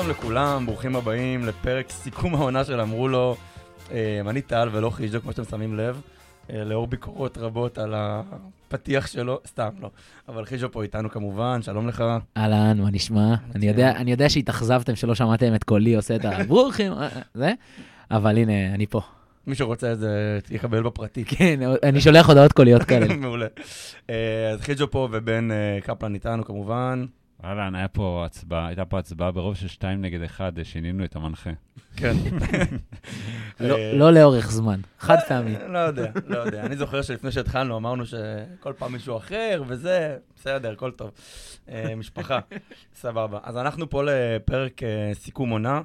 שלום לכולם, ברוכים הבאים לפרק סיכום העונה של אמרו לו. אה, אני טל ולא חיג'ו, כמו שאתם שמים לב, אה, לאור ביקורות רבות על הפתיח שלו, סתם לא. אבל חיג'ו פה איתנו כמובן, שלום לך. אהלן, מה נשמע? אני יודע, אני יודע שהתאכזבתם שלא שמעתם את קולי עושה את הברוכים, אה, זה, אבל הנה, אני פה. מי שרוצה את זה יקבל בפרטי. כן, אני שולח הודעות קוליות כאלה. מעולה. אה, אז חיג'ו פה ובן אה, קפלן איתנו כמובן. אהלן, היה פה הצבעה, הייתה פה הצבעה ברוב של שתיים נגד אחד, אה, שינינו את המנחה. כן. לא- אה, לא לאורך זמן, חד פעמי. לא יודע, לא יודע. אני זוכר שלפני שהתחלנו אמרנו שכל פעם מישהו אחר וזה, בסדר, הכל טוב. אה, משפחה, סבבה. אז אנחנו פה לפרק אה, סיכום עונה,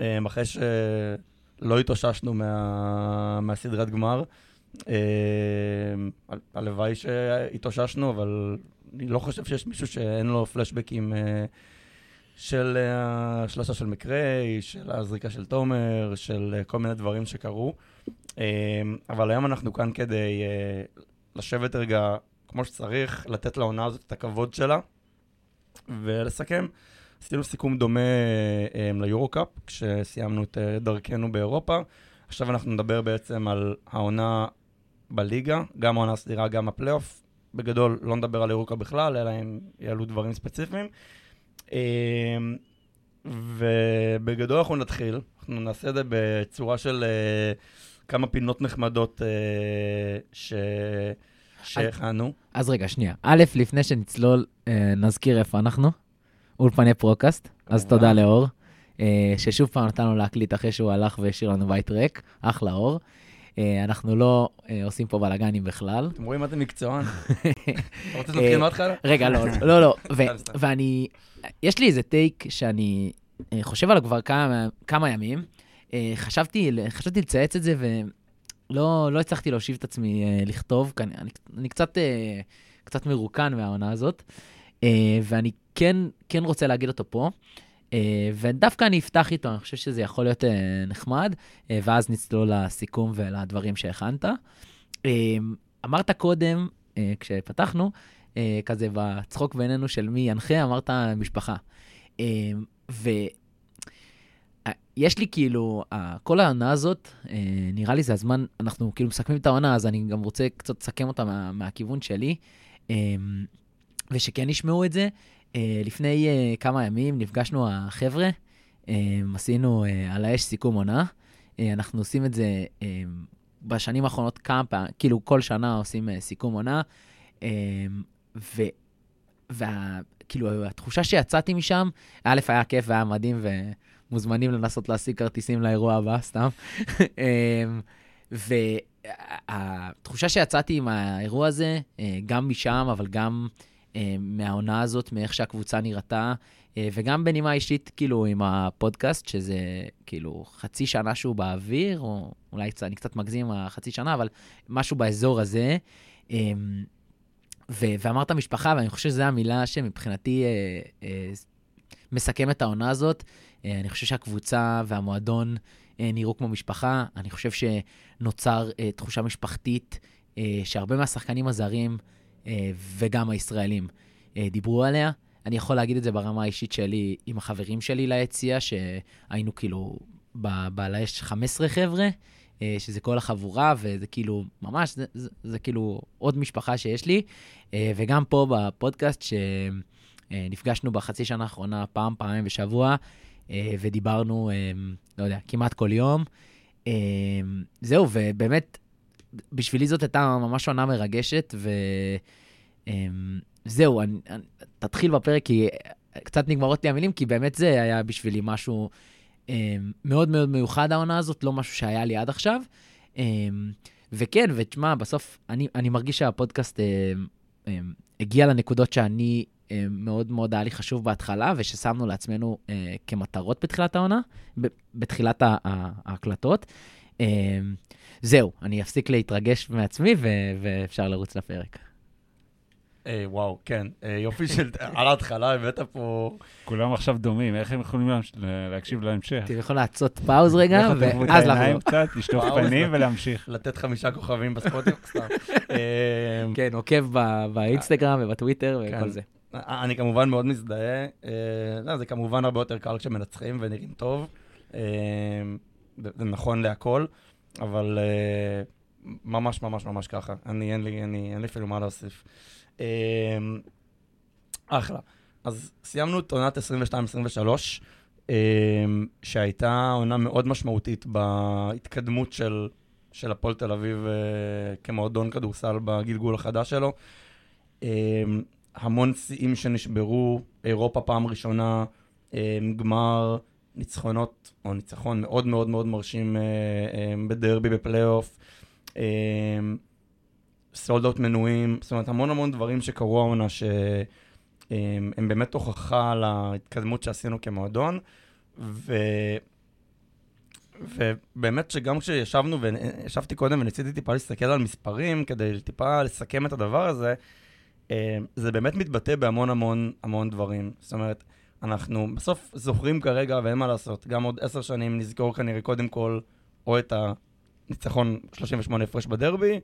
אה, אחרי שלא התאוששנו מה- מהסדרת גמר. אה, ה- הלוואי שהתאוששנו, אבל אני לא חושב שיש מישהו שאין לו פלשבקים אה, של אה, השלושה של מקריי, של הזריקה של תומר, של אה, כל מיני דברים שקרו. אבל היום אנחנו כאן כדי לשבת רגע כמו שצריך, לתת לעונה הזאת את הכבוד שלה, ולסכם. עשינו סיכום דומה ליורו-קאפ, כשסיימנו את דרכנו באירופה. עכשיו אנחנו נדבר בעצם על העונה בליגה, גם העונה הסדירה, גם הפלייאוף. בגדול, לא נדבר על יורוקאפ בכלל, אלא אם יעלו דברים ספציפיים. אה, ובגדול אנחנו נתחיל, אנחנו נעשה את זה בצורה של אה, כמה פינות נחמדות אה, ש... שהכנו. אז רגע, שנייה. א', לפני שנצלול, אה, נזכיר איפה אנחנו. אולפני פרוקאסט, אז כמובן. תודה לאור, ששוב פעם נתנו להקליט אחרי שהוא הלך והשאיר לנו בית ריק, אחלה אור. אה, אנחנו לא אה, עושים פה בלאגנים בכלל. אתם רואים מה זה מקצוען? רוצה שנתחיל מההתחלה? רגע, לא, לא, לא. סתם. ואני, יש לי איזה טייק שאני אה, חושב עליו כבר כמה, ימים. אה, חשבתי, לצייץ את זה ולא לא הצלחתי להושיב את עצמי אה, לכתוב, כי אני, קצת, אה, קצת מרוקן מהעונה הזאת, אה, ואני כן, כן רוצה להגיד אותו פה. אה, ודווקא אני אפתח איתו, אני חושב שזה יכול להיות אה, נחמד, אה, ואז נצלול לסיכום ולדברים שהכנת. אמרת קודם, כשפתחנו, כזה בצחוק בינינו של מי ינחה, אמרת משפחה. ויש לי כאילו, כל העונה הזאת, אה, נראה לי זה הזמן, אנחנו כאילו מסכמים את העונה, אז אני גם רוצה קצת לסכם אותה מה, מהכיוון שלי, ושכן ישמעו את זה. אה, לפני אה, כמה ימים נפגשנו החבר'ה, אה, עשינו אה, על האש סיכום עונה. אה, אנחנו עושים את זה בשנים האחרונות כמה פעמים, כאילו כל שנה עושים אה, סיכום עונה. ו... וה... כאילו, התחושה שיצאתי משם, א', היה כיף והיה מדהים, ומוזמנים לנסות להשיג כרטיסים לאירוע הבא, סתם. והתחושה שיצאתי עם האירוע הזה, גם משם, אבל גם מהעונה הזאת, מאיך שהקבוצה נראתה, אה, וגם בנימה אישית, כאילו, עם הפודקאסט, שזה כאילו חצי שנה שהוא באוויר, או אולי קצת- אני קצת מגזים עם החצי שנה, אבל משהו באזור הזה. אמ, ו- ואמרת משפחה, ואני חושב שזו המילה שמבחינתי אה, אה, מסכם את העונה הזאת. אה, אני חושב שהקבוצה והמועדון אה, נראו כמו משפחה. אני חושב שנוצר אה, תחושה משפחתית אה, שהרבה מהשחקנים הזרים אה, וגם הישראלים אה, דיברו עליה. אני יכול להגיד את זה ברמה האישית שלי עם החברים שלי ליציע, שהיינו כאילו ב- בעל האש 15 חבר'ה, אה, שזה כל החבורה, וזה כאילו, ממש, זה, זה, זה כאילו עוד משפחה שיש לי. אה, וגם פה בפודקאסט, שנפגשנו בחצי שנה האחרונה פעם, פעמיים בשבוע, אה, ודיברנו, אה, לא יודע, כמעט כל יום. אה, זהו, ובאמת, בשבילי זאת הייתה ממש עונה מרגשת, וזהו, אני, אני, תתחיל בפרק, כי קצת נגמרות לי המילים, כי באמת זה היה בשבילי משהו אה, מאוד מאוד מיוחד העונה הזאת, לא משהו שהיה לי עד עכשיו. אה, וכן, ותשמע, בסוף אני, אני מרגיש שהפודקאסט הגיע לנקודות שאני מאוד מאוד היה לי חשוב בהתחלה, וששמנו לעצמנו אה, כמטרות בתחילת העונה, ב- בתחילת ההקלטות. אה, זהו, אני אפסיק להתרגש מעצמי, ו- ואפשר לרוץ לפרק. אה, וואו, כן. אה, יופי של... על ההתחלה הבאת פה... כולם עכשיו דומים, איך הם יכולים להקשיב להמשך? אתם יכולים לעשות פאוז רגע, איך ואז לחזור. קצת, לשטוף פנים ולהמשיך. לתת חמישה כוכבים בספוטיפ, סתם. אה, כן, עוקב באינסטגרם ובטוויטר כן. וכל זה. אני כמובן מאוד מזדהה. לא, זה כמובן הרבה יותר קל כשמנצחים ונראים טוב. זה נכון להכל, אבל ממש ממש ממש ככה. אני, אין לי, אני, אין לי אפילו מה להוסיף. אה, אחלה. אז סיימנו את עונת 22-23, אה, שהייתה עונה מאוד משמעותית בהתקדמות של, של הפועל תל אביב אה, כמועדון כדורסל בגלגול החדש שלו. אה, המון שיאים שנשברו, אירופה פעם ראשונה, גמר ניצחונות, או ניצחון מאוד מאוד מאוד מרשים אה, אה, בדרבי בפלייאוף, סולדות מנויים, זאת אומרת המון המון דברים שקרו העונה שהם הם באמת הוכחה על ההתקדמות שעשינו כמועדון, ו... ובאמת שגם כשישבנו, וישבתי קודם וניסיתי טיפה להסתכל על מספרים כדי טיפה לסכם את הדבר הזה, אה, זה באמת מתבטא בהמון המון המון דברים. זאת אומרת, אנחנו בסוף זוכרים כרגע, ואין מה לעשות, גם עוד עשר שנים נזכור כנראה קודם כל או את הניצחון 38 הפרש בדרבי,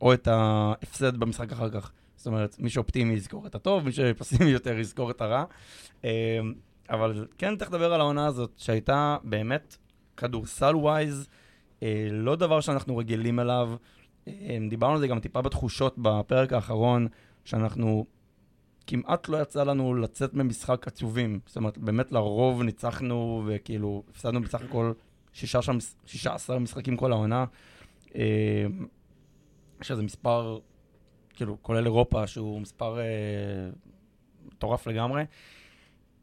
או את ההפסד במשחק אחר כך. זאת אומרת, מי שאופטימי יזכור את הטוב, מי שפסימי יותר יזכור את הרע. אה, אבל כן צריך לדבר על העונה הזאת, שהייתה באמת כדורסל ווייז, אה, לא דבר שאנחנו רגילים אליו. דיברנו על זה גם טיפה בתחושות בפרק האחרון. שאנחנו, כמעט לא יצא לנו לצאת ממשחק עצובים. זאת אומרת, באמת לרוב ניצחנו, וכאילו, הפסדנו בסך הכל 16 משחקים כל העונה, אה, שזה מספר, כאילו, כולל אירופה, שהוא מספר אה, מטורף לגמרי.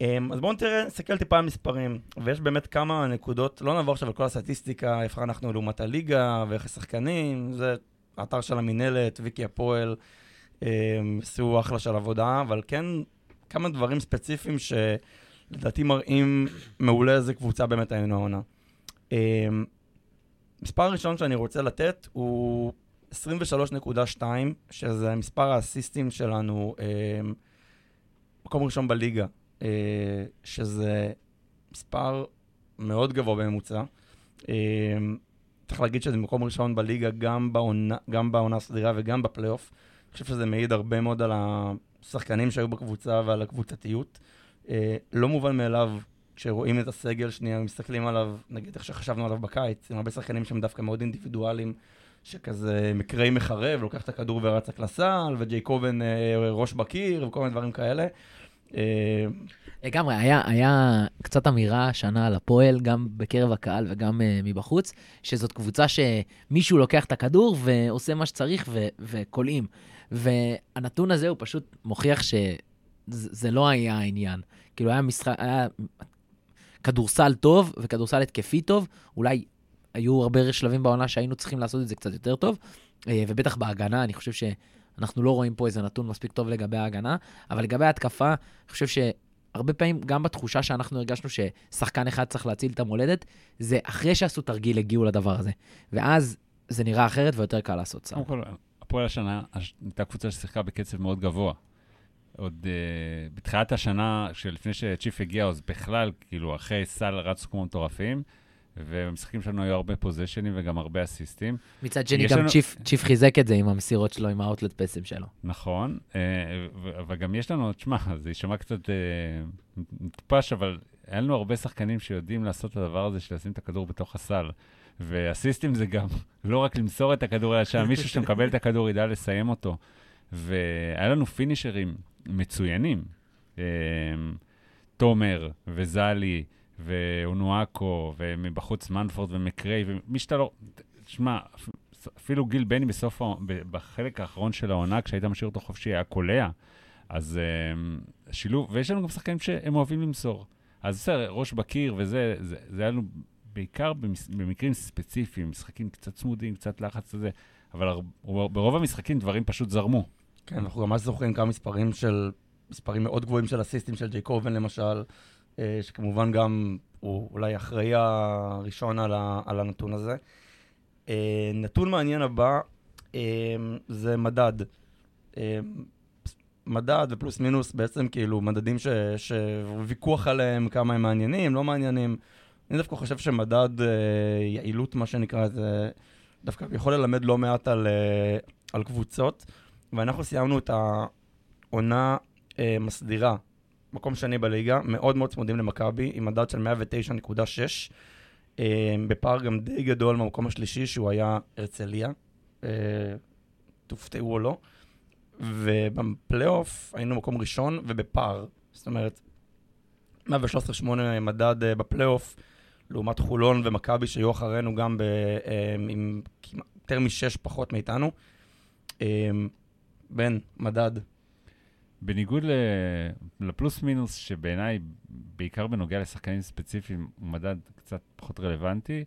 אה, אז בואו נתראה, נסתכל טיפה על מספרים, ויש באמת כמה נקודות, לא נעבור עכשיו על כל הסטטיסטיקה, איפה אנחנו לעומת הליגה, ואיך השחקנים, זה האתר של המינהלת, ויקי הפועל. אמ, עשו אחלה של עבודה, אבל כן כמה דברים ספציפיים שלדעתי מראים מעולה איזה קבוצה באמת היינו העונה. אמ, מספר הראשון שאני רוצה לתת הוא 23.2, שזה מספר האסיסטים שלנו, אמ, מקום ראשון בליגה, אה, שזה מספר מאוד גבוה בממוצע. צריך להגיד שזה מקום ראשון בליגה גם בעונה, גם בעונה הסדירה וגם בפלייאוף. אני חושב שזה מעיד הרבה מאוד על השחקנים שהיו בקבוצה ועל הקבוצתיות. אה, לא מובן מאליו כשרואים את הסגל שנייה ומסתכלים עליו, נגיד איך שחשבנו עליו בקיץ, עם הרבה שחקנים שהם דווקא מאוד אינדיבידואליים, שכזה מקרי מחרב, לוקח את הכדור ורצק לסל, וג'ייקובן אה, ראש בקיר וכל מיני דברים כאלה. אה, לגמרי, היה, היה קצת אמירה השנה על הפועל, גם בקרב הקהל וגם uh, מבחוץ, שזאת קבוצה שמישהו לוקח את הכדור ועושה מה שצריך וקולעים. והנתון הזה הוא פשוט מוכיח שזה לא היה העניין. כאילו, היה משחק, היה כדורסל טוב וכדורסל התקפי טוב, אולי היו הרבה שלבים בעונה שהיינו צריכים לעשות את זה קצת יותר טוב, אה, ובטח בהגנה, אני חושב שאנחנו לא רואים פה איזה נתון מספיק טוב לגבי ההגנה, אבל לגבי ההתקפה, אני חושב שהרבה פעמים, גם בתחושה שאנחנו הרגשנו ששחקן אחד צריך להציל את המולדת, זה אחרי שעשו תרגיל הגיעו לדבר הזה. ואז זה נראה אחרת ויותר קל לעשות סל. הפועל השנה הייתה קבוצה ששיחקה בקצב מאוד גבוה. עוד uh, בתחילת השנה, שלפני שצ'יף הגיע, אז בכלל, כאילו, אחרי סל רצו כמו מטורפים, ובמשחקים שלנו היו הרבה פוזיישנים וגם הרבה אסיסטים. מצד שני, גם לנו... צ'יף, צ'יף חיזק את זה עם המסירות שלו, עם האוטלט פסם שלו. נכון, אבל גם יש לנו, תשמע, זה יישמע קצת uh, מטופש, אבל היה לנו הרבה שחקנים שיודעים לעשות את הדבר הזה של לשים את הכדור בתוך הסל. ואסיסטים זה גם לא רק למסור את הכדור, אלא שהמישהו שמקבל את הכדור ידע לסיים אותו. והיה לנו פינישרים מצוינים. אמ, תומר וזלי ואונואקו, ומבחוץ מנפורד ומקריי, ומי שאתה לא... תשמע, אפילו גיל בני בסוף, בחלק האחרון של העונה, כשהיית משאיר אותו חופשי, היה קולע. אז um, שילוב, ויש לנו גם שחקנים שהם אוהבים למסור. אז בסדר, ראש בקיר וזה, זה, זה היה לנו בעיקר. במקרים ספציפיים, משחקים קצת צמודים, קצת לחץ וזה, אבל. ברוב המשחקים דברים פשוט זרמו. כן, אנחנו ממש זוכרים כמה מספרים של, מספרים מאוד גבוהים של אסיסטים של ג'יי קובן למשל, שכמובן גם הוא אולי אחראי הראשון על, ה... על הנתון הזה. אה, נתון מעניין הבא אה, זה מדד. מדד ופלוס מינוס בעצם כאילו מדדים שוויכוח עליהם, כמה הם מעניינים, לא מעניינים. אני דווקא חושב שמדד אה, יעילות, מה שנקרא, זה דווקא יכול ללמד לא מעט על, אה, על קבוצות, ואנחנו סיימנו את העונה אה, מסדירה, מקום שני בליגה, מאוד מאוד צמודים למכבי, עם מדד של 109.6, אה, בפער גם די גדול מהמקום השלישי, שהוא היה הרצליה, אה, תופתעו או לא, ובפלייאוף היינו מקום ראשון ובפער, זאת אומרת, 113.8 מדד אה, בפלייאוף, לעומת חולון ומכבי שהיו אחרינו גם ב, עם כמעט- יותר משש פחות מאיתנו. בן, מדד. בניגוד. לפלוס מינוס, שבעיניי, בעיקר בנוגע לשחקנים ספציפיים, הוא מדד קצת פחות רלוונטי,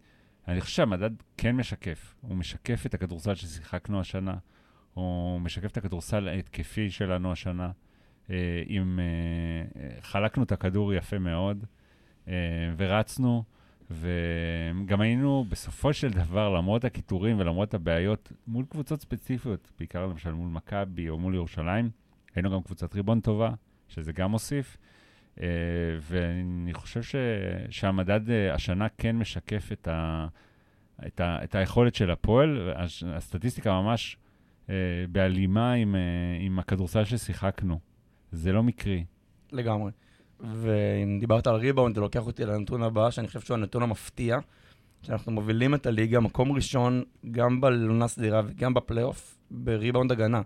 אני חושב שהמדד כן משקף. הוא משקף את הכדורסל ששיחקנו השנה, הוא משקף את הכדורסל ההתקפי שלנו השנה. עם, אה, אה, חלקנו את הכדור יפה מאוד, אה, ורצנו, וגם היינו בסופו של דבר, למרות הקיטורים ולמרות הבעיות, מול קבוצות ספציפיות, בעיקר למשל מול מכבי או מול ירושלים, היינו גם קבוצת ריבון טובה, שזה גם מוסיף. Uh, ואני חושב ש, שהמדד uh, השנה כן משקף את, ה, את, ה, את היכולת של הפועל. הש- הסטטיסטיקה ממש uh, בהלימה עם, uh, עם הכדורסל ששיחקנו. זה לא מקרי. לגמרי. ואם דיברת על ריבאונד, זה לוקח אותי לנתון הבא, שאני חושב שהוא הנתון המפתיע, שאנחנו מובילים את הליגה, מקום ראשון, גם בלונה סדירה וגם בפלייאוף, בריבאונד הגנה.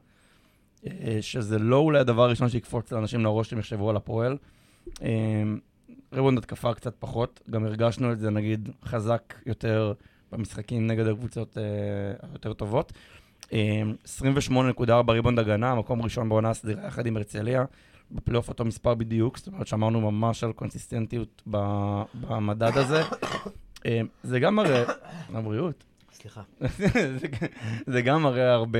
אה, שזה לא אולי הדבר הראשון שיקפוץ לאנשים לראש שהם יחשבו על הפועל. אה, ריבאונד התקפה קצת פחות, גם הרגשנו את זה נגיד חזק יותר במשחקים נגד הקבוצות אה, היותר טובות. אה, 28.4 ריבאונד הגנה, מקום ראשון בעונה הסדירה יחד עם הרצליה. בפלייאוף אותו מספר בדיוק, זאת אומרת שאמרנו ממש על קונסיסטנטיות במדד הזה. זה גם מראה, לבריאות, סליחה. זה, גם מראה הרבה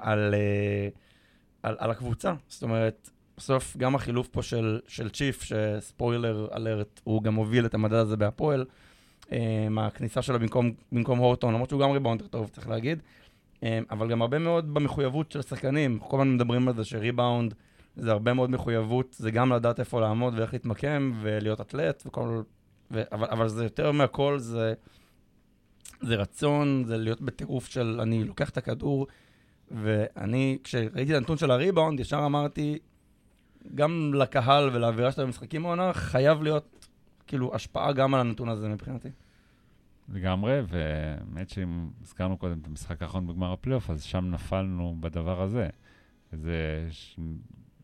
על, אה, על, על הקבוצה. זאת אומרת, בסוף גם החילוף פה של, של צ'יף, שספוילר אלרט, הוא גם הוביל את המדד הזה בהפועל. אה, הכניסה שלו במקום, במקום הורטון, למרות שהוא גם ריבאונדר טוב, צריך להגיד. אה, אבל גם הרבה מאוד במחויבות של השחקנים. כל הזמן מדברים על זה שריבאונד זה הרבה מאוד מחויבות, זה גם לדעת איפה לעמוד ואיך להתמקם ולהיות אתלט וכל... ו... אבל, אבל זה יותר מהכל, זה, זה רצון, זה להיות בטירוף של אני לוקח את הכדור, ואני, כשראיתי את הנתון של הריבאונד, ישר אמרתי, גם לקהל ולאווירה של המשחקים העונה, חייב להיות כאילו השפעה גם על הנתון הזה מבחינתי. לגמרי, והאמת שאם הזכרנו קודם את המשחק האחרון בגמר הפלייאוף, אז שם נפלנו בדבר הזה. זה ש...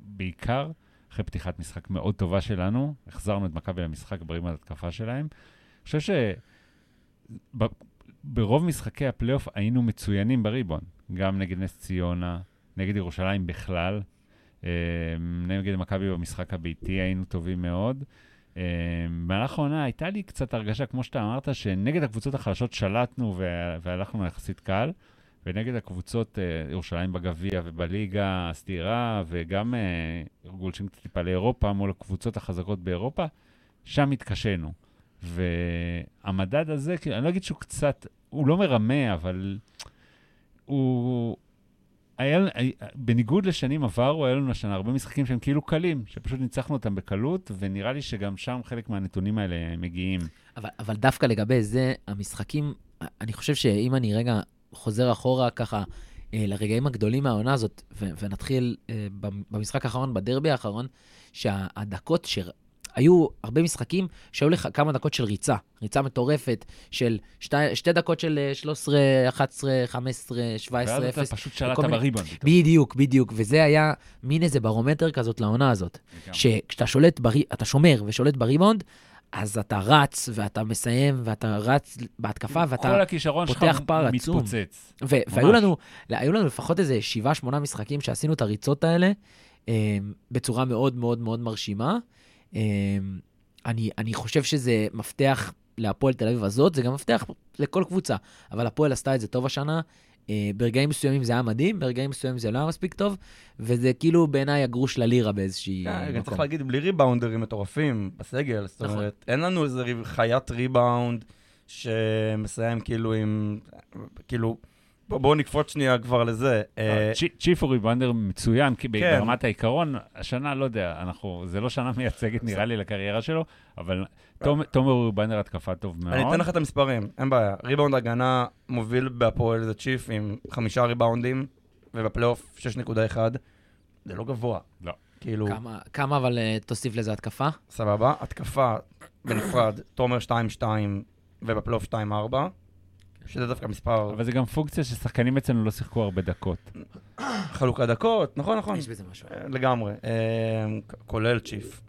בעיקר אחרי פתיחת משחק מאוד טובה שלנו, החזרנו את מכבי למשחק ברימת התקפה שלהם. אני חושב שברוב משחקי הפלייאוף היינו מצוינים בריבון, גם נגד נס ציונה, נגד ירושלים בכלל, אה, נגד מכבי במשחק הביתי היינו טובים מאוד. אה, במהלך העונה הייתה לי קצת הרגשה, כמו שאתה אמרת, שנגד הקבוצות החלשות שלטנו וה- והלכנו יחסית קל, ונגד הקבוצות, אה, ירושלים בגביע ובליגה הסדירה, וגם אה, גולשים קצת טיפה לאירופה מול הקבוצות החזקות באירופה, שם התקשינו. והמדד הזה, אני לא אגיד שהוא קצת, הוא לא מרמה, אבל הוא... היה, בניגוד לשנים עברו, היה לנו השנה הרבה משחקים שהם כאילו קלים, שפשוט ניצחנו אותם בקלות, ונראה לי שגם שם חלק מהנתונים האלה מגיעים. אבל, אבל דווקא לגבי זה, המשחקים, אני חושב שאם אני רגע חוזר אחורה ככה אה, לרגעים הגדולים מהעונה הזאת, ונתחיל אה, במ- במשחק האחרון, בדרבי האחרון, שהדקות ש... היו הרבה משחקים שהיו לך כמה דקות של ריצה, ריצה מטורפת של שתי, שתי דקות של אה, 13, 11, 15, 17, ואז 0. אתה פשוט שלטת בריבון. פתאום. בדיוק, בדיוק, וזה היה מין איזה ברומטר כזאת לעונה הזאת. שכשאתה שולט, ברי, אתה שומר ושולט בריבאונד, אז אתה רץ, ואתה מסיים, ואתה רץ בהתקפה, ואתה... כל הכישרון שלך פותח פער עצום. מתפוצץ. ו- והיו לנו, היו לנו לפחות איזה שבעה, שמונה משחקים שעשינו את הריצות האלה אה, בצורה מאוד מאוד מאוד מרשימה. אה, אני, אני חושב שזה מפתח להפועל תל אביב הזאת, זה גם מפתח לכל קבוצה, אבל הפועל עשתה את זה טוב השנה. אה, ברגעים מסוימים זה היה מדהים, ברגעים מסוימים זה לא היה מספיק טוב, וזה כאילו בעיניי הגרוש ללירה באיזושהי כן, גם מקום. צריך להגיד, בלי ריבאונדרים מטורפים בסגל, זאת נכון. אומרת, אין לנו איזה חיית ריבאונד שמסיים כאילו עם, כאילו, בואו נקפוץ שנייה כבר לזה. אה, צ'י- צ'יף הוא ריבנדר מצוין, כי כן. ברמת העיקרון, השנה, לא יודע, אנחנו, זה לא שנה מייצגת נראה לי לקריירה שלו, אבל תום- תומר הוא ריבנדר התקפה טוב מאוד. אני אתן לך את המספרים, אין בעיה. ריבאונד הגנה מוביל בהפועל זה צ'יף עם חמישה ריבאונדים, ובפלייאוף 6.1. זה לא גבוה. לא. כאילו, כמה- כמה אבל אה, תוסיף לזה התקפה? סבבה, התקפה בנפרד, תומר 2-2 ובפלייאוף 2-4, שזה דווקא מספר אבל זה גם פונקציה ששחקנים אצלנו לא שיחקו הרבה דקות. חלוקת דקות, נכון, נכון. יש בזה משהו. אה, לגמרי, אה, כולל צ'יף.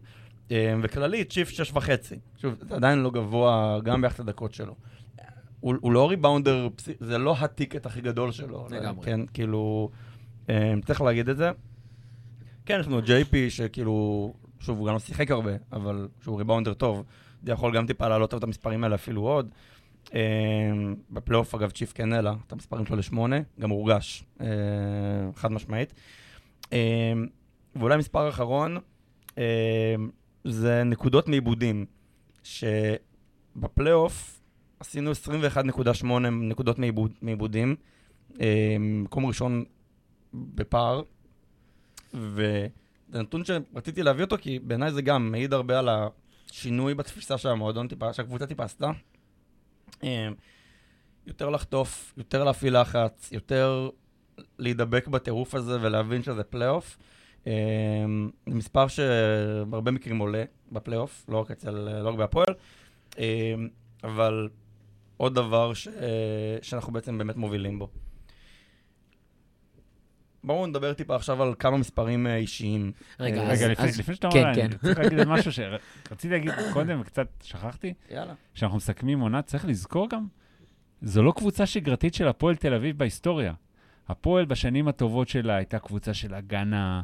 אה, וכללית, צ'יף שש וחצי. שוב, זה עדיין לא גבוה גם ביחס לדקות שלו. הוא, הוא לא ריבאונדר, זה לא הטיקט הכי גדול שלו. לגמרי. כן, כאילו, צריך להגיד את זה. כן, יש לנו ג'יי פי, שכאילו, שוב, הוא גם לא שיחק הרבה, אבל שהוא ריבאונדר טוב, זה יכול גם טיפה להעלות את המספרים האלה אפילו עוד. אה, בפלייאוף, אגב, צ'יף העלה את המספרים שלו לשמונה, גם הורגש, אה, חד משמעית. אה, ואולי מספר אחרון, אה, זה נקודות מעיבודים, שבפלייאוף עשינו 21.8 נקודות מעיבוד, מעיבודים, מקום ראשון בפער, וזה נתון שרציתי להביא אותו, כי בעיניי זה גם מעיד הרבה על השינוי בתפיסה שהמועדון טיפה, שהקבוצה טיפה עשתה. אה, יותר לחטוף, יותר להפעיל לחץ, יותר להידבק בטירוף הזה ולהבין שזה פלייאוף. זה מספר שבהרבה מקרים עולה בפלייאוף, לא רק אצל, לא רק בהפועל, אה, אבל עוד דבר ש, שאנחנו בעצם באמת מובילים בו. בואו נדבר טיפה עכשיו על כמה מספרים אה, אישיים. רגע, אה, אז- רגע, לפני- אז- לפני שאתה כן, אומר, כן. אני צריך להגיד משהו שרציתי להגיד קודם וקצת שכחתי. יאללה. כשאנחנו מסכמים עונה, צריך לזכור גם, זו לא קבוצה שגרתית של הפועל תל אביב בהיסטוריה. הפועל בשנים הטובות שלה הייתה קבוצה של הגנה,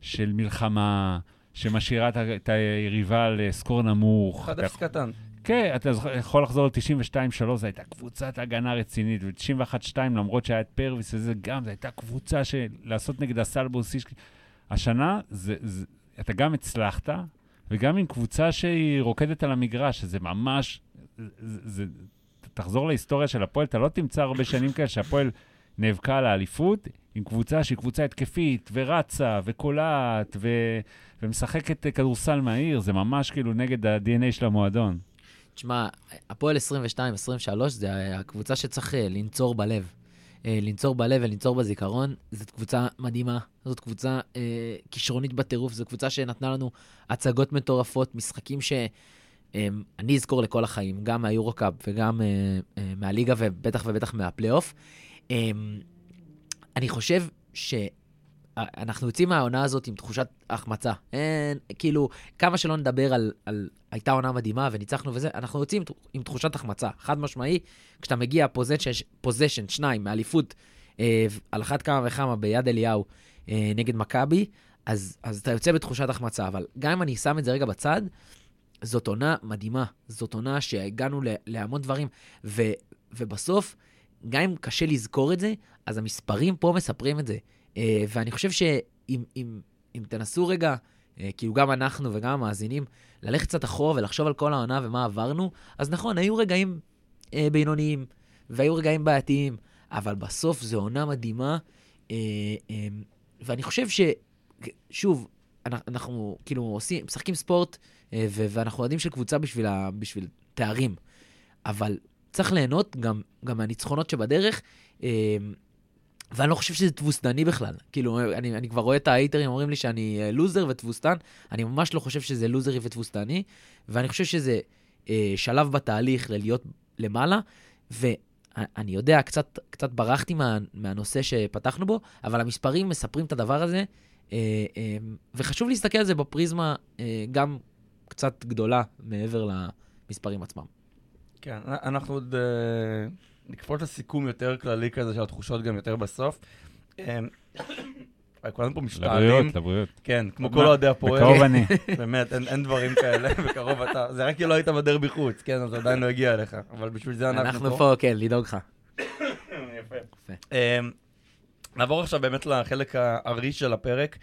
של מלחמה, שמשאירה את היריבה לסקור נמוך. 1-0 קטן. כן, אתה יכול לחזור ל-92-3, זו הייתה קבוצת הגנה רצינית, ו-91-2, למרות שהיה את פרוויס וזה גם, זו הייתה קבוצה של לעשות נגד הסלבוס איש... השנה, זה, זה, אתה גם הצלחת, וגם עם קבוצה שהיא רוקדת על המגרש, שזה ממש... זה, זה, תחזור להיסטוריה של הפועל, אתה לא תמצא הרבה שנים כאלה שהפועל נאבקה על האליפות, עם קבוצה שהיא קבוצה התקפית, ורצה, וקולעת, ו... ומשחקת כדורסל מהיר, זה ממש כאילו נגד ה-DNA של המועדון. תשמע, הפועל 22-23 זה הקבוצה שצריך אה, לנצור בלב. אה, לנצור בלב ולנצור בזיכרון, זאת קבוצה מדהימה, זאת קבוצה אה, כישרונית בטירוף, זו קבוצה שנתנה לנו הצגות מטורפות, משחקים שאני אזכור לכל החיים, גם מהיורו-קאפ וגם אה, אה, מהליגה ובטח ובטח מהפלייאוף. אה, אני חושב ש... אנחנו יוצאים מהעונה הזאת עם תחושת החמצה. אין, כאילו, כמה שלא נדבר על, על הייתה עונה מדהימה וניצחנו וזה, אנחנו יוצאים עם תחושת החמצה. חד משמעי, כשאתה מגיע פוזיישן, שניים מאליפות, אה, על אחת כמה וכמה ביד אליהו אה, נגד מכבי, אז, אז אתה יוצא בתחושת החמצה. אבל גם אם אני שם את זה רגע בצד, זאת עונה מדהימה. זאת עונה שהגענו ל- להמון דברים, ו, ובסוף, גם אם קשה לזכור את זה, אז המספרים פה מספרים את זה. אה, ואני חושב שאם אם, אם תנסו רגע, אה, כאילו גם אנחנו וגם המאזינים, ללכת קצת אחורה ולחשוב על כל העונה ומה עברנו, אז נכון, היו רגעים אה, בינוניים, והיו רגעים בעייתיים, אבל בסוף זו עונה מדהימה, ואני חושב ש... שוב, אנחנו, כאילו עושים, משחקים ספורט, ואנחנו אוהדים של קבוצה בשביל, ה- בשביל תארים, אבל צריך ליהנות גם, גם מהניצחונות שבדרך. ואני לא חושב שזה תבוסתני בכלל. כאילו, אני, אני כבר רואה את ההייטרים אומרים לי שאני אה, לוזר ותבוסתן, אני ממש לא חושב שזה לוזרי ותבוסתני, ואני חושב שזה אה, שלב בתהליך ללהיות למעלה, ואני יודע, קצת, קצת ברחתי מה, מהנושא שפתחנו בו, אבל המספרים מספרים את הדבר הזה, אה, אה, וחשוב להסתכל על זה בפריזמה אה, גם קצת גדולה מעבר למספרים עצמם. כן, אנחנו עוד אה, נקפוץ לסיכום יותר כללי כזה של התחושות גם יותר בסוף. אה, כולנו פה משתעלים. לבריאות, לבריאות. כן, כמו כל? אוהדי הפועל. בקרוב אני. באמת, אין, אין דברים כאלה, בקרוב אתה, זה רק כי לא היית בדרבי חוץ, כן, אז עדיין לא הגיע אליך, אבל בשביל זה אנחנו, אנחנו פה, כן, לדאוג לך. יפה. אמ, נעבור עכשיו באמת לחלק הארי של הפרק.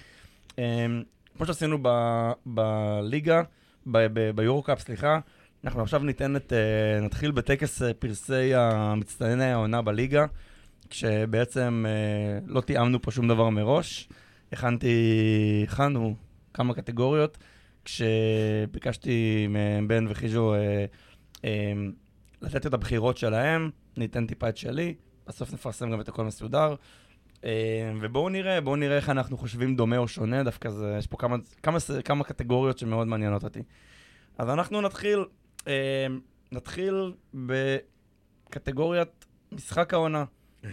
אמ, כמו שעשינו ב- בליגה, ב- ב- ביורו-קאפ, סליחה, אנחנו עכשיו ניתן את, אה, נתחיל בטקס אה, פרסי המצטייני העונה בליגה, כשבעצם אה, לא תיאמנו פה שום דבר מראש. הכנתי, הכנו כמה קטגוריות, כשביקשתי מבן וחיז'ו לתת את הבחירות שלהם, ניתן טיפה את שלי, בסוף נפרסם גם את הכל מסודר. ובואו נראה, בואו נראה איך אנחנו חושבים דומה או שונה, דווקא זה, יש פה כמה, כמה, כמה קטגוריות שמאוד מעניינות אותי. אז אנחנו נתחיל, נתחיל בקטגוריית משחק העונה.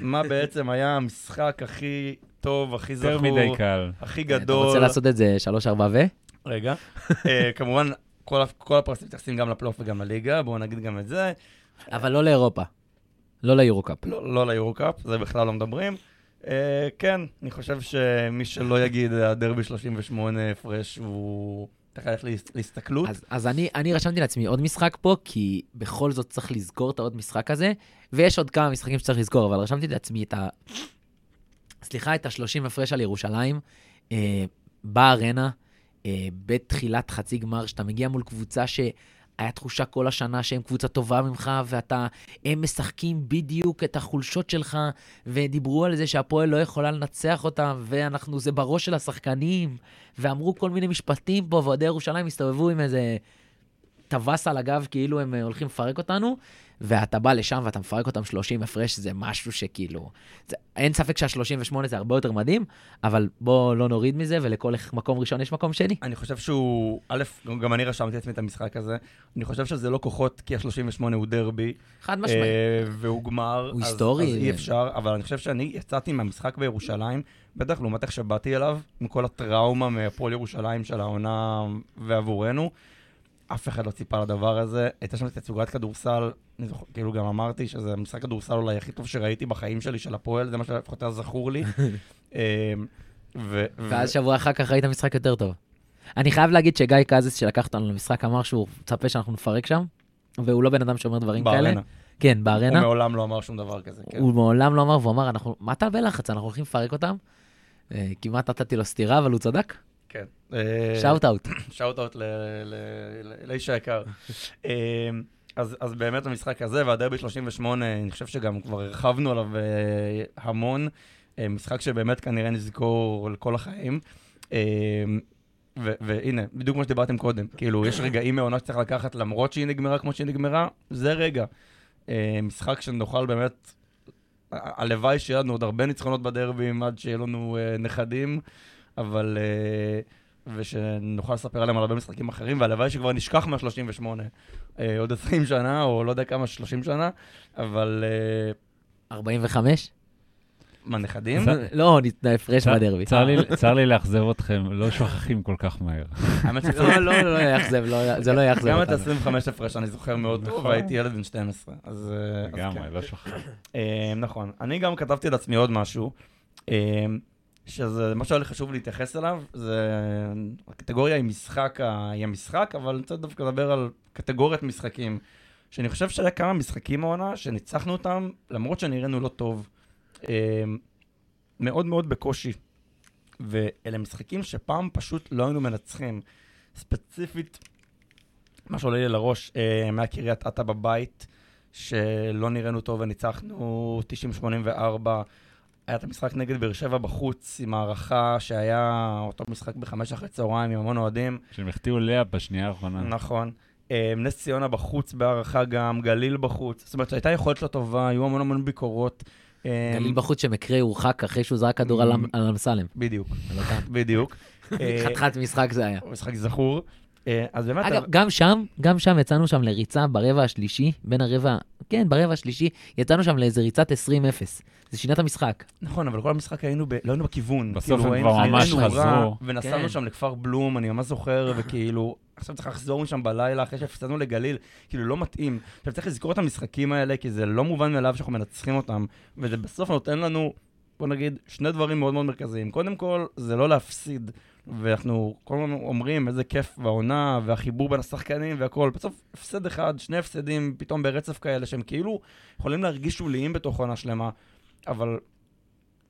מה בעצם היה המשחק הכי טוב, הכי זכור, יותר מדי קל. הכי אתה גדול. רוצה לעשות את זה 3-4 ו? רגע. אה, כמובן, כל, ה- כל הפרסים מתייחסים גם לפלייאוף וגם לליגה, בואו נגיד גם את זה. אבל לא לאירופה. לא ליורו-קאפ. לא, לא ליורו-קאפ, זה בכלל לא מדברים. אה, כן, אני חושב שמי שלא יגיד הדרבי 38 הפרש, הוא ללכת להס- להסתכלות. אז, אז אני, אני רשמתי לעצמי עוד משחק פה, כי בכל זאת צריך לזכור את העוד משחק הזה, ויש עוד כמה משחקים שצריך לזכור, אבל רשמתי לעצמי את ה... סליחה, את ה-30 הפרש על ירושלים, אה, בארנה, אה, בתחילת חצי גמר, שאתה מגיע מול קבוצה שהיה תחושה כל השנה שהם קבוצה טובה ממך, ואתה, הם משחקים בדיוק את החולשות שלך, ודיברו על זה שהפועל לא יכולה לנצח אותם, ואנחנו, זה בראש של השחקנים, ואמרו כל מיני משפטים פה, ואוהדי ירושלים הסתובבו עם איזה טווס על הגב, כאילו הם אה, הולכים לפרק אותנו, ואתה בא לשם ואתה מפרק אותם 30 הפרש, זה משהו שכאילו... זה, אין ספק שה-38 זה הרבה יותר מדהים, אבל בוא לא נוריד מזה, ולכל מקום ראשון יש מקום שני. אני חושב שהוא, א', גם אני רשמתי לעצמי את המשחק הזה, אני חושב שזה לא כוחות, כי ה-38 הוא דרבי, חד משמעית. אה, והוא גמר, הוא אז- היסטורי, אז אי אפשר, אבל אני חושב שאני יצאתי מהמשחק בירושלים, בטח לעומת איך שבאתי אליו, עם כל הטראומה מהפועל ירושלים של העונה ועבורנו, אף אחד לא ציפה לדבר הזה. הייתה שם תצוגת כדורסל, אני זוכר, כאילו גם אמרתי שזה המשחק כדורסל אולי הכי טוב שראיתי בחיים שלי של הפועל, זה מה שלפחות היה זכור לי. אה, ו- ו- ואז שבוע אחר כך ראית משחק יותר טוב. אני חייב להגיד שגיא קזיס, שלקח אותנו למשחק, אמר שהוא מצפה שאנחנו נפרק שם, והוא לא בן אדם שאומר דברים כאלה. בארנה. כן, הוא בארנה. מעולם לא אמר שום דבר כזה, כן. הוא מעולם לא אמר, והוא אמר, אנחנו, מה אתה בלחץ? אנחנו הולכים לפרק אותם. אה, כמעט נתתי לו סטירה, אבל הוא צדק. כן. Shout out. Shout-out לאיש היקר. אה, אז, אז באמת המשחק הזה, והדרבי 38, אני חושב שגם כבר הרחבנו עליו אה, המון. אה, משחק שבאמת כנראה נזכור לכל החיים. ו- והנה, בדיוק כמו שדיברתם קודם, כאילו, יש רגעים מעונה שצריך לקחת למרות שהיא נגמרה כמו שהיא נגמרה, זה רגע. אה, משחק שנוכל באמת, הלוואי שיהיה לנו עוד הרבה ניצחונות בדרבים עד שיהיה לנו אה, נכדים, אבל... אה, ושנוכל לספר עליהם על הרבה משחקים אחרים, והלוואי שכבר נשכח מה-38 אה, עוד 20 שנה, או לא יודע כמה, 30 שנה, אבל... אה, 45? מה, נכדים? לא, הפרש בדרבי. צר לי- לאכזב אתכם, לא שוכחים כל כך מהר. האמת שזה לא, לא, לא יאכזב, לא- זה לא יאכזב גם את אותנו. ה-25 הפרש אני זוכר מאוד טוב. והייתי ילד בן 12. אז אה, אז כן. לגמרי, לא שוכחים. אה, נכון. אני גם כתבתי לעצמי עוד משהו, אה, שזה, מה שהיה לי חשוב להתייחס אליו, זה, הקטגוריה היא משחק, היא המשחק, אבל אני רוצה דווקא לדבר על קטגוריית משחקים, שאני חושב שהיה כמה משחקים העונה שניצחנו אותם, למרות שנראינו לא טוב, אה, מאוד מאוד בקושי. ואלה משחקים שפעם פשוט לא היינו מנצחים. ספציפית, מה שעולה לי לראש, אה, מהקריית אתא בבית, שלא נראינו טוב וניצחנו 90-84. היה את המשחק נגד באר שבע בחוץ, עם הערכה שהיה אותו משחק בחמש אחרי צהריים עם המון אוהדים. שהם החטיאו לאה בשנייה האחרונה. נכון. אה, נס ציונה בחוץ בהערכה גם, גליל בחוץ. זאת אומרת, הייתה יכולת לא טובה, היו המון המון ביקורות. אה, גליל בחוץ שמקרה הורחק אחרי שהוא זרק כדור על אמ- על אמסלם. בדיוק. בדיוק. חתיכת משחק זה היה. משחק זכור. אה, אז באמת... אגב, גם שם, גם שם יצאנו שם לריצה ברבע השלישי, בין הרבע, כן, ברבע השלישי, יצאנו שם לאיזה ריצת 20-0. זה שינה את המשחק. נכון, אבל כל המשחק היינו, ב... לא היינו בכיוון. בסוף כאילו, הם כבר ממש חזרו. ונסענו כן. שם לכפר בלום, אני ממש זוכר, וכאילו, עכשיו צריך לחזור משם בלילה אחרי שהפסדנו לגליל, כאילו לא מתאים. עכשיו צריך לזכור את המשחקים האלה, כי זה לא מובן מאליו שאנחנו מנצחים אותם, וזה בסוף נותן לנו, בוא נגיד, שני דברים מאוד מאוד מרכזיים. קודם כל, זה לא להפסיד, ואנחנו כל הזמן אומרים איזה כיף והעונה, והחיבור בין השחקנים והכל. בסוף, הפסד אחד, שני הפסדים פתאום ברצף כאלה, שהם כאילו יכולים להרגיש שוליים בתוך עונה שלמה, אבל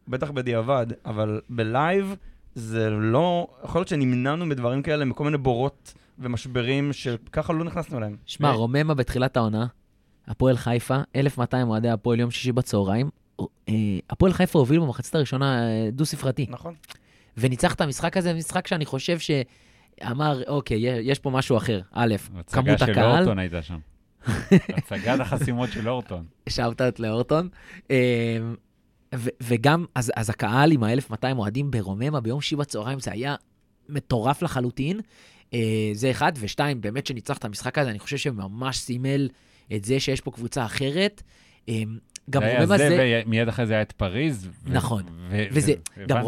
בטח בדיעבד, אבל בלייב זה לא, יכול להיות שנמנענו מדברים כאלה מכל מיני בורות ומשברים שככה לא נכנסנו אליהם. שמע, ו- רוממה בתחילת העונה, הפועל חיפה, 1,200 אוהדי הפועל יום שישי בצהריים. אה, הפועל חיפה הוביל במחצית הראשונה אה, דו-ספרתי, נכון. וניצח את המשחק הזה, משחק שאני חושב שאמר, אוקיי, יש פה משהו אחר. א', הצגה כמות של הקהל, אורטון הייתה שם. הצגת החסימות של אורטון. שאוטאוט לאורטון. ו- וגם, אז, אז הקהל עם ה-1200 אוהדים ברוממה ביום שישי בצהריים, זה היה מטורף לחלוטין. אה, זה אחד, ושתיים, באמת שניצח את המשחק הזה, אני חושב שממש סימל את זה שיש פה קבוצה אחרת. גם רוממה זה, זה... ומיד אחרי זה היה את פריז. נכון. ו- וזה, גם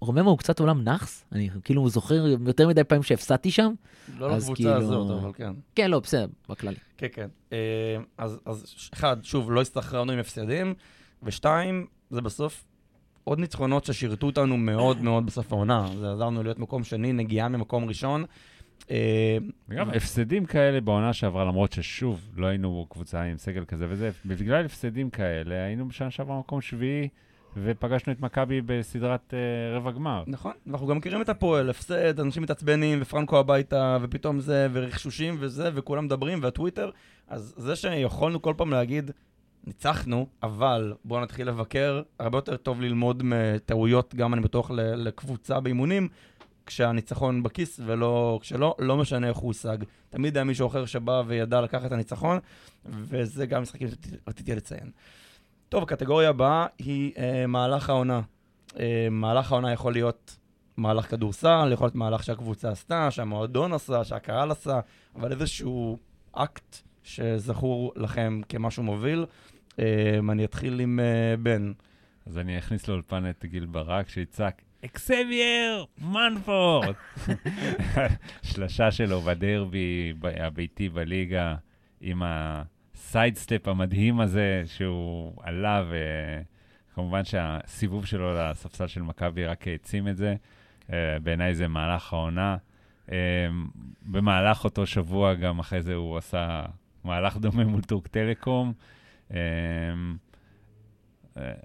רוממה הוא, קצת עולם נאחס, אני כאילו זוכר יותר מדי פעמים שהפסדתי שם. לא אז לקבוצה כאילו- הזאת, אבל כן. כן, לא, בסדר, בכללי. כן, כן. אה, אז, אז אחד, שוב, לא הסתחררנו עם הפסדים, ושתיים, זה בסוף עוד ניצחונות ששירתו אותנו מאוד מאוד בסוף העונה. זה עזר לנו להיות מקום שני, נגיעה ממקום ראשון. אה, וגם הפסדים כאלה בעונה שעברה, למרות ששוב, לא היינו קבוצה עם סגל כזה וזה, בגלל הפסדים כאלה, היינו בשנה שעברה מקום שביעי, ופגשנו את מכבי בסדרת אה, רבע גמר. נכון, ואנחנו גם מכירים את הפועל, הפסד, אנשים מתעצבנים, ופרנקו הביתה, ופתאום זה, ורכשושים וזה, וכולם מדברים, והטוויטר. אז זה שיכולנו כל פעם להגיד, ניצחנו, אבל בואו נתחיל לבקר, הרבה יותר טוב ללמוד מטעויות, גם אני בטוח לקבוצה באימונים, כשהניצחון בכיס ולא, כשלא, לא משנה איך הוא הושג. תמיד היה מישהו אחר שבא וידע לקחת את הניצחון, וזה גם משחקים שרציתי לציין. טוב, הקטגוריה הבאה היא אה, מהלך העונה. אה, מהלך העונה יכול להיות מהלך כדורסל, יכול להיות מהלך שהקבוצה עשתה, שהמועדון עשה, שהקהל עשה, אבל איזשהו אקט שזכור לכם כמשהו מוביל. אה, אני אתחיל עם אה, בן. אז אני אכניס לאולפן את גיל ברק, שיצעק, אקסבייר מנפורד. שלשה שלו בדרבי הביתי בליגה, עם ה sidestep המדהים הזה, שהוא עלה, וכמובן שהסיבוב שלו לספסל של מכבי רק העצים את זה. אה, בעיניי זה מהלך העונה. אה, במהלך אותו שבוע, גם אחרי זה הוא עשה מהלך דומה מול טורק טלקום. אה,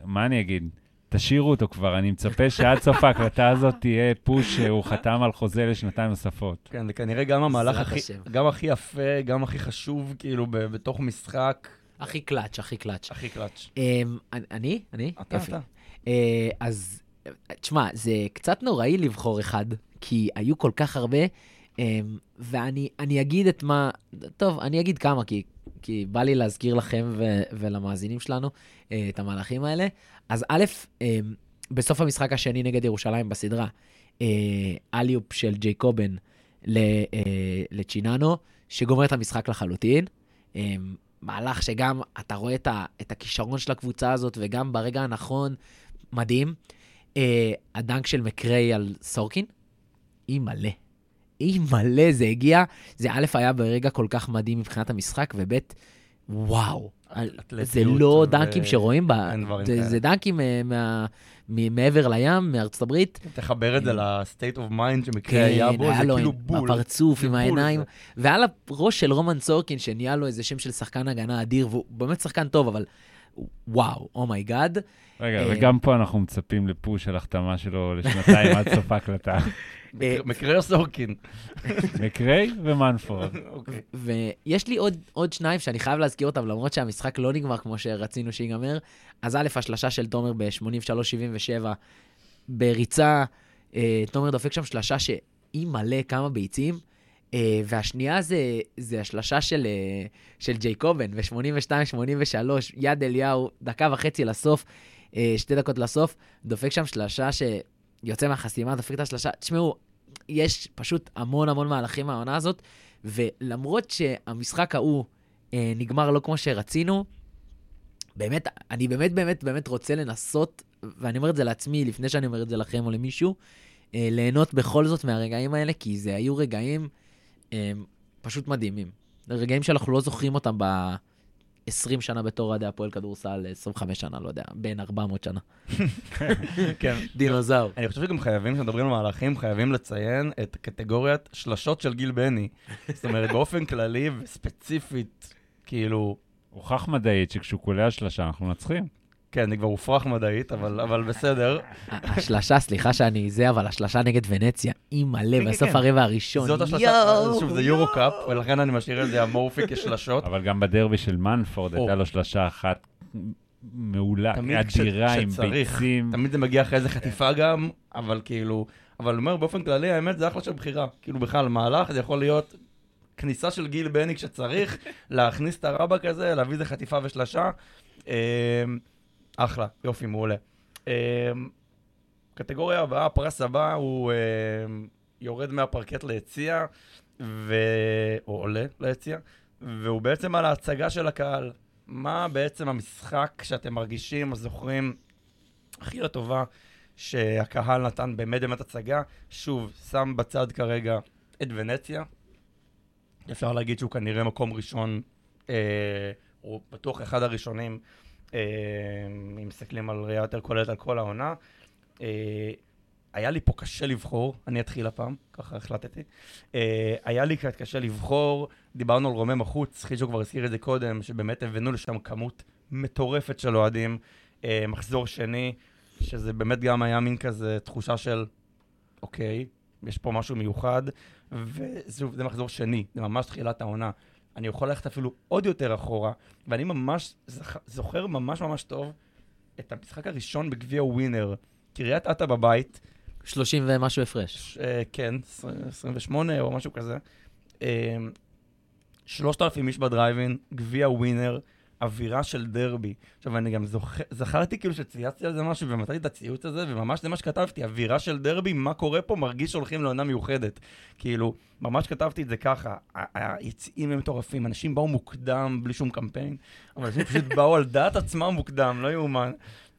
מה אני אגיד? תשאירו אותו כבר, אני מצפה שעד סוף ההקלטה הזאת תהיה פוש שהוא חתם על חוזה לשנתיים נוספות. כן, זה כנראה גם המהלך בעזרת הכי. גם הכי יפה, גם הכי חשוב, כאילו, ב- בתוך משחק, הכי קלאץ', הכי קלאץ'. הכי קלאץ'. אמ, אני? אני? אתה. אתה. אה, אז, תשמע, זה קצת נוראי לבחור אחד, כי היו כל כך הרבה, אמ, ואני אני אגיד את מה... טוב, אני אגיד כמה, כי, כי בא לי להזכיר לכם ו, ולמאזינים שלנו אה, את המהלכים האלה. אז א', אמ, בסוף המשחק השני נגד ירושלים בסדרה, אה, אליופ של ג'ייקובן ל- אה, לצ'יננו, שגומר את המשחק לחלוטין. אמ, מהלך שגם אתה רואה את, ה, את הכישרון של הקבוצה הזאת, וגם ברגע הנכון, מדהים. אה, הדנק של מקריי על סורקין, אי מלא. אי מלא זה הגיע. זה א', היה ברגע כל כך מדהים מבחינת המשחק, וב', וואו. זה לא ו- דנקים שרואים, ב... זה. זה דנקים אה, מה, מעבר לים, מארצות הברית. תחבר את זה כן. ל-state of mind שמקרה היה בו, היה זה לו כאילו עם- בול. בפרצוף, זה עם העיניים. זה. ועל הראש של רומן סורקין, שנהיה לו איזה שם של שחקן הגנה אדיר, והוא באמת שחקן טוב, אבל וואו, oh my God. רגע, אה, וגם פה אנחנו מצפים לפוש של החתמה שלו לשנתיים עד סוף ההקלטה. אה, מקרה סורקין. מקריי ומנפורד. אוקיי. ויש לי עוד, עוד שניים שאני חייב להזכיר אותם, למרות שהמשחק לא נגמר כמו שרצינו שיגמר. אז א', השלשה של תומר ב-83-77, בריצה, אה, תומר דופק שם שלשה שאי מלא כמה ביצים. אה, והשנייה זה, זה השלשה של, אה, של ג'ייקובן, ב-82-83, יד אליהו, דקה וחצי לסוף, אה, שתי דקות לסוף, דופק שם שלשה שיוצא מהחסימה, דופק את השלשה. תשמעו, יש פשוט המון המון מהלכים מהעונה הזאת, ולמרות שהמשחק ההוא אה, נגמר לא כמו שרצינו, באמת, אני באמת באמת באמת רוצה לנסות, ואני אומר את זה לעצמי לפני שאני אומר את זה לכם או למישהו, אה, ליהנות בכל זאת מהרגעים האלה, כי זה היו רגעים אה, פשוט מדהימים. רגעים שאנחנו לא זוכרים אותם ב-20 שנה בתור אוהדי הפועל כדורסל, 25 שנה, לא יודע, בין 400 שנה. כן. דינוזאור. אני חושב שגם חייבים, כשמדברים על מהלכים, חייבים לציין את קטגוריית שלשות של גיל בני. זאת אומרת, באופן כללי וספציפית, כאילו, הוכח מדעית שכשהוא קולע שלושה אנחנו מנצחים. כן, אני כבר הופרך מדעית, אבל, אבל בסדר. השלשה, סליחה שאני זה, אבל השלשה נגד ונציה, היא מלא כן, בסוף כן. הרבע הראשון. זאת השלשה, יואו, שוב, זה יורו קאפ, ולכן אני משאיר את זה אמורפי כשלשות. אבל גם בדרבי של מנפורד. הייתה לו שלושה אחת מעולה, אדירה, עם. ביצים. תמיד זה מגיע אחרי איזה חטיפה גם, אבל כאילו, אבל אומר, באופן כללי, האמת, זה אחלה של בחירה. כאילו, בכלל, מהלך, זה יכול להיות כניסה של גיל בני כשצריך, להכניס את הרבאק הזה, להביא איזה חטיפה ושלשה. אחלה, יופי, מעולה. אמ, קטגוריה הבאה, הפרס הבא הוא אמ, יורד מהפרקט ליציע, ו... או עולה ליציע, והוא בעצם על ההצגה של הקהל. מה בעצם המשחק שאתם מרגישים או זוכרים הכי לטובה שהקהל נתן באמת הצגה? שוב, שם בצד כרגע את ונציה. אפשר להגיד שהוא כנראה מקום ראשון, אה, הוא בטוח אחד הראשונים, אם מסתכלים על ראייה יותר כוללת על כל העונה. אה, היה לי פה קשה לבחור, אני אתחיל הפעם, ככה החלטתי. אה, היה לי קצת קשה לבחור, דיברנו על רומם החוץ, חישו כבר הזכיר את זה קודם, שבאמת הבאנו לשם כמות מטורפת של אוהדים, אה, מחזור שני, שזה באמת גם היה מין כזה תחושה של, אוקיי, יש פה משהו מיוחד, ושוב, זה מחזור שני, זה ממש תחילת העונה. אני יכול ללכת אפילו עוד יותר אחורה, ואני ממש זכ- זוכר ממש ממש טוב את המשחק הראשון בגביע ווינר. קריית אתא בבית, 30 ומשהו הפרש. ש- אה, כן, 20 28 או משהו כזה. אה, 3,000 איש בדרייבין, גביע ווינר, אווירה של דרבי. עכשיו, אני גם זוכר, זכרתי כאילו שצייצתי על זה משהו ומצאתי את הציוץ הזה, וממש זה מה שכתבתי, אווירה של דרבי, מה קורה פה? מרגיש שהולכים לעונה מיוחדת. כאילו, ממש כתבתי את זה ככה, ה- היציאים הם מטורפים, אנשים באו מוקדם, בלי שום קמפיין, אבל אנשים פשוט באו על דעת עצמם מוקדם, לא יאומן.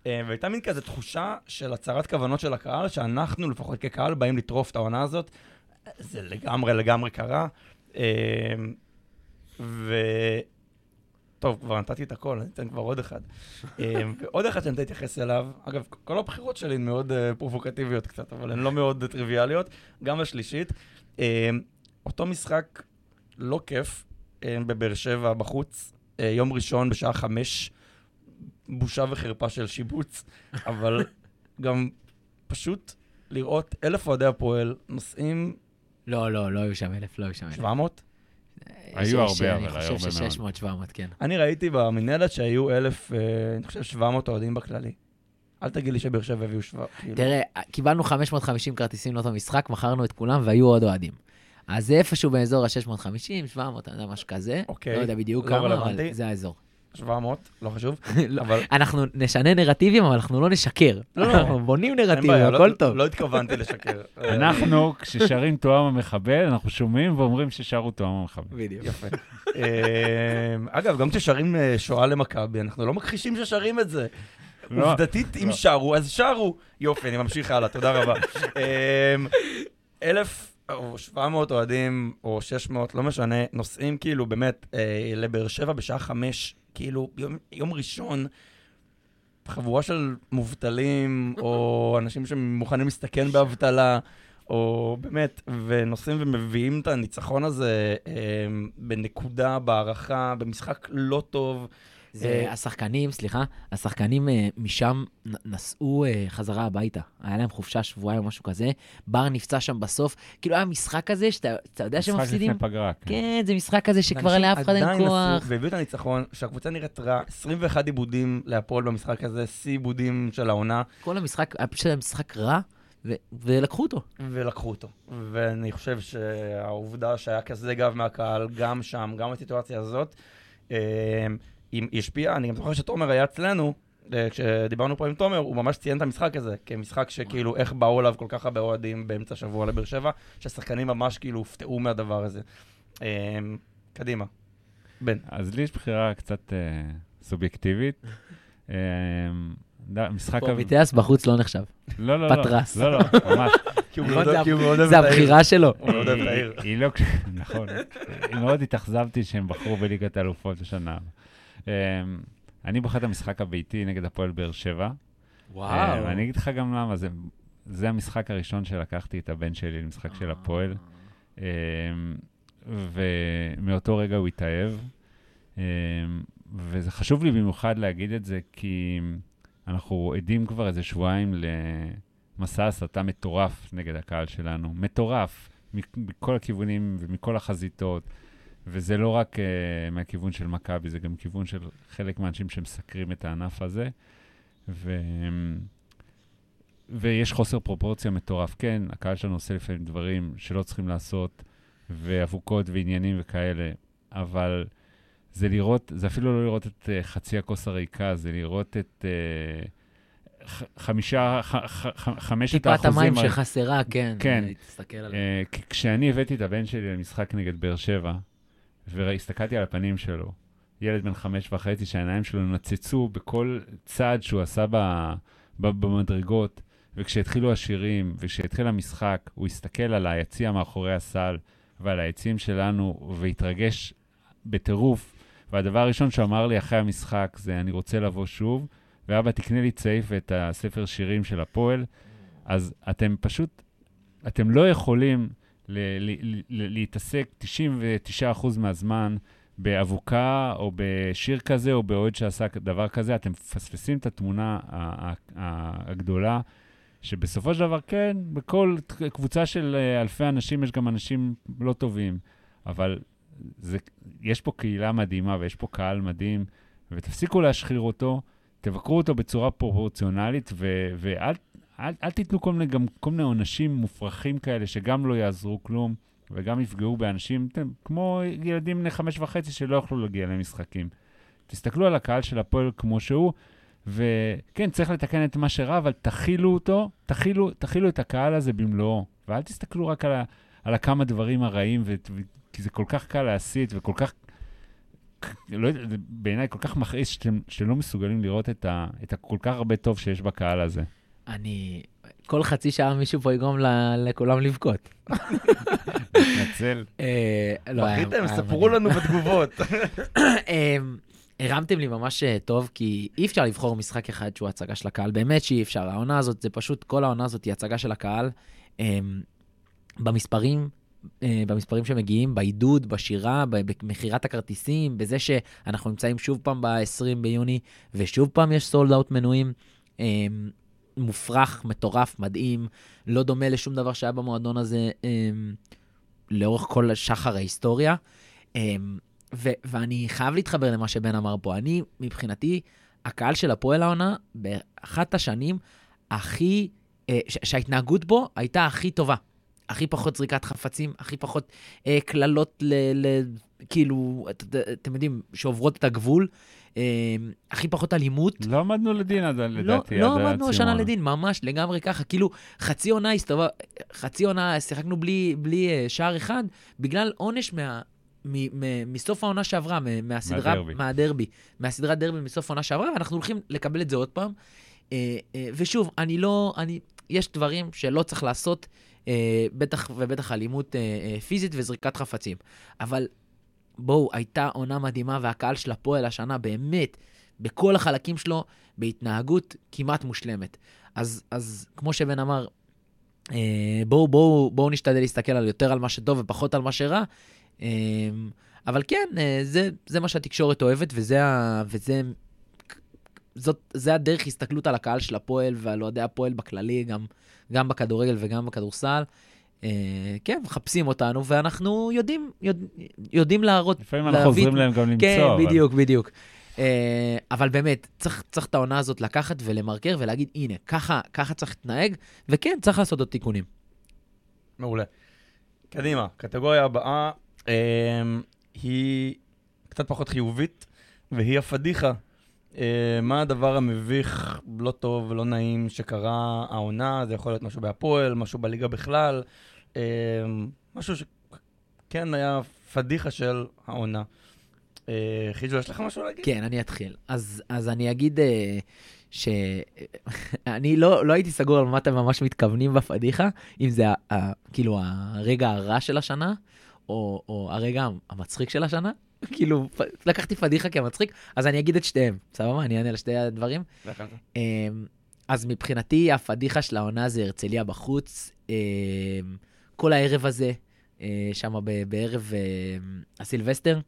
אה, והייתה מין כזה תחושה של הצהרת כוונות של הקהל, שאנחנו, לפחות כקהל, באים לטרוף את העונה הזאת. זה לגמרי לגמרי קרה. אה, ו... טוב, כבר נתתי את הכל, אני אתן כבר עוד אחד. אה, ועוד אחד שאני רוצה להתייחס אליו, אגב, כל הבחירות שלי הן מאוד אה, פרובוקטיביות קצת, אבל הן לא מאוד טריוויאליות. גם השלישית, אה, אותו משחק לא כיף אה, בבאר שבע בחוץ, אה, יום ראשון בשעה חמש, בושה וחרפה של שיבוץ, אבל גם פשוט לראות אלף אוהדי הפועל נוסעים לא, לא, לא היו שם אלף, לא היו שם אלף. 700. היו הרבה, אבל אני היו חושב הרבה מאוד. ש-600, 700, כן. אני ראיתי במנהלת שהיו אלף, אה, אני חושב 700 אוהדים בכללי. אל תגיד לי שבאר שבע הביאו שבע, כאילו. תראה, קיבלנו 550 כרטיסים לאותו משחק, מכרנו את כולם והיו עוד אוהדים. אז זה איפשהו באזור ה-650, 700, אני יודע, משהו כזה. אוקיי, לא יודע בדיוק לא כמה. אבל זה האזור. 700, לא חשוב. לא, אבל אנחנו נשנה נרטיבים, אבל אנחנו לא נשקר. לא, לא. אנחנו בונים נרטיבים, לא- הכל טוב. לא התכוונתי לשקר. אנחנו, כששרים תואם המחבל, אנחנו שומעים ואומרים ששרו תואם המחבל. בדיוק. יפה. אה, אגב, גם כששרים אה, שואה למכבי, אנחנו לא מכחישים ששרים את זה. עובדתית, אם. שרו, אז שרו. יופי, אני ממשיך הלאה, תודה רבה. אמ, אלף או 700 אוהדים, או 600, לא משנה, נוסעים כאילו באמת אה, לבאר שבע בשעה חמש, כאילו יום, יום ראשון, חבורה של מובטלים, או אנשים שמוכנים להסתכן באבטלה, או באמת, ונוסעים ומביאים את הניצחון הזה אה, בנקודה, בהערכה, במשחק לא טוב. זה אה, השחקנים, סליחה, השחקנים אה, משם נסעו אה, חזרה הביתה. היה להם חופשה שבועיים או משהו כזה. בר נפצע שם בסוף. כאילו היה משחק כזה שאתה אתה יודע שהם משחק מפסידים? לפני פגרה, כן. כן, זה משחק כזה שכבר לאף אחד אין עדיין כוח. נסעו והביאו את הניצחון, שהקבוצה נראית רע, 21 עיבודים להפועל במשחק הזה, שיא עיבודים של העונה, כל המשחק, היה פשוט משחק רע, ו- ולקחו אותו. ולקחו אותו. ואני חושב שהעובדה שהיה כזה גב מהקהל, גם שם, גם בסיטואציה הזאת, אה, היא השפיעה. אני גם זוכר שתומר היה אצלנו, אה, כשדיברנו פה עם תומר, הוא ממש ציין את המשחק הזה, כמשחק שכאילו, איך באו אליו כל כך הרבה אוהדים באמצע השבוע לבאר שבע, שהשחקנים ממש כאילו הופתעו מהדבר הזה. אה, קדימה. בן. אז לי יש בחירה קצת אה, סובייקטיבית. אה, משחק... פורביטיאס בחוץ לא נחשב. לא, לא, לא. פטרס. לא, לא, ממש. כי הוא מאוד זה אוהב זה את העיר. הבחירה שלו. הוא מאוד אוהב את העיר. היא לא... נכון. מאוד התאכזבתי שהם בחרו בליגת האלופות השנה. אה, אני בוחר את המשחק הביתי נגד הפועל באר שבע. אה, ואני אגיד לך גם למה, זה, זה המשחק הראשון שלקחתי את הבן שלי למשחק של הפועל, אה, ומאותו רגע הוא התאהב. אה, וזה חשוב לי במיוחד להגיד את זה, כי אנחנו עדים כבר איזה שבועיים למסע הסתה מטורף נגד הקהל שלנו. מטורף, מכל הכיוונים ומכל החזיתות. וזה לא רק uh, מהכיוון של מכבי, זה גם כיוון של חלק מהאנשים שמסקרים את הענף הזה. ו... ויש חוסר פרופורציה מטורף. כן, הקהל שלנו עושה לפעמים דברים שלא צריכים לעשות, ואבוקות ועניינים וכאלה, אבל זה לראות, זה אפילו לא לראות את uh, חצי הכוס הריקה, זה לראות את uh, חמישה, ח- ח- ח- חמשת טיפת האחוזים. המים ה- שחסרה, כן. כן. תסתכל עליה. כ- כשאני הבאתי את הבן שלי למשחק נגד באר שבע, והסתכלתי על הפנים שלו, ילד בן חמש וחצי שהעיניים שלו נצצו בכל צעד שהוא עשה ב, ב, במדרגות, וכשהתחילו השירים, וכשהתחיל המשחק, הוא הסתכל על היציע מאחורי הסל ועל היציעים שלנו, והתרגש בטירוף. והדבר הראשון שהוא אמר לי אחרי המשחק זה, אני רוצה לבוא שוב, ואבא, תקנה לי צעיף ואת הספר שירים של הפועל. אז אתם פשוט, אתם לא יכולים ל- ל- ל- להתעסק 99% מהזמן באבוקה או בשיר כזה או באוהד שעשה דבר כזה, אתם מפספסים את התמונה הגדולה, שבסופו של דבר, כן, בכל קבוצה של אה, אלפי אנשים יש גם אנשים לא טובים, אבל זה, יש פה קהילה מדהימה ויש פה קהל מדהים, ותפסיקו להשחיר אותו, תבקרו אותו בצורה פרופורציונלית, ו- ואל אל, אל תיתנו כל מיני, גם כל מיני עונשים מופרכים כאלה שגם לא יעזרו כלום, וגם יפגעו באנשים, אתם, כמו ילדים בני חמש וחצי שלא יכלו להגיע למשחקים. תסתכלו על הקהל של הפועל כמו שהוא, וכן, צריך לתקן את מה שרע, אבל תכילו אותו, תכילו, תכילו את הקהל הזה במלואו, ואל תסתכלו רק על, ה, על הכמה דברים הרעים, ו, ו, כי זה כל כך קל להסית וכל כך, לא בעיניי כל כך מכעיס שאתם, שאתם לא מסוגלים לראות את, ה, את הכל כך הרבה טוב שיש בקהל הזה. אני... כל חצי שעה מישהו פה יגרום ל- לכולם לבכות. מתנצל. אה, לא, היה- בכיתם, ספרו. לנו בתגובות. הרמתם לי ממש אה, טוב, כי אי אפשר לבחור משחק אחד שהוא הצגה של הקהל, באמת שאי אפשר. העונה הזאת, זה פשוט, כל העונה הזאת היא הצגה של הקהל. במספרים, אה, במספרים שמגיעים, בעידוד, בשירה, במכירת הכרטיסים, בזה שאנחנו נמצאים שוב פעם ב-20 ביוני, ושוב פעם יש סולד אאוט מנויים. מופרך, מטורף, מדהים, לא דומה לשום דבר שהיה במועדון הזה אמ, לאורך כל שחר ההיסטוריה. אמ, ו- ואני חייב להתחבר למה שבן אמר פה. אני, מבחינתי, הקהל של הפועל העונה, באחת השנים הכי, אה, שההתנהגות בו הייתה הכי טובה. הכי פחות זריקת חפצים, הכי פחות אה, קללות ל... ל כאילו, את, אתם יודעים, שעוברות את הגבול. אה, הכי פחות אלימות. לא עמדנו לדין עד לא, לדעתי. לא עד עמדנו השנה. לדין, ממש לגמרי ככה. כאילו, חצי עונה הסתובב, חצי עונה שיחקנו בלי, בלי אה, שער אחד, בגלל עונש מה, מ, מ, מסוף העונה שעברה, מ, מהסדרה, מהדרבי. מהדרבי, מהסדרת דרבי מסוף העונה שעברה, ואנחנו הולכים לקבל את זה עוד פעם. אה, אה, ושוב, אני לא, אני, יש דברים שלא צריך לעשות, בטח ובטח אלימות פיזית וזריקת חפצים. אבל בואו, הייתה עונה מדהימה, והקהל של הפועל השנה באמת, בכל החלקים שלו, בהתנהגות כמעט מושלמת. אז, אז כמו שבן אמר, אה, בואו, בואו, בואו נשתדל להסתכל על יותר על מה שטוב ופחות על מה שרע. אה, אבל כן, אה, זה, זה מה שהתקשורת אוהבת, וזה, וזה זאת, זה הדרך הסתכלות על הקהל של הפועל ועל אוהדי הפועל בכללי, גם, גם בכדורגל וגם בכדורסל. אה, כן, מחפשים אותנו, ואנחנו יודעים, יודע, יודעים להראות, לפעמים אנחנו עוזרים להם גם למצוא. כן, אבל- בדיוק, בדיוק. אה, אבל באמת, צריך, צריך את העונה הזאת לקחת ולמרקר ולהגיד, הנה, ככה, ככה צריך להתנהג, וכן, צריך לעשות עוד תיקונים. מעולה. קדימה, קטגוריה הבאה אמ, היא קצת פחות חיובית, והיא הפדיחה. אה, מה הדבר המביך, לא טוב ולא נעים שקרה העונה? זה יכול להיות משהו בהפועל, משהו בליגה בכלל, אה, משהו שכן היה פדיחה של העונה. אה, חיג'ו, יש לך משהו להגיד? כן, אני אתחיל. אז, אז אני אגיד אה, שאני לא, לא הייתי סגור על מה אתם ממש מתכוונים בפדיחה, אם זה ה, כאילו הרגע הרע של השנה, או, או הרגע המצחיק של השנה. כאילו, לקחתי פדיחה כמצחיק, אז אני אגיד את שתיהם. סבבה? אני אענה לשתי הדברים. זה אחד. אמ, אז מבחינתי, הפדיחה של העונה זה הרצליה בחוץ. אמ, כל הערב הזה, שם בערב אה, הסילבסטר,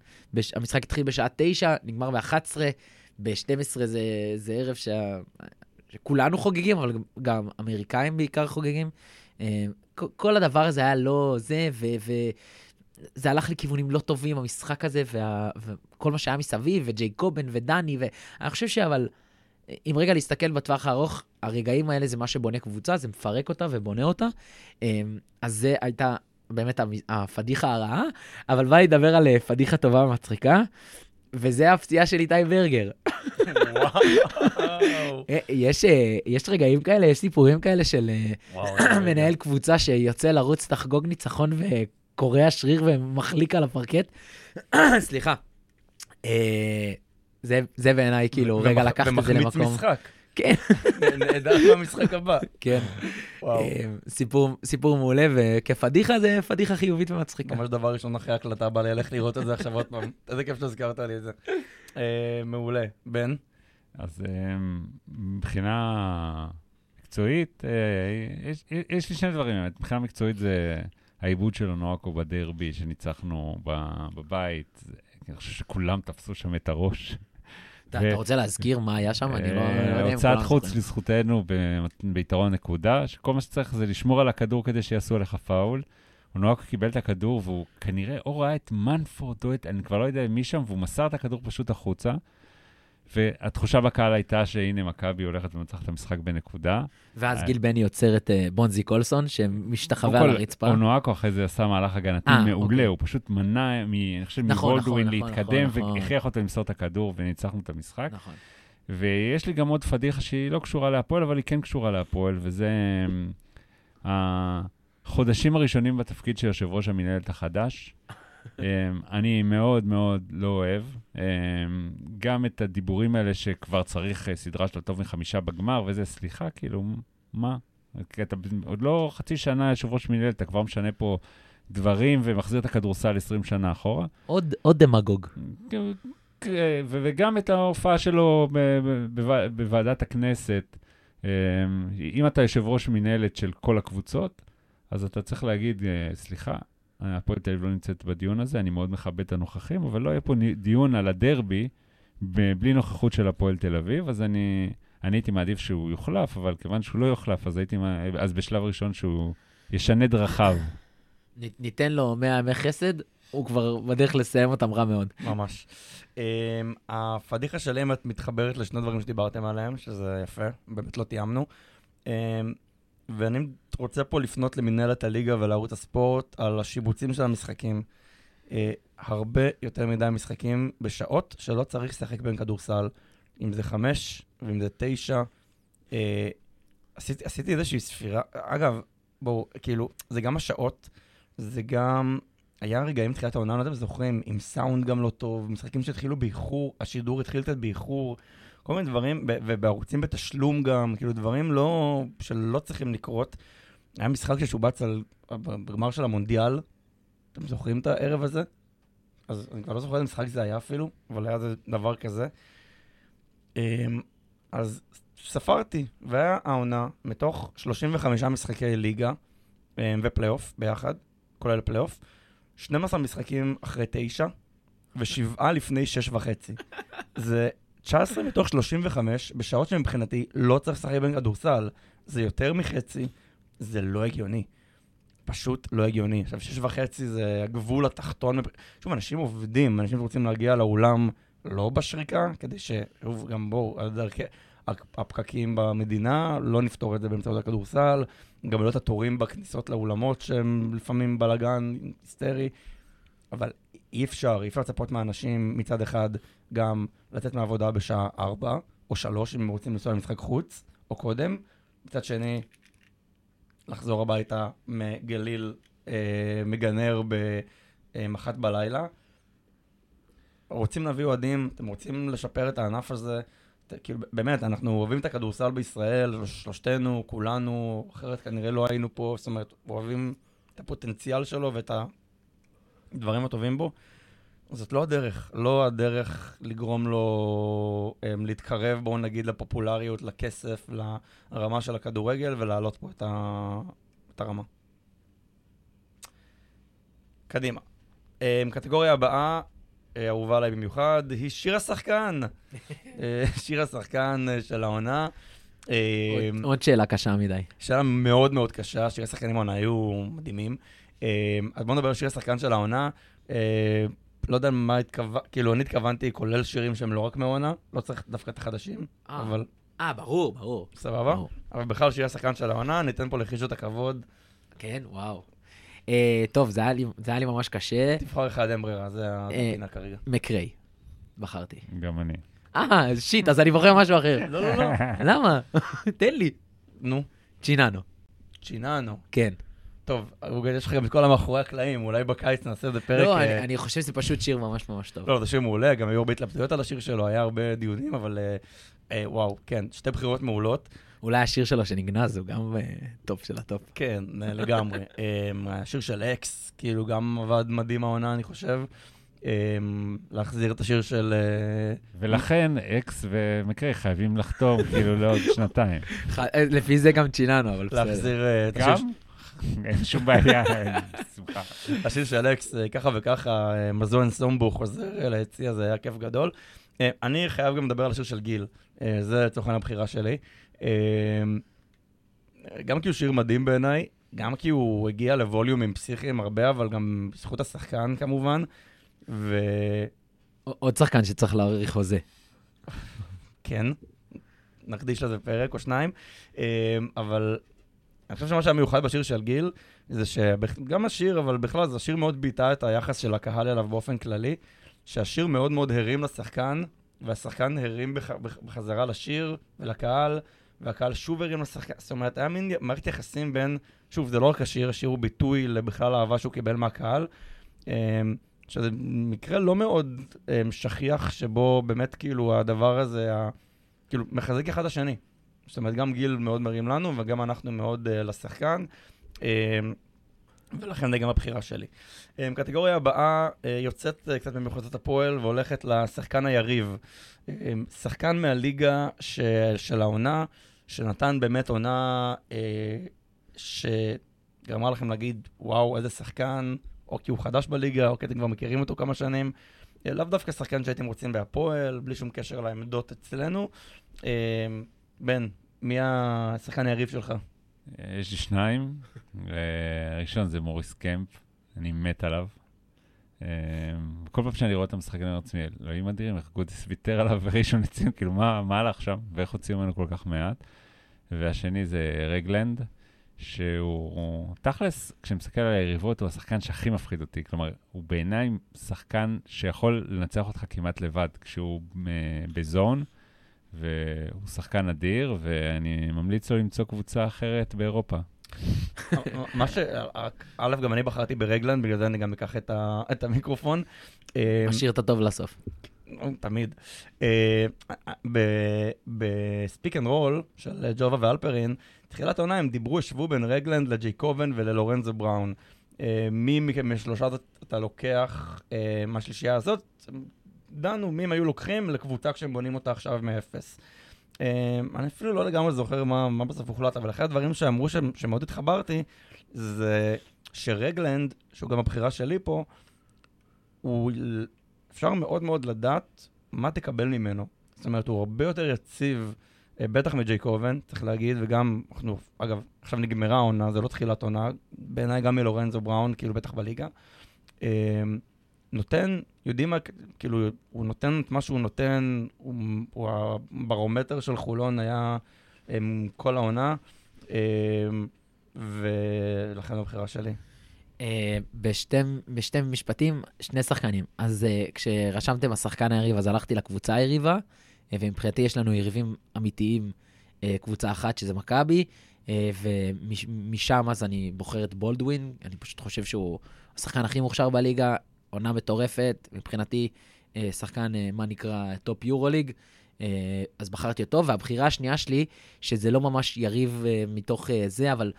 המשחק התחיל בשעה 9, נגמר ב-11, ב-12 זה, זה ערב שה... שכולנו חוגגים, אבל גם, אמריקאים בעיקר חוגגים. אמ, כל- כל הדבר הזה היה לא זה, ו... ו זה הלך לכיוונים לא טובים, המשחק הזה, וה, וכל מה שהיה מסביב, וג'ייקובן ודני, ואני חושב שאבל, אם רגע להסתכל בטווח הארוך, הרגעים האלה זה מה שבונה קבוצה, זה מפרק אותה ובונה אותה. אמ, אז זה הייתה באמת הפדיחה הרעה, אבל בא לדבר על אה, פדיחה טובה ומצחיקה. וזה הפציעה של איתי ברגר. אה, יש, אה, יש רגעים כאלה, יש סיפורים כאלה של. מנהל קבוצה שיוצא לרוץ לחגוג ניצחון וקורע שריר ומחליק על הפרקט. סליחה. אה, זה, זה בעיניי, כאילו, רגע לקחת את זה ומחמיץ למקום. משחק. כן, נהדר במשחק הבא. כן. וואו. אה, סיפור, סיפור מעולה, וכפדיחה זה פדיחה חיובית ומצחיקה. ממש דבר ראשון אחרי ההקלטה בא לי ללכת לראות את זה עכשיו עוד פעם. איזה כיף שהזכרת לי את זה. אה, מעולה. בן? אז מבחינה מקצועית, יש, יש לי שני דברים, באמת. מבחינה מקצועית זה העיבוד של אונואקו בדרבי, שניצחנו בבית. אני חושב שכולם תפסו שם את הראש. אתה רוצה להזכיר מה היה שם? אני לא לא יודע אם הוצאת חוץ. לזכותנו ביתרון נקודה, שכל מה שצריך זה לשמור על הכדור כדי שיעשו עליך פאול. אונואקו קיבל את הכדור והוא כנראה או ראה את מנפורד או את, אני כבר לא יודע מי שם, והוא מסר את הכדור פשוט החוצה. והתחושה בקהל הייתה שהנה מכבי הולכת ומנצחת את המשחק בנקודה. ואז אה. גיל בני יוצר את אה, בונזי קולסון, שמשתחווה על הרצפה. אונואקו אחרי זה עשה מהלך הגנתי אה, מעולה, אוקיי. הוא פשוט מנע, אני חושב, נכון, נכון, להתקדם, נכון, נכון. והכריח אותו למסור את הכדור וניצחנו את המשחק. ויש לי גם עוד פדיחה שהיא לא קשורה להפועל, אבל היא כן קשורה להפועל, וזה אמ, החודשים הראשונים בתפקיד של יושב ראש המנהלת החדש. אמ, אני מאוד מאוד לא אוהב. אמ, גם את הדיבורים האלה שכבר צריך אה, סדרה של טוב מחמישה בגמר, וזה, סליחה, כאילו, מה? כי אתה עוד לא חצי שנה יושב ראש מנהלת, אתה כבר משנה פה דברים ומחזיר את הכדורסל 20 שנה אחורה. עוד עוד דמגוג. כן, ו- וגם את ההופעה שלו בוועדת הכנסת. אמ, אם אתה יושב ראש מנהלת של כל הקבוצות, אז אתה צריך להגיד, אה, סליחה, הפועל תל אביב לא נמצאת בדיון הזה, אני מאוד מכבד את הנוכחים, אבל לא יהיה פה דיון על הדרבי בלי נוכחות של הפועל תל אביב, אז אני, אני הייתי מעדיף שהוא יוחלף, אבל כיוון שהוא לא יוחלף, אז הייתי, אז בשלב ראשון שהוא ישנה דרכיו. ניתן לו 100 ימי חסד, הוא כבר בדרך לסיים אותם רע מאוד. ממש. Um, הפדיחה שלי את מתחברת לשני דברים שדיברתם עליהם, שזה יפה, באמת לא תיאמנו. ואני רוצה פה לפנות למנהלת הליגה ולערוץ הספורט על השיבוצים של המשחקים. Uh, הרבה יותר מדי משחקים בשעות שלא צריך לשחק בין כדורסל, אם זה חמש ואם זה תשע. Uh, עשיתי, עשיתי איזושהי ספירה, אגב, בואו, כאילו, זה גם השעות, זה גם היה רגעים תחילת העונה, לא יודע אם זוכרים, עם סאונד גם לא טוב, משחקים שהתחילו באיחור, השידור התחיל קצת באיחור, כל מיני דברים, ובערוצים בתשלום גם, כאילו דברים לא, שלא צריכים לקרות. היה משחק ששובץ על, בגמר של המונדיאל, אתם זוכרים את הערב הזה? אז אני כבר לא זוכר איזה משחק זה היה אפילו, אבל היה זה דבר כזה. אמ, אז ספרתי, והיה העונה, מתוך 35 משחקי ליגה אמ, ופלייאוף ביחד, כולל פלייאוף, 12 משחקים אחרי תשע, ושבעה לפני שש וחצי. זה 19 מתוך 35, בשעות שמבחינתי לא צריך לשחק בו כדורסל. זה יותר מחצי, זה לא הגיוני. פשוט לא הגיוני. עכשיו, שש וחצי זה הגבול התחתון. שוב, אנשים עובדים, אנשים רוצים להגיע לאולם לא בשריקה, כדי ש... שוב, גם בואו, על דרכי... הפקקים במדינה, לא נפתור את זה באמצעות הכדורסל, גם לא את התורים בכניסות לאולמות שהם לפעמים בלאגן היסטרי, אבל אי אפשר, אי אפשר לצפות מאנשים מצד אחד גם לצאת מהעבודה בשעה 4 או 3 אם הם רוצים לנסוע למשחק חוץ, או קודם, מצד שני, לחזור הביתה מגליל אה, מגנר במח"ט בלילה. רוצים להביא אוהדים, אתם רוצים לשפר את הענף הזה, כאילו, באמת, אנחנו אוהבים את הכדורסל בישראל, שלושתנו, כולנו, אחרת כנראה לא היינו פה, זאת אומרת, אוהבים את הפוטנציאל שלו ואת הדברים הטובים בו. זאת לא הדרך, לא הדרך לגרום לו um, להתקרב, בואו נגיד, לפופולריות, לכסף, לרמה של הכדורגל, ולהעלות פה את, ה... את הרמה. קדימה. Um, קטגוריה הבאה, אה, אהובה עליי במיוחד, היא שיר השחקן. אה, שיר השחקן של העונה. עוד- עוד שאלה קשה מדי. שאלה מאוד מאוד קשה, שירי השחקנים העונה היו מדהימים. אה, אז בואו נדבר על שיר השחקן של העונה. אה, לא יודע מה התכוונתי, כאילו אני התכוונתי כולל שירים שהם לא רק מהעונה, לא צריך דווקא את החדשים, אה. אבל אה, ברור, ברור. סבבה. אבל בכלל שיר השחקן של העונה, ניתן פה לחישות הכבוד. כן, וואו. אה, טוב, זה היה לי- ממש קשה. תבחר אחד, אין ברירה, זה אה. הפינה כרגע. מקריי. בחרתי. גם אני. אה, שיט, אז אני בוחר משהו אחר. לא, לא, לא. למה? תן לי. נו, צ'יננו. צ'יננו. כן. טוב, רוגל, יש לך גם את כל המאחורי הקלעים, אולי בקיץ נעשה איזה פרק. לא, אה, אני- אני חושב שזה פשוט שיר ממש ממש טוב. לא, זה שיר מעולה, גם היו הרבה התלבטויות על השיר שלו, היה הרבה דיונים, אבל אה, אה, וואו, כן, שתי בחירות מעולות. אולי השיר שלו שנגנז הוא גם אה, טופ של הטופ. כן, אה, לגמרי. אה, השיר של אקס, כאילו, גם עבד מדהים העונה, אני חושב. אה, להחזיר את השיר של... אה, ולכן אקס ומקרי חייבים לחתום כאילו לעוד שנתיים. לפי זה גם צ'ינאנו, אבל בסדר. להחזיר את השיר גם? אין שום בעיה, בשמחה. השיר של אלכס, אה, ככה וככה, אה, מזון סומבו חוזר אל היציע, זה היה כיף גדול. אה, אני חייב גם לדבר על השיר של גיל, אה, זה לצורך העניין הבחירה שלי. אה, גם כי הוא שיר מדהים בעיניי, גם כי הוא הגיע לווליומים פסיכיים הרבה, אבל גם בזכות השחקן כמובן. וכן, עוד שחקן שצריך להאריך חוזה. נקדיש לזה פרק או שניים. אה, אבל אני חושב שמה שהיה מיוחד בשיר של גיל, זה שגם השיר, אבל בכלל, זה השיר מאוד ביטא את היחס של הקהל אליו באופן כללי, שהשיר מאוד מאוד הרים לשחקן, והשחקן הרים בח, בח, בחזרה לשיר ולקהל, והקהל שוב הרים לשחקן. זאת אומרת, היה מין מערכת יחסים בין, שוב, זה לא רק השיר, השיר הוא ביטוי לבכלל האהבה שהוא קיבל מהקהל. אה, שזה מקרה לא מאוד אה, שכיח, שבו באמת כאילו הדבר הזה, כאילו, מחזק אחד את השני. זאת אומרת, גם גיל מאוד מרים לנו, וגם אנחנו מאוד uh, לשחקן, uh, ולכן זה גם הבחירה שלי. Um, קטגוריה הבאה uh, יוצאת uh, קצת ממחוזות הפועל והולכת לשחקן היריב. Um, שחקן מהליגה ש... של העונה, שנתן באמת עונה uh, שגרמה לכם להגיד, וואו, איזה שחקן, או כי הוא חדש בליגה, או כי אתם כבר מכירים אותו כמה שנים. לאו דווקא שחקן שהייתם רוצים בהפועל, בלי שום קשר לעמדות אצלנו. Uh, בן, מי השחקן היריב שלך? יש לי שניים. אה, הראשון זה מוריס קמפ, אני מת עליו. אה, כל פעם שאני רואה אותו משחק, אני אומר לעצמי, אלוהים אדירים, איך גודיס ויתר עליו בראשון לציון, כאילו, מה הלך שם, ואיך הוציאו ממנו כל כך מעט. והשני זה רגלנד, שהוא, תכלס, כשאני מסתכל על היריבות, הוא השחקן שהכי מפחיד אותי. כלומר, הוא בעיניי שחקן שיכול לנצח אותך כמעט לבד כשהוא אה, בזון. והוא שחקן אדיר, ואני ממליץ לו למצוא קבוצה אחרת באירופה. מה ש... א', גם אני בחרתי ברגלנד, בגלל זה אני גם אקח את, ה... את המיקרופון. משאיר את הטוב לסוף. תמיד. בפיק אנד רול של ג'ובה ואלפרין, תחילת העונה הם דיברו, ישבו בין רגלנד לג'ייקובן ללורנזו בראון. אה, מי מכם משלושה אתה לוקח אה, מהשלישייה הזאת? דנו מי הם היו לוקחים לקבוצה כשהם בונים אותה עכשיו מאפס. Uh, אני אפילו לא לגמרי זוכר מה, מה בסוף הוחלט, אבל אחד הדברים שאמרו ש, שמאוד התחברתי, זה שרגלנד, שהוא גם הבחירה שלי פה, הוא, אפשר מאוד מאוד לדעת מה תקבל ממנו. זאת אומרת, הוא הרבה יותר יציב, uh, בטח מג'ייקובן, צריך להגיד, וגם, אנחנו, אגב, עכשיו נגמרה העונה, זה לא תחילת עונה, בעיניי גם מלורנזו בראון, כאילו, בטח בליגה. Uh, נותן, יודעים מה, כאילו, הוא נותן את מה שהוא נותן, הוא, הוא הברומטר של חולון היה הם, כל העונה, הם, ולכן הבחירה שלי. Uh, בשתי, בשתי משפטים, שני שחקנים. אז uh, כשרשמתם השחקן היריב, אז הלכתי לקבוצה היריבה, uh, ומבחינתי יש לנו יריבים אמיתיים, קבוצה אחת שזה מכבי, uh, ומשם אז אני בוחר את בולדווין, אני פשוט חושב שהוא השחקן הכי מוכשר בליגה, עונה מטורפת, מבחינתי אה, שחקן, אה, מה נקרא, top יורוליג, אה, אז בחרתי אותו, והבחירה השנייה שלי, שזה לא ממש יריב מתוך זה, אבל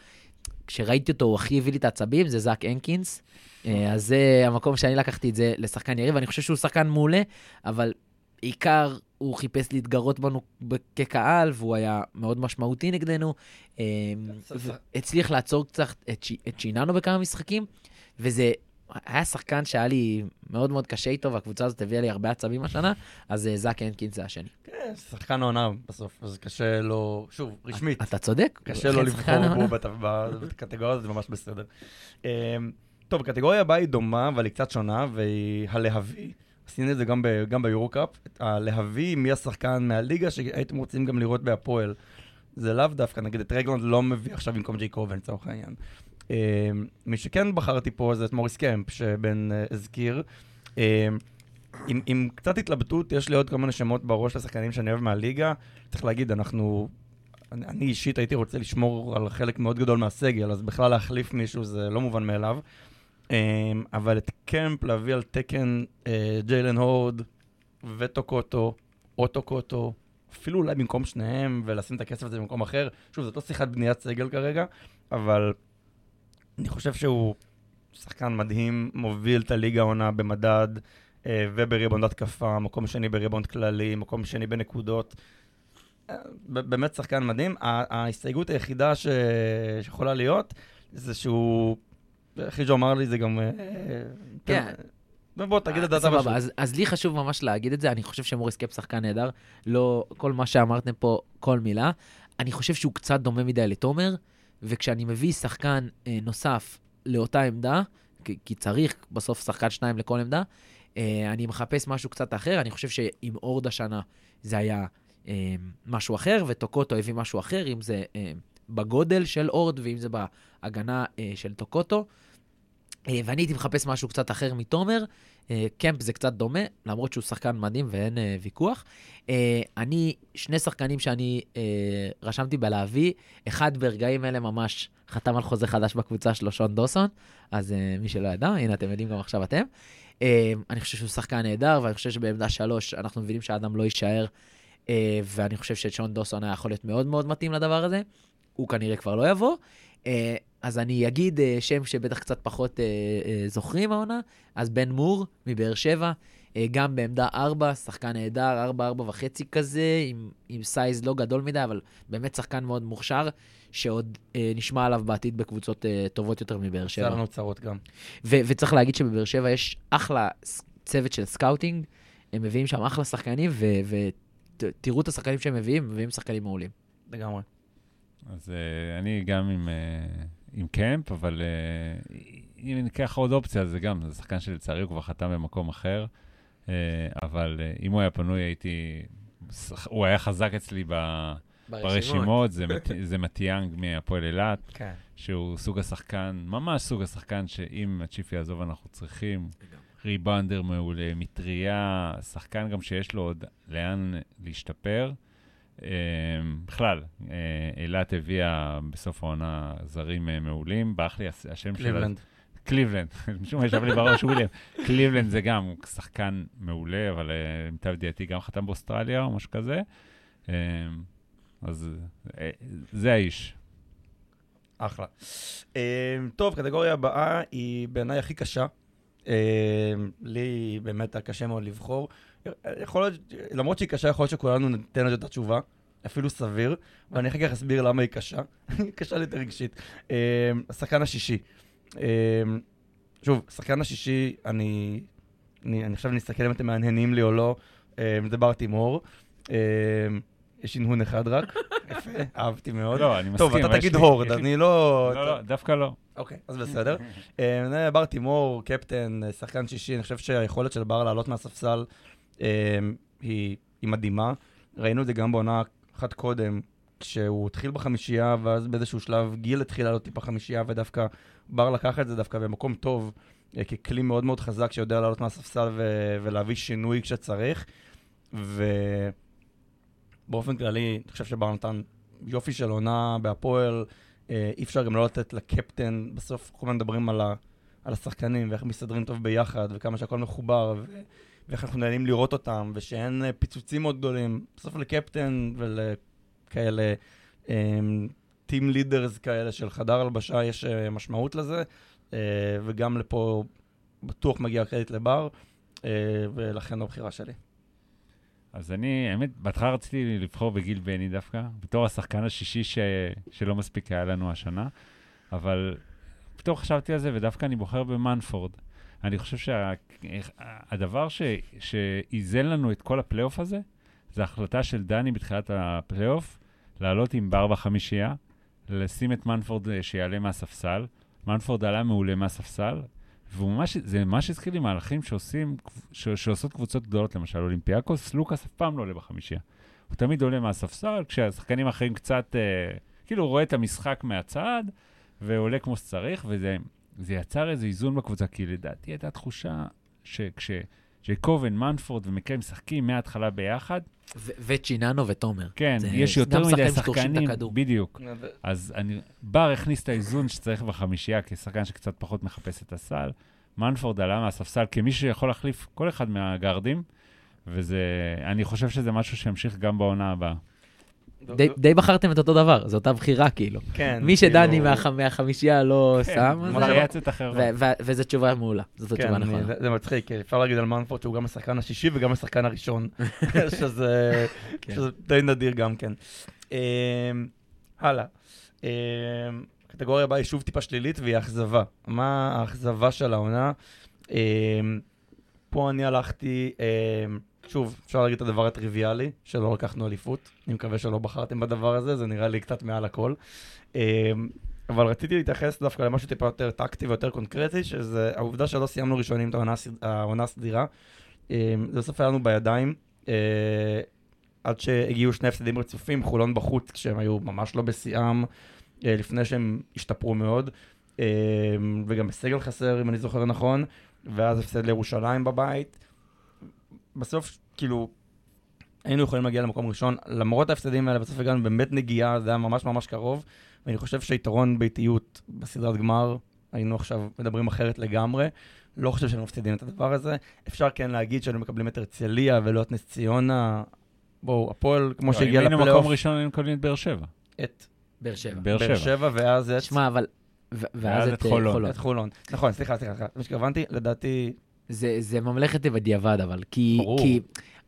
כשראיתי אותו, הוא הכי הביא לי את העצבים, זה זאק הנקינס. אז זה המקום שאני לקחתי את זה לשחקן יריב, אני חושב שהוא שחקן מעולה, אבל בעיקר הוא חיפש להתגרות בנו כקהל, והוא היה מאוד משמעותי נגדנו. הצליח לעצור קצת את שיננו בכמה משחקים, וזה היה שחקן שהיה לי מאוד מאוד קשה איתו, והקבוצה הזאת הביאה לי הרבה עצבים השנה, אז uh, זאק הנקינס זה השני. כן, שחקן העונה בסוף, אז קשה לו, שוב, רשמית. אתה צודק. קשה לו לבחור בו בקטגוריה הזאת, זה ממש בסדר. טוב, הקטגוריה הבאה היא דומה, אבל היא קצת שונה, והיא הלהביא. עשינו את זה גם, ב- גם ביורו-קאפ. הלהביא מי השחקן מהליגה שהייתם רוצים גם לראות בהפועל. זה לאו דווקא, נגיד את רגלנד לא מביא עכשיו במקום ג'י קובן, לצורך העניין. Uh, מי שכן בחרתי פה זה את מוריס קמפ, שבן uh, הזכיר. Uh, עם, עם קצת התלבטות, יש לי עוד כל מיני שמות בראש לשחקנים שאני אוהב מהליגה. צריך להגיד, אנחנו... אני, אני אישית הייתי רוצה לשמור על חלק מאוד גדול מהסגל, אז בכלל להחליף מישהו זה לא מובן מאליו. Um, אבל את קמפ להביא על תקן uh, ג'יילן הורד וטוקוטו, או טוקוטו, אפילו אולי במקום שניהם, ולשים את הכסף הזה במקום אחר. שוב, זאת לא שיחת בניית סגל כרגע, אבל אני חושב שהוא שחקן מדהים, מוביל את הליגה העונה במדד אה, ובריבונד התקפה, מקום שני בריבונד כללי, מקום שני בנקודות. אה, באמת שחקן מדהים. ההסתייגות היחידה ש... שיכולה להיות, זה שהוא, חיג'ו אמר לי, זה גם... אה, כן. בוא, תגיד את דעתה סבבה, משהו. אז, אז לי חשוב ממש להגיד את זה, אני חושב שמוריס קאפ שחקן נהדר, לא כל מה שאמרתם פה, כל מילה. אני חושב שהוא קצת דומה מדי לתומר, וכשאני מביא שחקן אה, נוסף לאותה עמדה, כי, כי צריך בסוף שחקן שניים לכל עמדה, אה, אני מחפש משהו קצת אחר, אני חושב שעם אורד השנה זה היה אה, משהו אחר, וטוקוטו הביא משהו אחר, אם זה אה, בגודל של אורד ואם זה בהגנה אה, של טוקוטו. אה, ואני הייתי מחפש משהו קצת אחר מתומר. אה, קמפ זה קצת דומה, למרות שהוא שחקן מדהים ואין אה, ויכוח. אני, שני שחקנים שאני רשמתי בלהביא, אחד ברגעים אלה ממש חתם על חוזה חדש בקבוצה שלו, שון דוסון, אז מי שלא ידע, הנה אתם יודעים גם עכשיו אתם. אני חושב שהוא שחקן נהדר, ואני חושב שבעמדה שלוש אנחנו מבינים שהאדם לא יישאר, ואני חושב ששון דוסון היה יכול להיות מאוד מאוד מתאים לדבר הזה. הוא כנראה כבר לא יבוא. אז אני אגיד אה, שם שבטח קצת פחות אה, אה, זוכרים העונה, אז בן מור מבאר שבע, אה, גם בעמדה 4, שחקן נהדר, 4, 4 וחצי כזה, עם, עם סייז לא גדול מדי, אבל באמת שחקן מאוד מוכשר, שעוד אה, נשמע עליו בעתיד בקבוצות אה, טובות יותר מבאר שבע. לנו צרות גם. ו- וצריך להגיד שבבאר שבע יש אחלה צוות של scouting, הם מביאים שם אחלה שחקנים, ותראו את השחקנים שהם מביאים, הם מביאים שחקנים מעולים. לגמרי. אז אה, אני גם עם, אה, עם קמפ, אבל אה, אם ניקח עוד אופציה, זה גם, זה שחקן שלצערי הוא כבר חתם במקום אחר, אה, אבל אה, אם הוא היה פנוי, הייתי... הוא היה חזק אצלי ב, ברשימות, זה, מת, זה מתיאנג מהפועל אילת, כן. שהוא סוג השחקן, ממש סוג השחקן שאם הצ'יף יעזוב אנחנו צריכים. rebounder מעולה, מטרייה, שחקן גם שיש לו עוד לאן להשתפר. אה, בכלל, אה, אילת הביאה בסוף העונה זרים אה, מעולים, ברח לי השם של... קליבלנד. קליבלנד, משום מה ישב לי בראש וויליאם. קליבלנד זה גם שחקן מעולה, אבל למיטב ידיעתי גם חתם באוסטרליה או משהו כזה. אז זה האיש. אחלה. טוב, קטגוריה הבאה היא בעיניי הכי קשה. לי באמת היה קשה מאוד לבחור. יכול להיות, למרות שהיא קשה, יכול להיות שכולנו ניתן לזה את התשובה, אפילו סביר, ואני אחר כך אסביר למה היא קשה. היא קשה לי יותר רגשית. אה, השחקן השישי. אה, שוב, השחקן השישי, אני, אני, אני עכשיו נסתכל אם אתם מהנהנים לי או לא, זה בר תימור. אה, יש הנהון אחד רק, יפה, אהבתי מאוד. לא, אני מסכים. טוב, אתה תגיד הורד, אני לא... לא, לא, דווקא לא. אוקיי, אז בסדר. בר תימור, קפטן, שחקן שישי, אני חושב שהיכולת של בר לעלות מהספסל היא היא מדהימה. ראינו את זה גם בעונה אחת קודם, כשהוא התחיל בחמישייה, ואז באיזשהו שלב גיל התחיל לעלות טיפה חמישייה, ודווקא בר לקח את זה דווקא במקום טוב, אה, ככלי מאוד מאוד חזק שיודע לעלות מהספסל ו- ולהביא שינוי כשצריך. ובאופן כללי, אני חושב שבר נתן יופי של עונה בהפועל. אה, אי אפשר גם לא לתת לקפטן, בסוף כל הזמן מדברים על, ה, על השחקנים ואיך מסתדרים טוב ביחד וכמה שהכל מחובר ו, ואיך אנחנו נהנים לראות אותם ושאין אה, פיצוצים מאוד גדולים. בסוף לקפטן ולכאלה טים לידרס כאלה של חדר הלבשה יש אה, משמעות לזה אה, וגם לפה בטוח מגיע קרדיט לבר ולכן הבחירה שלי. אז אני, האמת, בהתחלה רציתי לבחור בגיל בני דווקא, בתור השחקן השישי ש... שלא מספיק היה לנו השנה, אבל פתאום חשבתי על זה, ודווקא אני בוחר במנפורד. אני חושב שהדבר שה... שאיזן לנו את כל הפלייאוף הזה, זה החלטה של דני בתחילת הפלייאוף, לעלות עם בר בחמישייה, לשים את מנפורד אה, שיעלה מהספסל. מנפורד עלה מעולה מהספסל, ממש, זה ממש הזכיר לי מהלכים שעושים, ש, שעושות קבוצות גדולות, למשל אולימפיאקוס, לוקאס אף פעם לא עולה בחמישייה. הוא תמיד עולה מהספסל, כשהשחקנים האחרים קצת, אה, כאילו הוא רואה את המשחק מהצד, ועולה כמו שצריך, וזה זה יצר איזה איזון בקבוצה, כי לדעתי הייתה תחושה שכש... ג'ייקובן, מנפורד ומקרי משחקים מההתחלה ביחד. ו- וצ'יננו ותומר. כן, זה יש יותר מדי שחקנים. בדיוק. אז אני, בר הכניס את האיזון שצריך בחמישייה כשחקן שקצת פחות מחפש את הסל. מנפורד עלה מהספסל כמי שיכול להחליף כל אחד מהגארדים, וזה, אני חושב שזה משהו שימשיך גם בעונה הבאה. די, די בחרתם את אותו דבר, זו אותה בחירה כאילו. כן. מי שדני כאילו- מהח, מהחמישייה לא שם. ו- ו- וזו תשובה מעולה, זאת כן, התשובה אני- נכונה. זה- זה מצחיק, אפשר להגיד על מנפורד שהוא גם השחקן השישי וגם השחקן הראשון, שזה כן. שזה די נדיר גם כן. אמ, הלאה. אמ, הקטגוריה הבאה היא שוב טיפה שלילית והיא אכזבה. מה האכזבה של העונה? אמ, פה אני הלכתי, אמ, שוב, אפשר להגיד את הדבר הטריוויאלי, שלא לקחנו אליפות. אני מקווה שלא בחרתם בדבר הזה, זה נראה לי קצת מעל הכל. אמ, אבל רציתי להתייחס דווקא למשהו טיפה יותר טקטי ויותר קונקרטי, שזה העובדה שלא סיימנו ראשונים את העונה הסד- העונה הסדירה. אמ, זה בסוף היה לנו בידיים, אה, עד שהגיעו שני הפסדים רצופים, חולון בחוץ, כשהם היו ממש לא בשיאם, אה, לפני שהם השתפרו מאוד, אמ, וגם בסגל חסר, אם אני זוכר נכון, ואז הפסד לירושלים בבית. בסוף, כאילו, היינו יכולים להגיע למקום ראשון, למרות ההפסדים האלה, בסוף הגענו באמת נגיעה, זה היה ממש ממש קרוב, ואני חושב שיתרון ביתיות בסדרת גמר, היינו עכשיו מדברים אחרת לגמרי. לא חושב שהם מפסידים את הדבר הזה. אפשר כן להגיד שהיינו מקבלים את הרצליה ולא את נס ציונה. בואו, הפועל, כמו שהגיע לא, אם היינו לפלייאוף, מקום ראשון, היינו מקבלים את באר שבע. את באר שבע. באר שבע. ואז את שמע, אבל... ואז את אה, חולון. חולון. את חולון. נכון, סליחה, סליחה, סליחה. מה שהתכוונתי, לדעתי, זה, זה חוכמת בדיעבד, אבל. כי, ברור. כי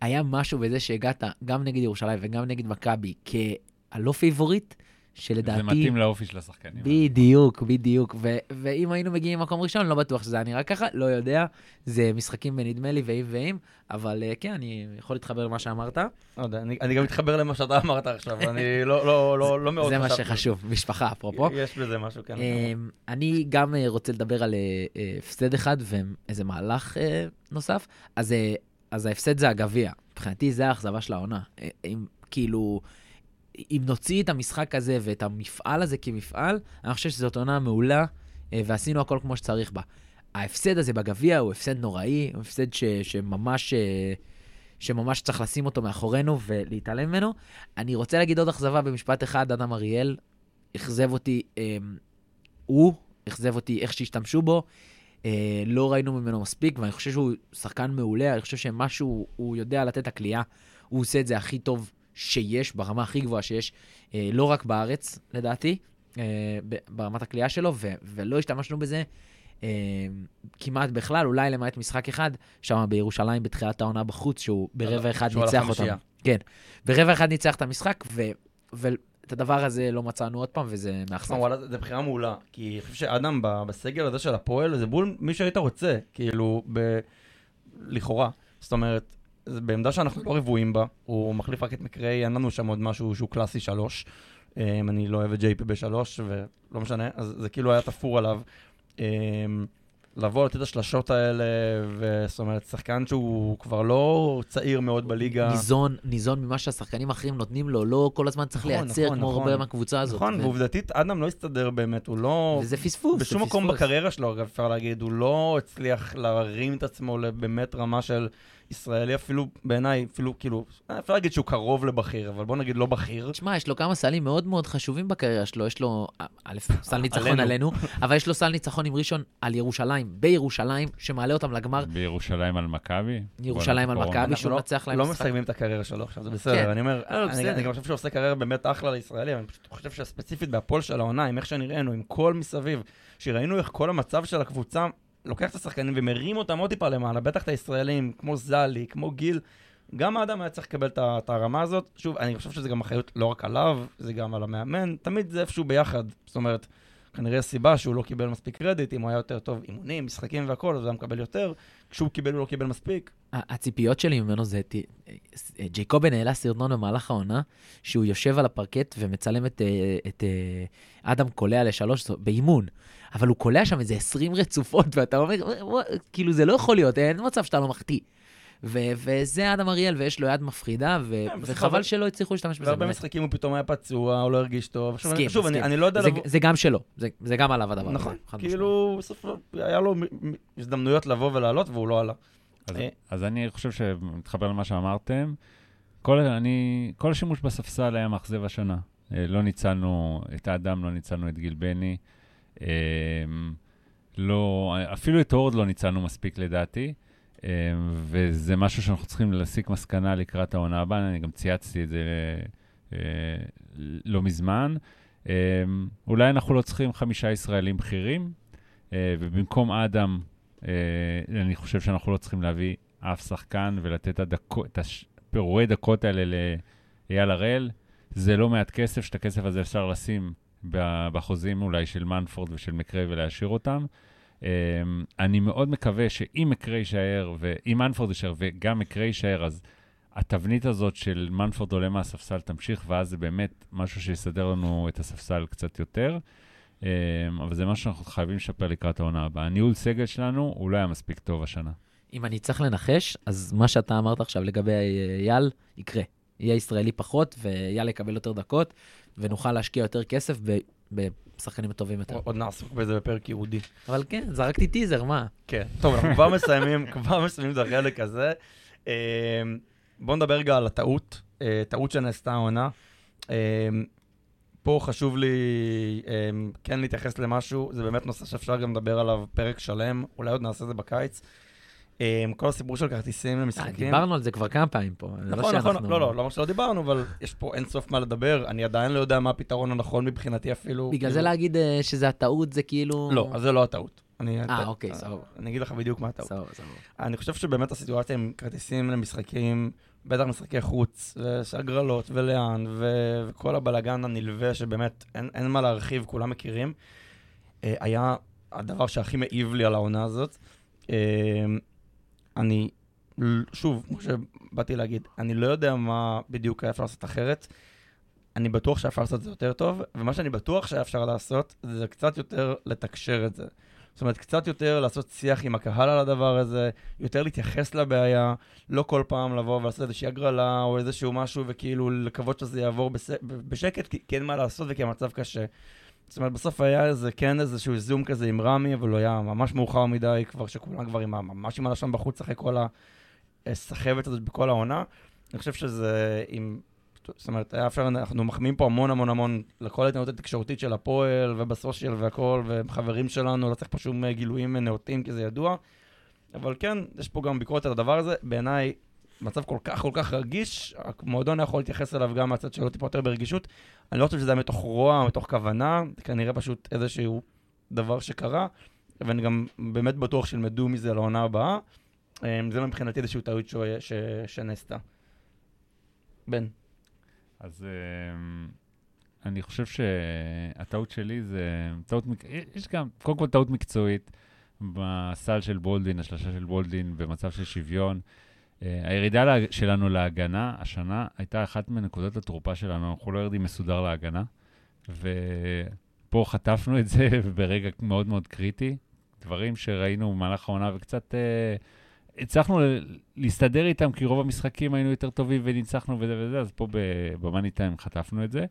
היה משהו בזה שהגעת גם נגד ירושלים וגם נגד מכבי כהלא favorite, שלדעתי... זה מתאים לאופי של השחקנים. בדיוק, בדיוק. ו- ואם היינו מגיעים למקום ראשון, לא בטוח שזה היה נראה ככה, לא יודע. זה משחקים בנדמה לי ואם ואם, אבל אה, כן, אני יכול להתחבר למה שאמרת. לא יודע, אני אני גם מתחבר למה שאתה אמרת עכשיו, אני לא- לא לא- לא מאוד זה מה. שחשוב, משפחה, אפרופו. יש בזה משהו, כן. אמ, אני גם אה, רוצה לדבר על אה, הפסד אחד ואיזה מהלך נוסף. אז אז ההפסד זה הגביע. מבחינתי זה האכזבה של העונה. אם כאילו, אם נוציא את המשחק הזה ואת המפעל הזה כמפעל, אני חושב שזאת עונה מעולה, אה, ועשינו הכל כמו שצריך בה. ההפסד הזה בגביע הוא הפסד נוראי, הוא הפסד ש, שממש, אה, שממש צריך לשים אותו מאחורינו ולהתעלם ממנו. אני רוצה להגיד עוד אכזבה במשפט אחד, אדם אריאל אכזב אותי, אה, הוא אכזב אותי איך שהשתמשו בו. אה, לא ראינו ממנו מספיק, ואני חושב שהוא שחקן מעולה, אני חושב שמשהו, הוא יודע לתת את הכלייה, הוא עושה את זה הכי טוב שיש, ברמה הכי גבוהה שיש, אה, לא רק בארץ, לדעתי, אה, ברמת הכלייה שלו, ו- ולא השתמשנו בזה אה, כמעט בכלל, אולי למעט משחק אחד, שם בירושלים בתחילת העונה בחוץ, שהוא ברבע אחד ניצח. אותם. כן, ברבע אחד ניצח את המשחק, ו- ואת הדבר הזה לא מצאנו עוד פעם, וזה מאכזב. וואלה, זו בחירה מעולה, כי אני חושב שאדם בסגל הזה של הפועל, זה בול מי שהיית רוצה, כאילו, ב... לכאורה. זאת אומרת, זה בעמדה שאנחנו לא רבועים בה, הוא מחליף רק את מקרי, אין לנו שם עוד משהו שהוא קלאסי שלוש. אמ, אני לא אוהב את פי בשלוש, ולא משנה, אז זה כאילו היה תפור עליו. אמ, לבוא, לתת את השלשות האלה, וזאת אומרת, שחקן שהוא כבר לא צעיר מאוד בליגה. ניזון, ניזון ממה שהשחקנים האחרים נותנים לו, לא כל הזמן צריך נכון, לייצר נכון, כמו נכון. הרבה מהקבוצה הזאת. נכון, ו- ועובדתית, אדם לא הסתדר באמת, הוא לא... וזה פספוס. זה בשום מקום פספוס. בקריירה שלו, אגב, אפשר להגיד, הוא לא הצליח להרים את עצמו לבאמת רמה של ישראלי, אפילו בעיניי, אפילו כאילו, אה, אפשר להגיד שהוא קרוב לבכיר, אבל בוא נגיד לא בכיר. תשמע, יש לו כמה סלים מאוד מאוד חשובים בקריירה שלו. יש לו, א', סל ניצחון עלינו. אבל יש לו סל ניצחון עם ראשון על ירושלים, בירושלים, שמעלה אותם לגמר. בירושלים על מכבי. ירושלים על. מכבי. שהוא לא- מנצח להם לא משחק. מסיימים את הקריירה שלו עכשיו, זה כן. בסדר. אני אומר, לא, לא, אני גם חושב שהוא עושה קריירה באמת אחלה לישראלי, אבל אני פשוט חושב שספציפית בהפועל של העונה, עם איך שנראינו, עם כל מסביב, שראינו איך כל המצב של הקבוצה לוקח את השחקנים ומרים אותם עוד טיפה למעלה, בטח את הישראלים, כמו זלי, כמו גיל. גם האדם היה צריך לקבל את את הרמה הזאת. שוב, אני חושב שזה גם אחריות לא רק עליו, זה גם על המאמן, תמיד זה איפשהו ביחד. זאת אומרת, כנראה הסיבה שהוא לא קיבל מספיק קרדיט, אם הוא היה יותר טוב אימונים, משחקים והכל, אז הוא היה מקבל יותר. כשהוא קיבל, הוא לא קיבל מספיק. הציפיות שלי ממנו זה, ת- אה, ג'ייקובן העלה סרטון במהלך העונה, שהוא יושב על הפרקט ומצלם את, אה, את אה, אדם קולע לשלוש באימון. אבל הוא קולע שם איזה 20 רצופות, ואתה אומר, כאילו זה לא יכול להיות, אין מצב שאתה לא מחטיא. ו- וזה אדם אריאל, ויש לו יד מפחידה, ו- בסדר, וחבל שלא הצליחו להשתמש בזה. בהרבה באמת. משחקים הוא פתאום היה פצוע, הוא לא הרגיש טוב. שוב, מסכים, אני- שוב, אני- לא יודע זה, לבוא... זה גם שלו, זה, זה גם עליו הדבר הזה. נכון, כאילו, בסוף היה לו הזדמנויות לבוא ולעלות והוא לא עלה. אז, אה. אז אני חושב שמתחבר למה שאמרתם. כל, אני, כל השימוש בספסל היה מאכזב השנה. אה, לא ניצלנו את האדם, לא ניצלנו את גיל בני. אה, לא, אפילו את הורד לא ניצלנו מספיק לדעתי. אה, וזה משהו שאנחנו צריכים להסיק מסקנה לקראת העונה הבאה, אני גם צייצתי את זה אה, לא מזמן. אה, אולי אנחנו לא צריכים חמישה ישראלים בכירים, אה, ובמקום אדם, אה, אני חושב שאנחנו לא צריכים להביא אף שחקן ולתת הדקו, את הפירורי דקות האלה לאייל הראל. זה לא מעט כסף, שאת הכסף הזה אפשר לשים בחוזים אולי של מנפורד ושל מקרי ולהשאיר אותם. Um, אני מאוד מקווה שאם מקרי יישאר, ואם מנפורד יישאר וגם מקרי יישאר, אז התבנית הזאת של מנפורד עולה מהספסל תמשיך, ואז זה באמת משהו שיסדר לנו את הספסל קצת יותר. Um, אבל זה משהו שאנחנו חייבים לשפר לקראת העונה הבאה. הניהול סגל שלנו הוא לא היה מספיק טוב השנה. אם אני צריך לנחש, אז מה שאתה אמרת עכשיו לגבי אייל, יקרה. יהיה ישראלי פחות, ואייל יקבל יותר דקות, ונוכל להשקיע יותר כסף בשחקנים הטובים יותר. עוד נעסוק בזה בפרק ייעודי. אבל כן, זרקתי טיזר, מה? כן. טוב, אנחנו כבר מסיימים, כבר מסיימים את החלק הזה. אמ, בואו נדבר רגע על הטעות, אה, טעות שנעשתה העונה. אמ, פה חשוב לי כן להתייחס למשהו, זה באמת נושא שאפשר גם לדבר עליו פרק שלם, אולי עוד נעשה את זה בקיץ. Um, כל הסיפור של כרטיסים אה, למשחקים. דיברנו על זה כבר כמה פעמים פה. לא נכון, נכון, לא, לא, לא שלא דיברנו, אבל יש פה אין סוף מה לדבר. אני עדיין לא יודע מה הפתרון הנכון מבחינתי אפילו. בגלל זה כאילו- להגיד אה, שזה הטעות, זה כאילו... לא, אז זה לא הטעות. אה, אוקיי, סבבה. אני אגיד לך בדיוק מה הטעות. סבבה, סבבה. אני חושב שבאמת הסיטואציה עם כרטיסים למשחקים, בטח משחקי חוץ, והגרלות, ולאן, וכל הבלגן הנלווה, שבאמת אין, מה להרחיב, כולם מכירים, אה, היה הדבר שהכי מעיב לי על העונה הזאת. אני, שוב, כמו שבאתי להגיד, אני לא יודע מה בדיוק היה אפשר לעשות אחרת. אני בטוח שאפשר לעשות את זה יותר טוב, ומה שאני בטוח שהיה אפשר לעשות, זה קצת יותר לתקשר את זה. זאת אומרת, קצת יותר לעשות שיח עם הקהל על הדבר הזה, יותר להתייחס לבעיה, לא כל פעם לבוא ולעשות איזושהי הגרלה או איזשהו משהו, וכאילו לקוות שזה יעבור בס... בשקט, כי, כי אין מה לעשות וכי המצב קשה. זאת אומרת, בסוף היה איזה, כן איזשהו זום כזה עם רמי, אבל הוא היה ממש מאוחר מדי כבר, שכולם כבר עם ממש עם הלשון בחוץ אחרי כל הסחבת הזאת בכל העונה. אני חושב שזה עם... זאת אומרת, היה אפשר, אנחנו מחמיאים פה המון המון המון לכל ההתנהלות התקשורתית של הפועל ובסושיאל והכל, וחברים שלנו, לא צריך פה שום גילויים נאותים, כי זה ידוע. אבל כן, יש פה גם ביקורת על הדבר הזה. בעיניי, מצב כל כך כל כך רגיש, המועדון יכול להתייחס אליו גם מהצד שלו טיפה יותר ברגישות. אני לא חושב שזה היה מתוך רוע, מתוך כוונה, כנראה פשוט איזשהו דבר שקרה, ואני גם באמת בטוח שילמדו מזה לעונה הבאה. אמ, זה מבחינתי איזושהי טעות שנעשתה. בן. אז אמ, אני חושב שהטעות שלי זה טעות, יש גם, קודם כל טעות מקצועית בסל של בולדין, השלושה של בולדין במצב של שוויון. אה, הירידה שלנו להגנה השנה הייתה אחת מנקודות התורפה שלנו, אנחנו לא יורדים מסודר להגנה, ופה חטפנו את זה ברגע מאוד מאוד קריטי, דברים שראינו במהלך העונה וקצת אה, הצלחנו להסתדר איתם, כי רוב המשחקים היינו יותר טובים וניצחנו וזה וזה, אז פה במאני טיים חטפנו את זה.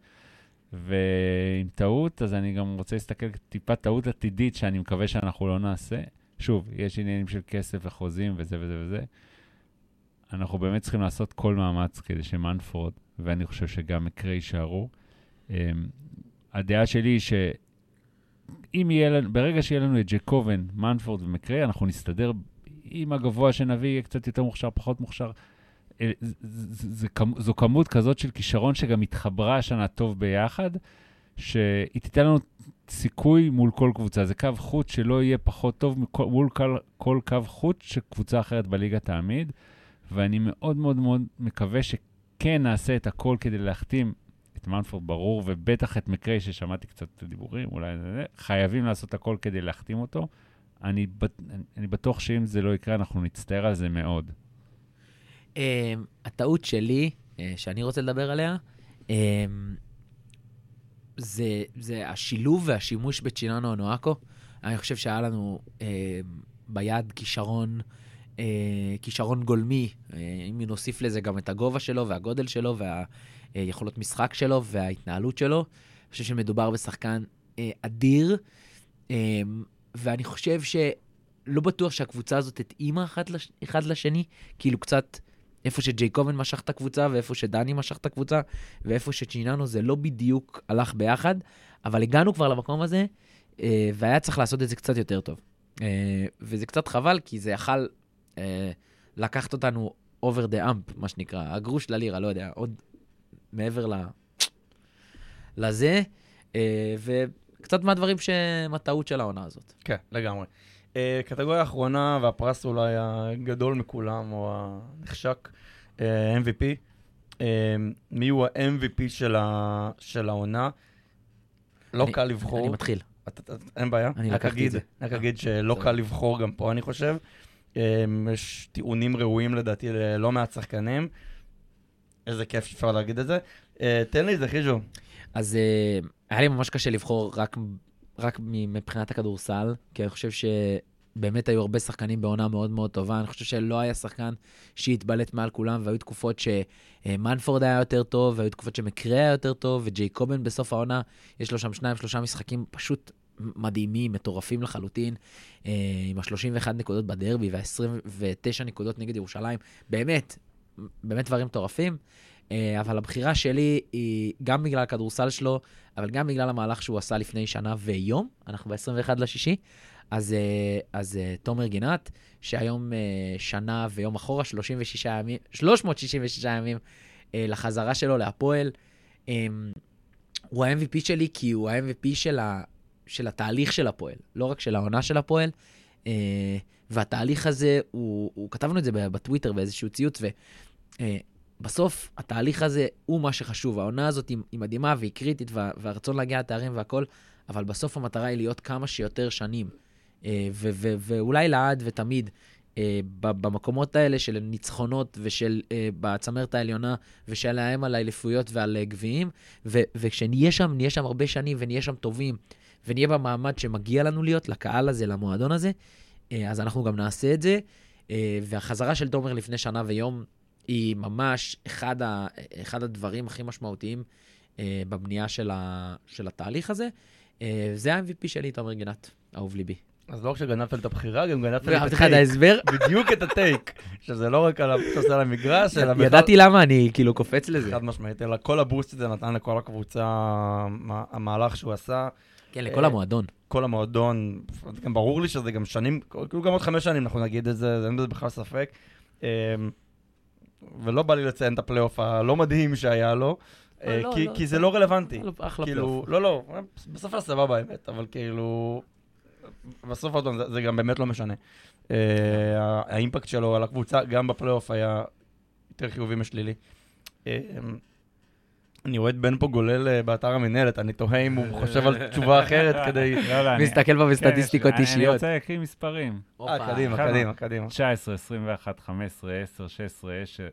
ועם טעות, אז אני גם רוצה להסתכל טיפה טעות עתידית שאני מקווה שאנחנו לא נעשה. שוב, יש עניינים של כסף וחוזים וזה וזה וזה. אנחנו באמת צריכים לעשות כל מאמץ כדי שמנפורד, ואני חושב שגם מקרה יישארו. Um, הדעה שלי היא שאם יהיה לנו, ברגע שיהיה לנו את ג'קובן, מנפורד ומקרה, אנחנו נסתדר עם הגבוה שנביא, יהיה קצת יותר מוכשר, פחות מוכשר. אה, זו כמות כזאת של כישרון שגם התחברה השנה טוב ביחד, שהיא תיתן לנו סיכוי מול כל קבוצה. זה קו חוט שלא יהיה פחות טוב מול כל, כל קו חוט שקבוצה אחרת בליגה תעמיד. ואני מאוד מאוד מאוד מקווה שכן נעשה את הכל כדי להחתים את מנפורד ברור, ובטח את מקרי ששמעתי קצת דיבורים, אולי זה, חייבים לעשות הכל כדי להחתים אותו. אני, אני בטוח שאם זה לא יקרה, אנחנו נצטער על זה מאוד. Um, הטעות שלי, uh, שאני רוצה לדבר עליה, um, זה, זה השילוב והשימוש בצ'יננו אונואקו. אני חושב שהיה לנו uh, ביד כישרון אה, כישרון גולמי, אה, אם נוסיף לזה גם את הגובה שלו והגודל שלו והיכולות משחק שלו וההתנהלות שלו, אני חושב שמדובר בשחקן אה, אדיר, אה, ואני חושב ש... לא בטוח שהקבוצה הזאת התאימה אחד, לש, אחד לשני, כאילו קצת איפה שג'ייקובן משך את הקבוצה, ואיפה שדני משך את הקבוצה, ואיפה שצ'יננו זה לא בדיוק הלך ביחד, אבל הגענו כבר למקום הזה, אה, והיה צריך לעשות את זה קצת יותר טוב. אה, וזה קצת חבל, כי זה יכל אה, לקחת אותנו over the amp, מה שנקרא, הגרוש ללירה, לא יודע, עוד מעבר ל... לזה, אה, וקצת מהדברים שהם הטעות של העונה הזאת. כן, לגמרי. Uh, קטגוריה האחרונה, והפרס אולי הגדול מכולם, או הנחשק, MVP. מי הוא ה-MVP של, ה... של העונה? לא אני- קל לבחור. אני מתחיל. אתה- אתה- אין בעיה. אני לקחתי את זה. רק אגיד שלא. קל לבחור גם פה, אני חושב. אמ, יש טיעונים ראויים לדעתי ללא מעט שחקנים. איזה כיף שאפשר להגיד את זה. אה, תן לי את זה, חיז'ו. אז אה, היה לי ממש קשה לבחור רק, רק מבחינת הכדורסל, כי אני חושב שבאמת היו הרבה שחקנים בעונה מאוד מאוד טובה. אני חושב שלא היה שחקן שהתבלט מעל כולם, והיו תקופות שמנפורד היה יותר טוב, והיו תקופות שמקרה היה יותר טוב, וג'ייקובן בסוף העונה, יש לו שם שניים, שלושה משחקים פשוט מדהימים, מטורפים לחלוטין, אה, עם ה-31 נקודות בדרבי וה-29 נקודות נגד ירושלים. באמת, באמת דברים מטורפים. אה, אבל הבחירה שלי היא גם בגלל הכדורסל שלו, אבל גם בגלל המהלך שהוא עשה לפני שנה ויום, אנחנו ב-21 לשישי, אז, אה, אז תומר גינת, שהיום שנה ויום אחורה, 36 ימים, 366 ימים לחזרה שלו להפועל. אה, הוא ה-MVP שלי כי הוא ה-MVP של, ה, של התהליך של הפועל, לא רק של העונה של הפועל. אה, והתהליך הזה, הוא, הוא כתבנו את זה בטוויטר באיזשהו ציוץ, ו... אה, התהליך הזה הוא מה שחשוב. העונה הזאת היא, היא מדהימה והיא קריטית, וה, והרצון להגיע לתארים והכל, אבל בסוף המטרה היא להיות כמה שיותר שנים. אה, ו, ו, ואולי לעד ותמיד, במקומות האלה של ניצחונות ושל אה, בצמרת העליונה, ושל האם על האליפויות ועל גביעים, ו- וכשנהיה שם, נהיה שם הרבה שנים ונהיה שם טובים, ונהיה במעמד שמגיע לנו להיות, לקהל הזה, למועדון הזה, אה, אז אנחנו גם נעשה את זה. אה, והחזרה של תומר לפני שנה ויום, היא ממש אחד, ה, אחד הדברים הכי משמעותיים אה, בבנייה של, ה, של התהליך הזה. זה ה-MVP שלי, תומר גינת, אהוב ליבי. אז לא רק שגנבת את הבחירה, גם גנבת לי את הטייק. בדיוק את הטייק. שזה לא רק על המגרש, אלא בכלל... ידעתי למה אני כאילו קופץ לזה. חד משמעית, אלא כל הבוסט הזה נתן לכל הקבוצה, מה- המהלך שהוא עשה, כן, לכל המועדון. כל המועדון, גם ברור לי שזה גם שנים, כאילו גם עוד חמש שנים אנחנו נגיד את זה, אין בזה בכלל ספק. אמ, ולא בא לי לציין את הפלייאוף הלא מדהים שהיה לו, לא, אה, לא, כי- לא, זה- לא רלוונטי. אחלה כאילו, פלייאוף. לא, לא, בסוף היה סבבה האמת, אבל כאילו, בסוף עוד פעם, זה- גם באמת לא משנה. אה, ה impact שלו על הקבוצה, גם בפלייאוף היה יותר חיובי משלילי. אני רואה את בן פה גולל אה, באתר המינהלת, אני תוהה אם הוא חושב על תשובה אחרת כדי... לא, לא, אני- מסתכל בה כן, בסטטיסטיקות אני- אני אישיות. רוצה להקריא מספרים. אה, קדימה? קדימה, קדימה. 19, 21, 15, 10, 16,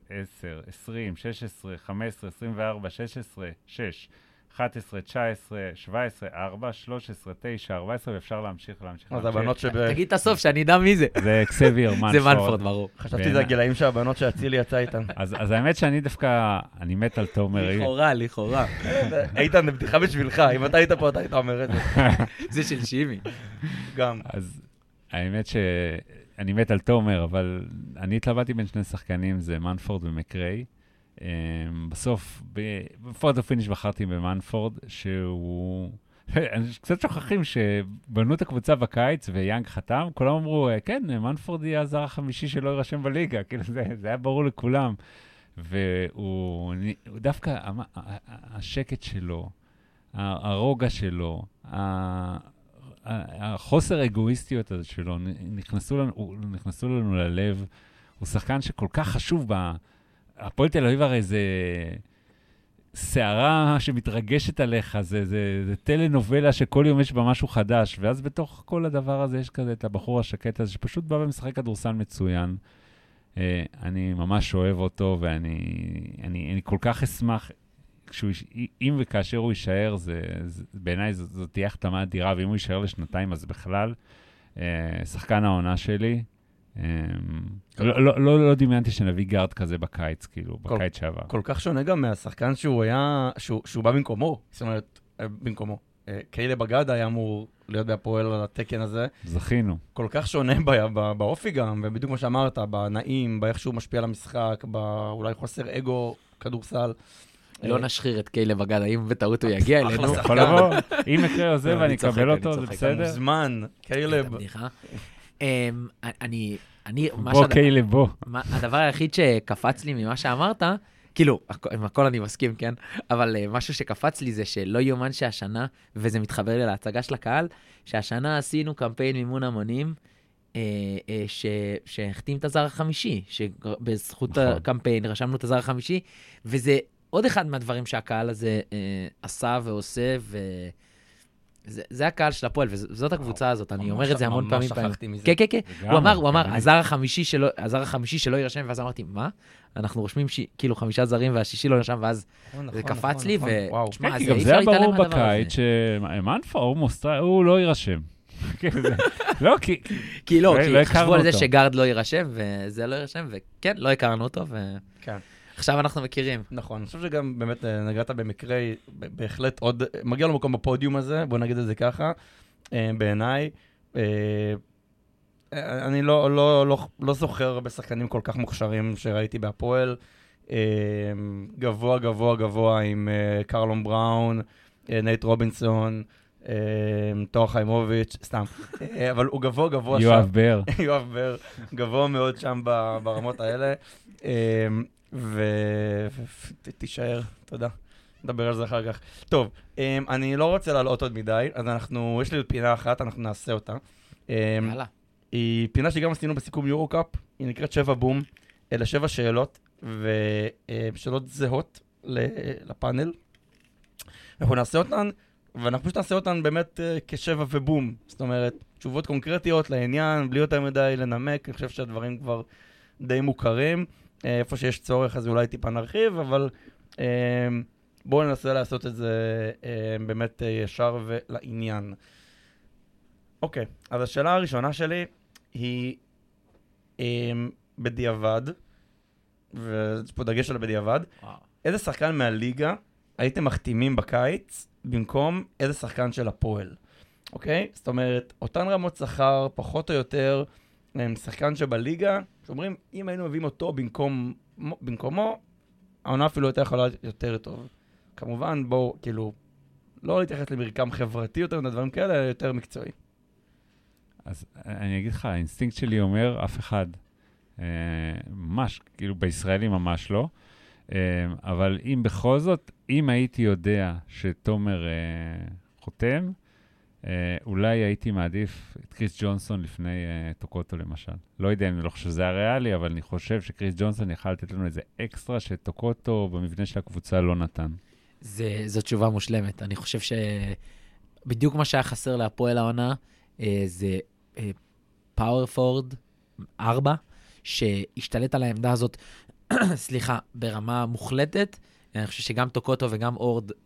10, 20, 16, 15, 24, 16, 6, 11, 19, 17, 4, 13, 9, 14, ואפשר להמשיך, להמשיך, אז להמשיך. הבנות שב... תגיד את הסוף, שאני אדע מי זה. זה אקסביור מנפורד. זה מנפורד, ברור. חשבתי זה הגילאים של הבנות שאצילי יצא איתן. אז, אז האמת שאני דווקא, אני מת על תומר. לכאורה, לכאורה. איתן, זה בדיחה בשבילך, אם אתה היית פה, אתה היית אומר את זה. זה של שימי. גם. אז האמת שאני מת על תומר, אבל אני התלבטתי בין שני שחקנים, זה מנפורד ומקריי. אמ, בסוף, ב photo finish בחרתי במנפורד, שהוא... קצת שוכחים שבנו את הקבוצה בקיץ ויאנג חתם, כולם אמרו, "אה, כן, מנפורד יהיה הזר החמישי שלא יירשם בליגה, כאילו זה, זה היה ברור לכולם. והוא הוא דווקא, המ- השקט שלו, הרוגע שלו, החוסר האגואיסטיות הזה שלו, נכנסו לנו, נכנסו לנו ללב. הוא שחקן שכל כך חשוב ב... הפועל תל אביב הרי זה סערה שמתרגשת עליך, זה, זה, זה טלנובלה שכל יום יש בה משהו חדש, ואז בתוך כל הדבר הזה יש כזה את הבחור השקט הזה, שפשוט בא ומשחק כדורסל מצוין. אה, אני ממש אוהב אותו, ואני אני, אני כל כך אשמח, כשהוא, אם וכאשר הוא יישאר, זה, זה, בעיניי זאת תהיה החתמה אדירה, ואם הוא יישאר לשנתיים, אז בכלל, אה, שחקן העונה שלי. אה, לא, לא, לא, לא דמיינתי שנביא גארד כזה בקיץ, כאילו, בקיץ שעבר. כל כך שונה גם מהשחקן שהוא היה, שהוא בא במקומו. זאת אומרת, אה, במקומו. אה, קיילב אגדה היה אמור להיות בהפועל על התקן הזה. זכינו. כל כך שונה באופי גם, ובדיוק כמו שאמרת, בנעים, באיך שהוא משפיע על המשחק, באולי חוסר אגו, כדורסל. לא אה, נשחרר את קיילב אגדה, אם בטעות הוא יגיע אחלה אלינו. שחקן. יכול לבוא, אם יקרה עוזב ואני אקבל אותו, זה בסדר? מוזמן, קיילב. אמ, אני, אני, מה בוא, קיילב, בוא. הדבר היחיד שקפץ לי ממה שאמרת, כאילו, עם הכל אני מסכים, כן? אבל uh, משהו שקפץ לי זה שלא יאומן שהשנה, וזה מתחבר לי להצגה של הקהל, שהשנה עשינו קמפיין מימון המונים, uh, uh, ש, שהחתים את הזר החמישי, שבזכות נכון. הקמפיין רשמנו את הזר החמישי, וזה עוד אחד מהדברים שהקהל הזה uh, עשה ועושה, ו... זה, זה הקהל של הפועל, וזאת הקבוצה הזאת, אני אומר את זה המון פעמים. ממש. שכחתי מזה. כן, כן, כן. הוא אמר, הוא אמר, גם. הזר החמישי שלא, הזר החמישי שלא יירשם, ואז אמרתי, מה? אנחנו רושמים ש... כאילו חמישה זרים והשישי לא נרשם, ואז נכון, זה נכון, קפץ נכון, לי, נכון. ו... וואו. תשמע, כן, זה גם אי זה אפשר היה להתעלם ברור מהדבר הזה. בקיץ שמנפה או מוסטריה, הוא לא יירשם. כן, זה- לא, כי... כי לא, לא- כי לא חשבו על זה. שגארד לא יירשם, וזה לא יירשם, וכן, לא הכרנו אותו, כן. ועכשיו אנחנו מכירים. נכון, אני חושב שגם באמת אה, נגעת במקרה, ב- בהחלט עוד, מגיע לו מקום בפודיום הזה, בוא נגיד את זה ככה, אה, בעיניי. אה, אני לא, לא, לא, לא זוכר הרבה שחקנים כל כך מוכשרים שראיתי בהפועל. גבוה, גבוה, גבוה עם קרלון בראון, נייט רובינסון, תואר חיימוביץ', סתם. אבל הוא גבוה, גבוה שם. יואב בר. יואב בר, גבוה מאוד שם ב- ברמות האלה. ותישאר, תודה. נדבר על זה אחר כך. טוב, אמ, אני לא רוצה להלאות עוד מדי, אז אנחנו, יש לי פינה אחת, אנחנו נעשה אותה. אמ, יאללה. היא פינה שגם עשינו בסיכום יורו-קאפ, היא נקראת שבע בום. אלה שבע שאלות, ושאלות זהות לפאנל. אנחנו נעשה אותן, ואנחנו פשוט נעשה אותן באמת אה, כשבע ובום. זאת אומרת, תשובות קונקרטיות לעניין, בלי יותר מדי לנמק, אני חושב שהדברים כבר די מוכרים. אה, איפה שיש צורך אז אולי טיפה נרחיב, אבל אה, בואו ננסה לעשות את זה אה, באמת אה, ישר ולעניין. אוקיי, אז השאלה הראשונה שלי היא אה, בדיעבד, ויש פה דגש על בדיעבד, איזה שחקן מהליגה הייתם מחתימים בקיץ במקום איזה שחקן של הפועל, אוקיי? זאת אומרת, אותן רמות שכר, פחות או יותר, הם שחקן שבליגה, שאומרים, אם היינו מביאים אותו במקום, במקומו, העונה אפילו הייתה יכולה להיות יותר טוב. כמובן, בואו, כאילו, לא להתייחס למרקם חברתי יותר מדי דברים כאלה, אלא יותר מקצועי. אז אני אגיד לך, האינסטינקט שלי אומר, אף אחד. אה, ממש, כאילו בישראלי ממש לא. אה, אבל אם בכל זאת, אם הייתי יודע שתומר אה, חותם, אה, אולי הייתי מעדיף את קריס ג'ונסון לפני אה, טוקוטו למשל. לא יודע, אני לא חושב שזה הריאלי, אבל אני חושב שקריס ג'ונסון יכל לתת לנו איזה אקסטרה שטוקוטו במבנה של הקבוצה לא נתן. זה, זו תשובה מושלמת. אני חושב שבדיוק מה שהיה חסר להפועל העונה, אה, זה פאוור פורד 4, שהשתלט על העמדה הזאת, סליחה, ברמה מוחלטת. אני חושב שגם טוקוטו וגם אורד אה,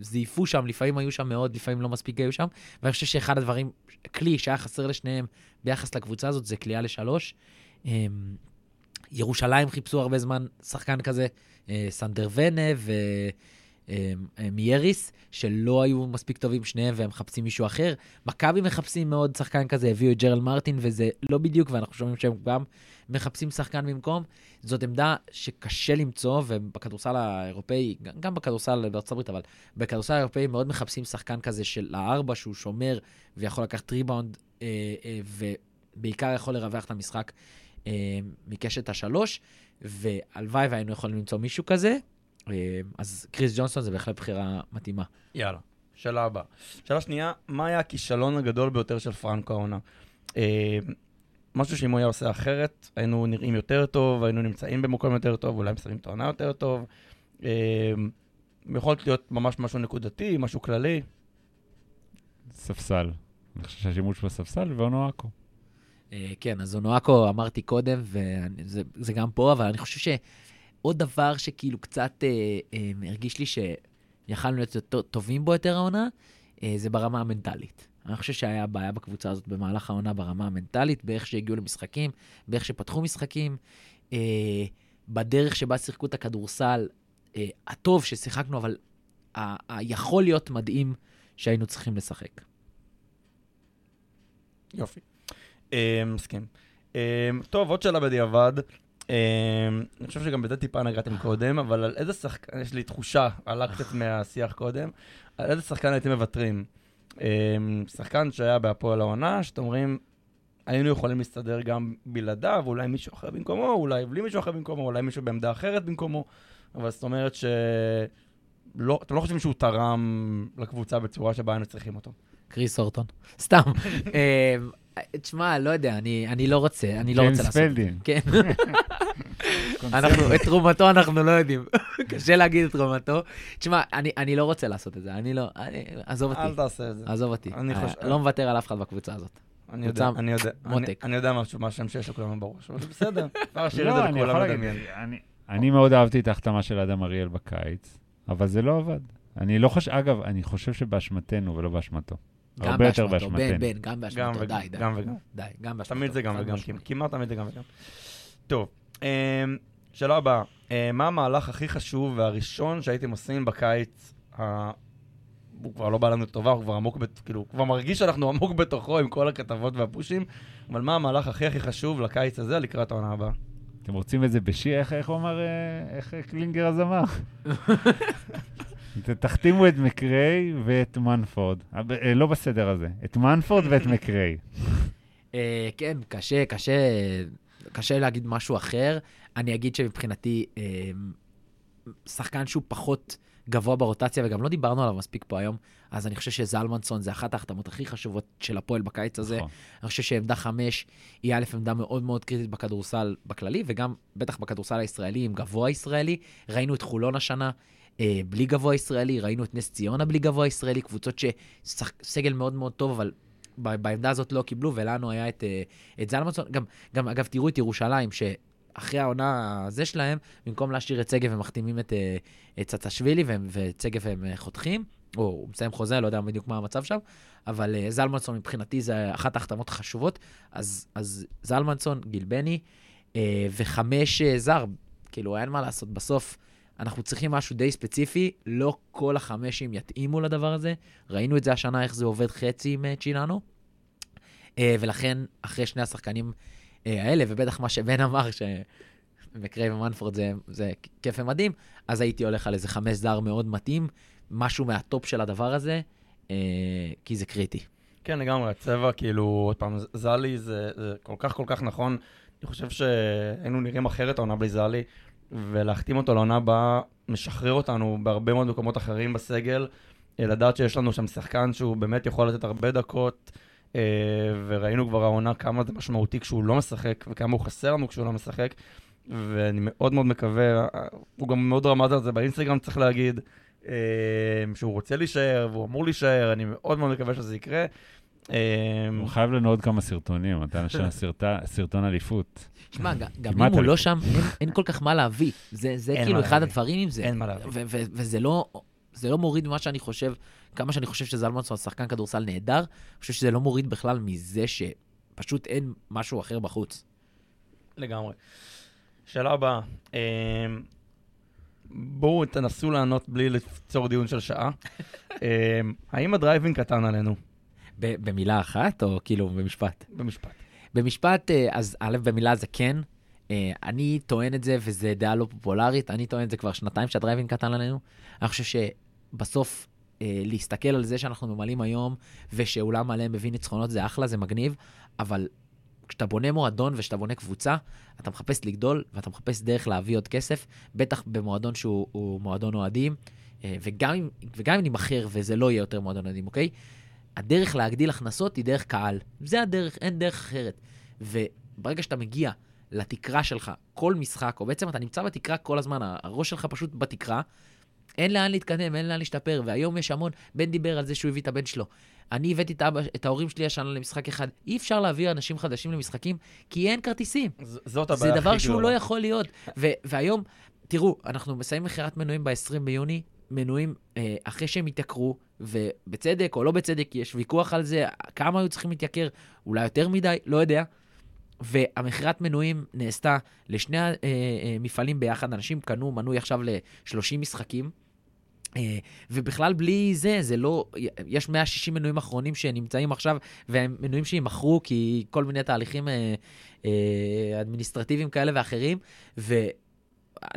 זייפו שם, לפעמים היו שם מאוד, לפעמים לא מספיק היו שם. ואני חושב שאחד הדברים, כלי שהיה חסר לשניהם ביחס לקבוצה הזאת, זה כליאה לשלוש. אה, ירושלים חיפשו הרבה זמן שחקן כזה, אה, סנדר ונה ומייריס, שלא היו מספיק טובים שניהם והם מחפשים מישהו אחר. מכבי מחפשים מאוד שחקן כזה, הביאו את ג'רל מרטין, וזה לא בדיוק, ואנחנו שומעים שהם גם מחפשים שחקן במקום. זאת עמדה שקשה למצוא, ובכדורסל האירופאי, גם בכדורסל בארצות הברית, אבל בכדורסל האירופאי מאוד מחפשים שחקן כזה של הארבע, שהוא שומר ויכול לקחת ריבאונד, אה, אה, ובעיקר יכול לרווח את המשחק אה, מקשת השלוש, והלוואי והיינו יכולים למצוא מישהו כזה. אה, אז קריס ג'ונסון זה בהחלט בחירה מתאימה. יאללה, שאלה הבאה. שאלה שנייה, מה היה הכישלון הגדול ביותר של פרנקו העונה? אה, משהו שאם הוא היה עושה אחרת, היינו נראים יותר טוב, היינו נמצאים במקום יותר טוב, אולי מסיימים את העונה יותר טוב. אה, יכול להיות ממש משהו נקודתי, משהו כללי. ספסל. אני חושב שהשימוש בספסל ואונואקו. אה, כן, אז אונואקו אמרתי קודם, וזה זה גם פה, אבל אני חושב שעוד דבר שכאילו קצת אה, אה, הרגיש לי שיכלנו להיות טובים בו יותר העונה, אה, זה ברמה המנטלית. אני חושב שהיה בעיה בקבוצה הזאת במהלך העונה ברמה המנטלית, באיך שהגיעו למשחקים, באיך שפתחו משחקים, אה, בדרך שבה שיחקו את הכדורסל, אה, הטוב ששיחקנו, אבל ה- היכול להיות מדהים שהיינו צריכים לשחק. יופי. אה, מסכים. אה, טוב, עוד שאלה בדיעבד. אה, אני חושב שגם בזה טיפה נגעתם קודם, אבל על איזה שחקן, יש לי תחושה, עלה קצת מהשיח קודם, על איזה שחקן הייתם מוותרים? אה, שחקן שהיה בהפועל העונה, שאתם אומרים, היינו יכולים להסתדר גם בלעדיו, אולי מישהו אחר במקומו, אולי בלי מישהו אחר במקומו, אולי מישהו בעמדה אחרת במקומו, אבל זאת אומרת ש... לא, אתם לא חושבים שהוא תרם לקבוצה בצורה שבה היינו צריכים אותו. קריס אורטון. סתם. אה, תשמע, לא יודע, אני, אני לא רוצה, אני לא רוצה ג'יימס לעשות. פלדין. כן. אנחנו, את תרומתו אנחנו לא יודעים. קשה להגיד את תרומתו. תשמע, אני, אני לא רוצה לעשות את זה, אני לא, אני, עזוב אותי. אל תעשה את זה. עזוב אותי. אני אה, חושב- לא מוותר על אף אחד בקבוצה הזאת. אני יודע, אני יודע, אני, מותק. אני יודע מה השם שיש לכולם בראש, אבל זה בסדר, אפשר להשאיר את לא, זה אני יכול לכולם להגיד, לדמיין. אני- אני מאוד אהבתי את ההחתמה של אדם אריאל בקיץ, אבל זה לא עבד. אני לא חושב, אגב, אני חושב שבאשמתנו ולא באשמתו. גם הרבה יותר באשמתו, בן. בן, גם גם באשמתו, די, די. גם וגם. די, גם באשמתו. תמיד זה גם וגם. כמעט תמיד זה גם וגם. טוב, אמ, שאלה הבאה, אמ, מה המהלך הכי חשוב והראשון שהייתם עושים בקיץ? הוא כבר לא בא לנו טובה, הוא כבר עמוק, בת- כאילו, הוא כבר מרגיש שאנחנו עמוק בתוכו עם כל הכתבות והפושים, אבל מה המהלך הכי הכי חשוב לקיץ הזה לקראת העונה הבאה? אתם רוצים את זה בשיר? איך, איך הוא אמר, אה, איך קלינגר אז אמר? תחתימו את מקריי ואת מנפורד. אה, אה, לא בסדר הזה. את מנפורד ואת מקריי. אה, כן, קשה, קשה, קשה להגיד משהו אחר. אני אגיד שמבחינתי, שחקן שהוא פחות גבוה ברוטציה, וגם לא דיברנו עליו מספיק פה היום, אז אני חושב שזלמנסון זה אחת ההחתמות הכי חשובות של הפועל בקיץ הזה. נכון. אני חושב שעמדה חמש היא א', עמדה מאוד מאוד קריטית בכדורסל בכללי, וגם בטח בכדורסל הישראלי עם גבוה ישראלי. ראינו את חולון השנה אה, בלי גבוה ישראלי, ראינו את נס ציונה בלי גבוה ישראלי, קבוצות שסגל מאוד מאוד טוב, אבל בעמדה הזאת לא קיבלו, ולנו היה את, אה, את זלמנסון. גם, גם, אגב, תראו את ירושלים, שאחרי העונה הזה שלהם, במקום להשאיר את שגב, הם מחתימים את, אה, ואת שגב הם אה, חותכים, או הוא מסיים חוזה, לא יודע בדיוק מה המצב שם, אבל אה, זלמנסון מבחינתי זה אחת ההחתמות החשובות. אז, אז זלמנסון, גיל בני, אה, וחמש אה, זר, כאילו, אין מה לעשות. בסוף, אנחנו צריכים משהו די ספציפי, לא כל החמשים יתאימו לדבר הזה. ראינו את זה השנה, איך זה עובד חצי עם אה, צ'ילאנו. אה, ולכן, אחרי שני השחקנים אה, האלה, ובטח מה שבן אמר, שמקריי ומנפורד זה, זה כיף ומדהים, אז הייתי הולך על איזה חמש זר מאוד מתאים, משהו מהטופ של הדבר הזה, כי זה קריטי. כן, לגמרי, הצבע, כאילו, עוד פעם, זלי זה, זה כל כך כל כך נכון. אני חושב שהיינו נראים אחרת העונה בלי זלי, ולהחתים אותו לעונה הבאה משחרר אותנו בהרבה מאוד מקומות אחרים בסגל. אה, לדעת שיש לנו שם שחקן שהוא באמת יכול לתת הרבה דקות, אה, וראינו כבר העונה כמה זה משמעותי כשהוא לא משחק, וכמה הוא חסר לנו כשהוא לא משחק. ואני מאוד מאוד מקווה, הוא גם מאוד רמז על זה באינסטגרם, צריך להגיד, אה, שהוא רוצה להישאר, והוא אמור להישאר, אני מאוד מאוד מקווה שזה יקרה. אה, הוא חייב לנו עוד כמה סרטונים, נתן שם סרטה- סרטון אליפות. שמע, גם אם הוא לא. שם, אין, כל כך מה להביא. זה, כאילו אחד. הדברים עם זה. אין מה להביא. ו- ו- וזה לא, זה לא מוריד ממה שאני חושב, כמה שאני חושב שזלמנסון שחקן כדורסל נהדר, אני חושב שזה לא מוריד בכלל מזה שפשוט אין משהו אחר בחוץ. לגמרי. שאלה הבאה, אה, בואו תנסו לענות בלי ליצור דיון של שעה. אה, האם הדרייב אין קטן עלינו? במילה אחת, או כאילו במשפט? במשפט. במשפט, אה, אז א', במילה זה כן. אה, אני טוען את זה, וזו דעה לא פופולרית, אני טוען את זה כבר שנתיים שהדרייב אין קטן עלינו. אני חושב שבסוף, אה, להסתכל על זה שאנחנו ממלאים היום, ושהאולם מלא מביא ניצחונות זה אחלה, זה מגניב, אבל כשאתה בונה מועדון וכשאתה בונה קבוצה, אתה מחפש לגדול, ואתה מחפש דרך להביא עוד כסף, בטח במועדון שהוא הוא מועדון אוהדים, וגם אם, וגם אם נימכר וזה לא יהיה יותר מועדון אוהדים, אוקיי? הדרך להגדיל הכנסות היא דרך קהל. זה הדרך, אין דרך אחרת. וברגע שאתה מגיע לתקרה שלך, כל משחק, או בעצם אתה נמצא בתקרה כל הזמן, הראש שלך פשוט בתקרה, אין לאן להתקדם, אין לאן להשתפר, והיום יש המון, בן דיבר על זה שהוא הביא את הבן שלו. אני הבאתי את, אבא, את ההורים שלי השנה למשחק אחד. אי אפשר להביא אנשים חדשים למשחקים, כי אין כרטיסים. ז- זאת הבעיה זה הכי דבר שהוא גדולה. לא יכול להיות. ו- והיום, תראו, אנחנו מסיימים מכירת מנויים ב-20 ביוני, מנויים אה, אחרי שהם התייקרו, ובצדק או לא בצדק, יש ויכוח על זה, כמה היו צריכים להתייקר, אולי יותר מדי, לא יודע. והמכירת מנויים נעשתה לשני המפעלים ביחד, אנשים קנו מנוי עכשיו ל-30 משחקים, אה, ובכלל בלי זה, זה לא, יש 160 מנויים אחרונים שנמצאים עכשיו, והם מנויים שימכרו כי כל מיני תהליכים אה, אה, אדמיניסטרטיביים כאלה ואחרים,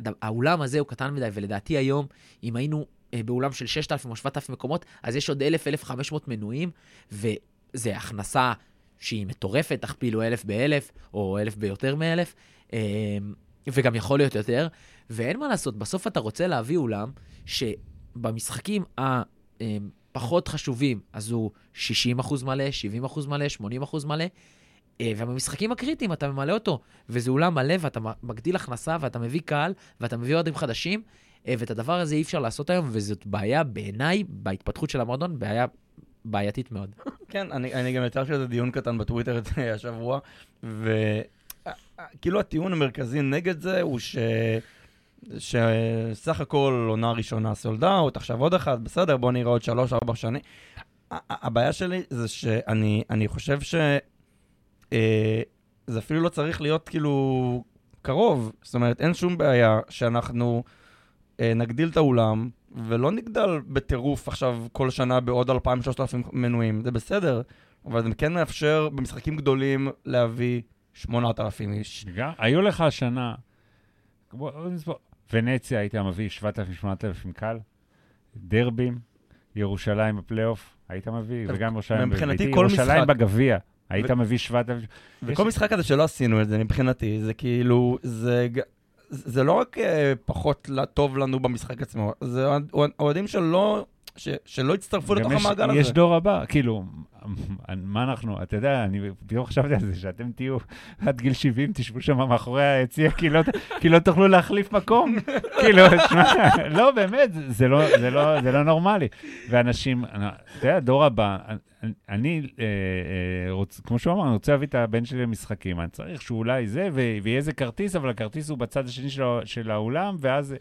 והאולם הזה הוא קטן מדי, ולדעתי היום, אם היינו אה, באולם של 6,000 או 7,000 מקומות, אז יש עוד 1,000-1,500 מנויים, וזה הכנסה שהיא מטורפת, תכפילו 1,000 ב-1,000, או 1,000 ביותר מ-1,000, אה, וגם יכול להיות יותר, ואין מה לעשות, בסוף אתה רוצה להביא אולם שבמשחקים הפחות חשובים, אז הוא 60 אחוז מלא, 70 אחוז מלא, 80 אחוז מלא, ובמשחקים הקריטיים אתה ממלא אותו, וזה אולם מלא, ואתה מגדיל הכנסה, ואתה מביא קהל, ואתה מביא אוהדים חדשים, אה, ואת הדבר הזה אי אפשר לעשות היום, וזאת בעיה בעיניי, בהתפתחות של המועדון, בעיה בעייתית מאוד. כן, אני, אני גם יצרתי לזה דיון קטן בטוויטר השבוע, וכאילו הטיעון המרכזי נגד זה הוא ש... שסך הכל עונה ראשונה סולד אאוט, עכשיו עוד אחד, בסדר, בוא נראה עוד שלוש-ארבע שנים. הבעיה שלי זה שאני חושב ש... אה, זה אפילו לא צריך להיות כאילו קרוב. זאת אומרת, אין שום בעיה שאנחנו אה, נגדיל את האולם, ולא נגדל בטירוף עכשיו כל שנה בעוד 2,000-3,000 מנויים. זה בסדר, אבל זה כן מאפשר במשחקים גדולים להביא 8,000 איש. היו לך השנה, ונציה היית מביא 7,000-8,000 קל, דרבים, ירושלים בפלייאוף, היית מביא, וגם ירושלים, משחק... ירושלים בגביע. היית מביא 7,000... וכל משחק כזה שלא עשינו את זה, מבחינתי, זה כאילו, זה, זה לא רק אה, פחות טוב לנו במשחק עצמו, זה אוהדים שלא, שלא הצטרפו לתוך יש, המעגל הזה. יש דור הבא, כאילו, מה אנחנו, אתה יודע, אני פתאום חשבתי על זה, שאתם תהיו עד גיל 70, תשבו שם מאחורי היציע, כי לא, כי לא תוכלו להחליף מקום. כאילו, שמע, לא, באמת, זה לא, זה, לא, זה לא נורמלי. ואנשים, אתה יודע, דור הבא, אני, אה, אה, רוצ, כמו שהוא אמר, אני רוצה להביא את הבן שלי למשחקים, אני צריך שאולי זה, ויהיה איזה כרטיס, אבל הכרטיס הוא בצד השני של, של האולם, ואז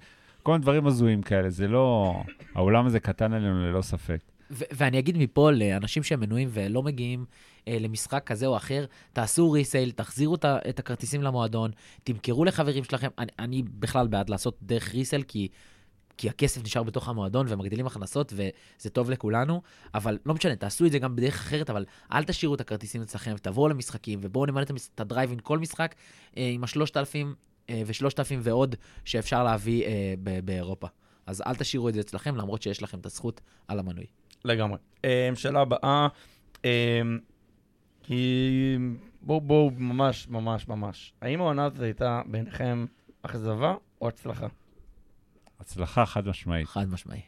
כל מיני דברים הזויים כאלה. זה לא, האולם הזה קטן עלינו ללא ספק. ואני אגיד מפה לאנשים שהם מנויים ולא מגיעים אה, למשחק כזה או אחר, תעשו ריסייל, תחזירו את, הכרטיסים למועדון, תמכרו לחברים שלכם. אני, אני בכלל בעד לעשות דרך ריסייל, כי, כי הכסף נשאר בתוך המועדון ומגדילים הכנסות וזה טוב לכולנו, אבל לא משנה, תעשו את זה גם בדרך אחרת, אבל אל תשאירו את הכרטיסים אצלכם, תבואו למשחקים ובואו נמלא את הדרייבין כל משחק אה, עם השלושת אלפים אה, ושלושת אלפים ועוד שאפשר להביא אה, באירופה. אז אל תשאירו את זה אצלכם, למרות שיש לכם את הזכות על המנוי. לגמרי. אה, שאלה הבאה, אה, היא... בואו, בואו, ממש, ממש, ממש. האם העונה הזאת הייתה בעיניכם אכזבה או הצלחה? הצלחה חד משמעית. חד משמעי.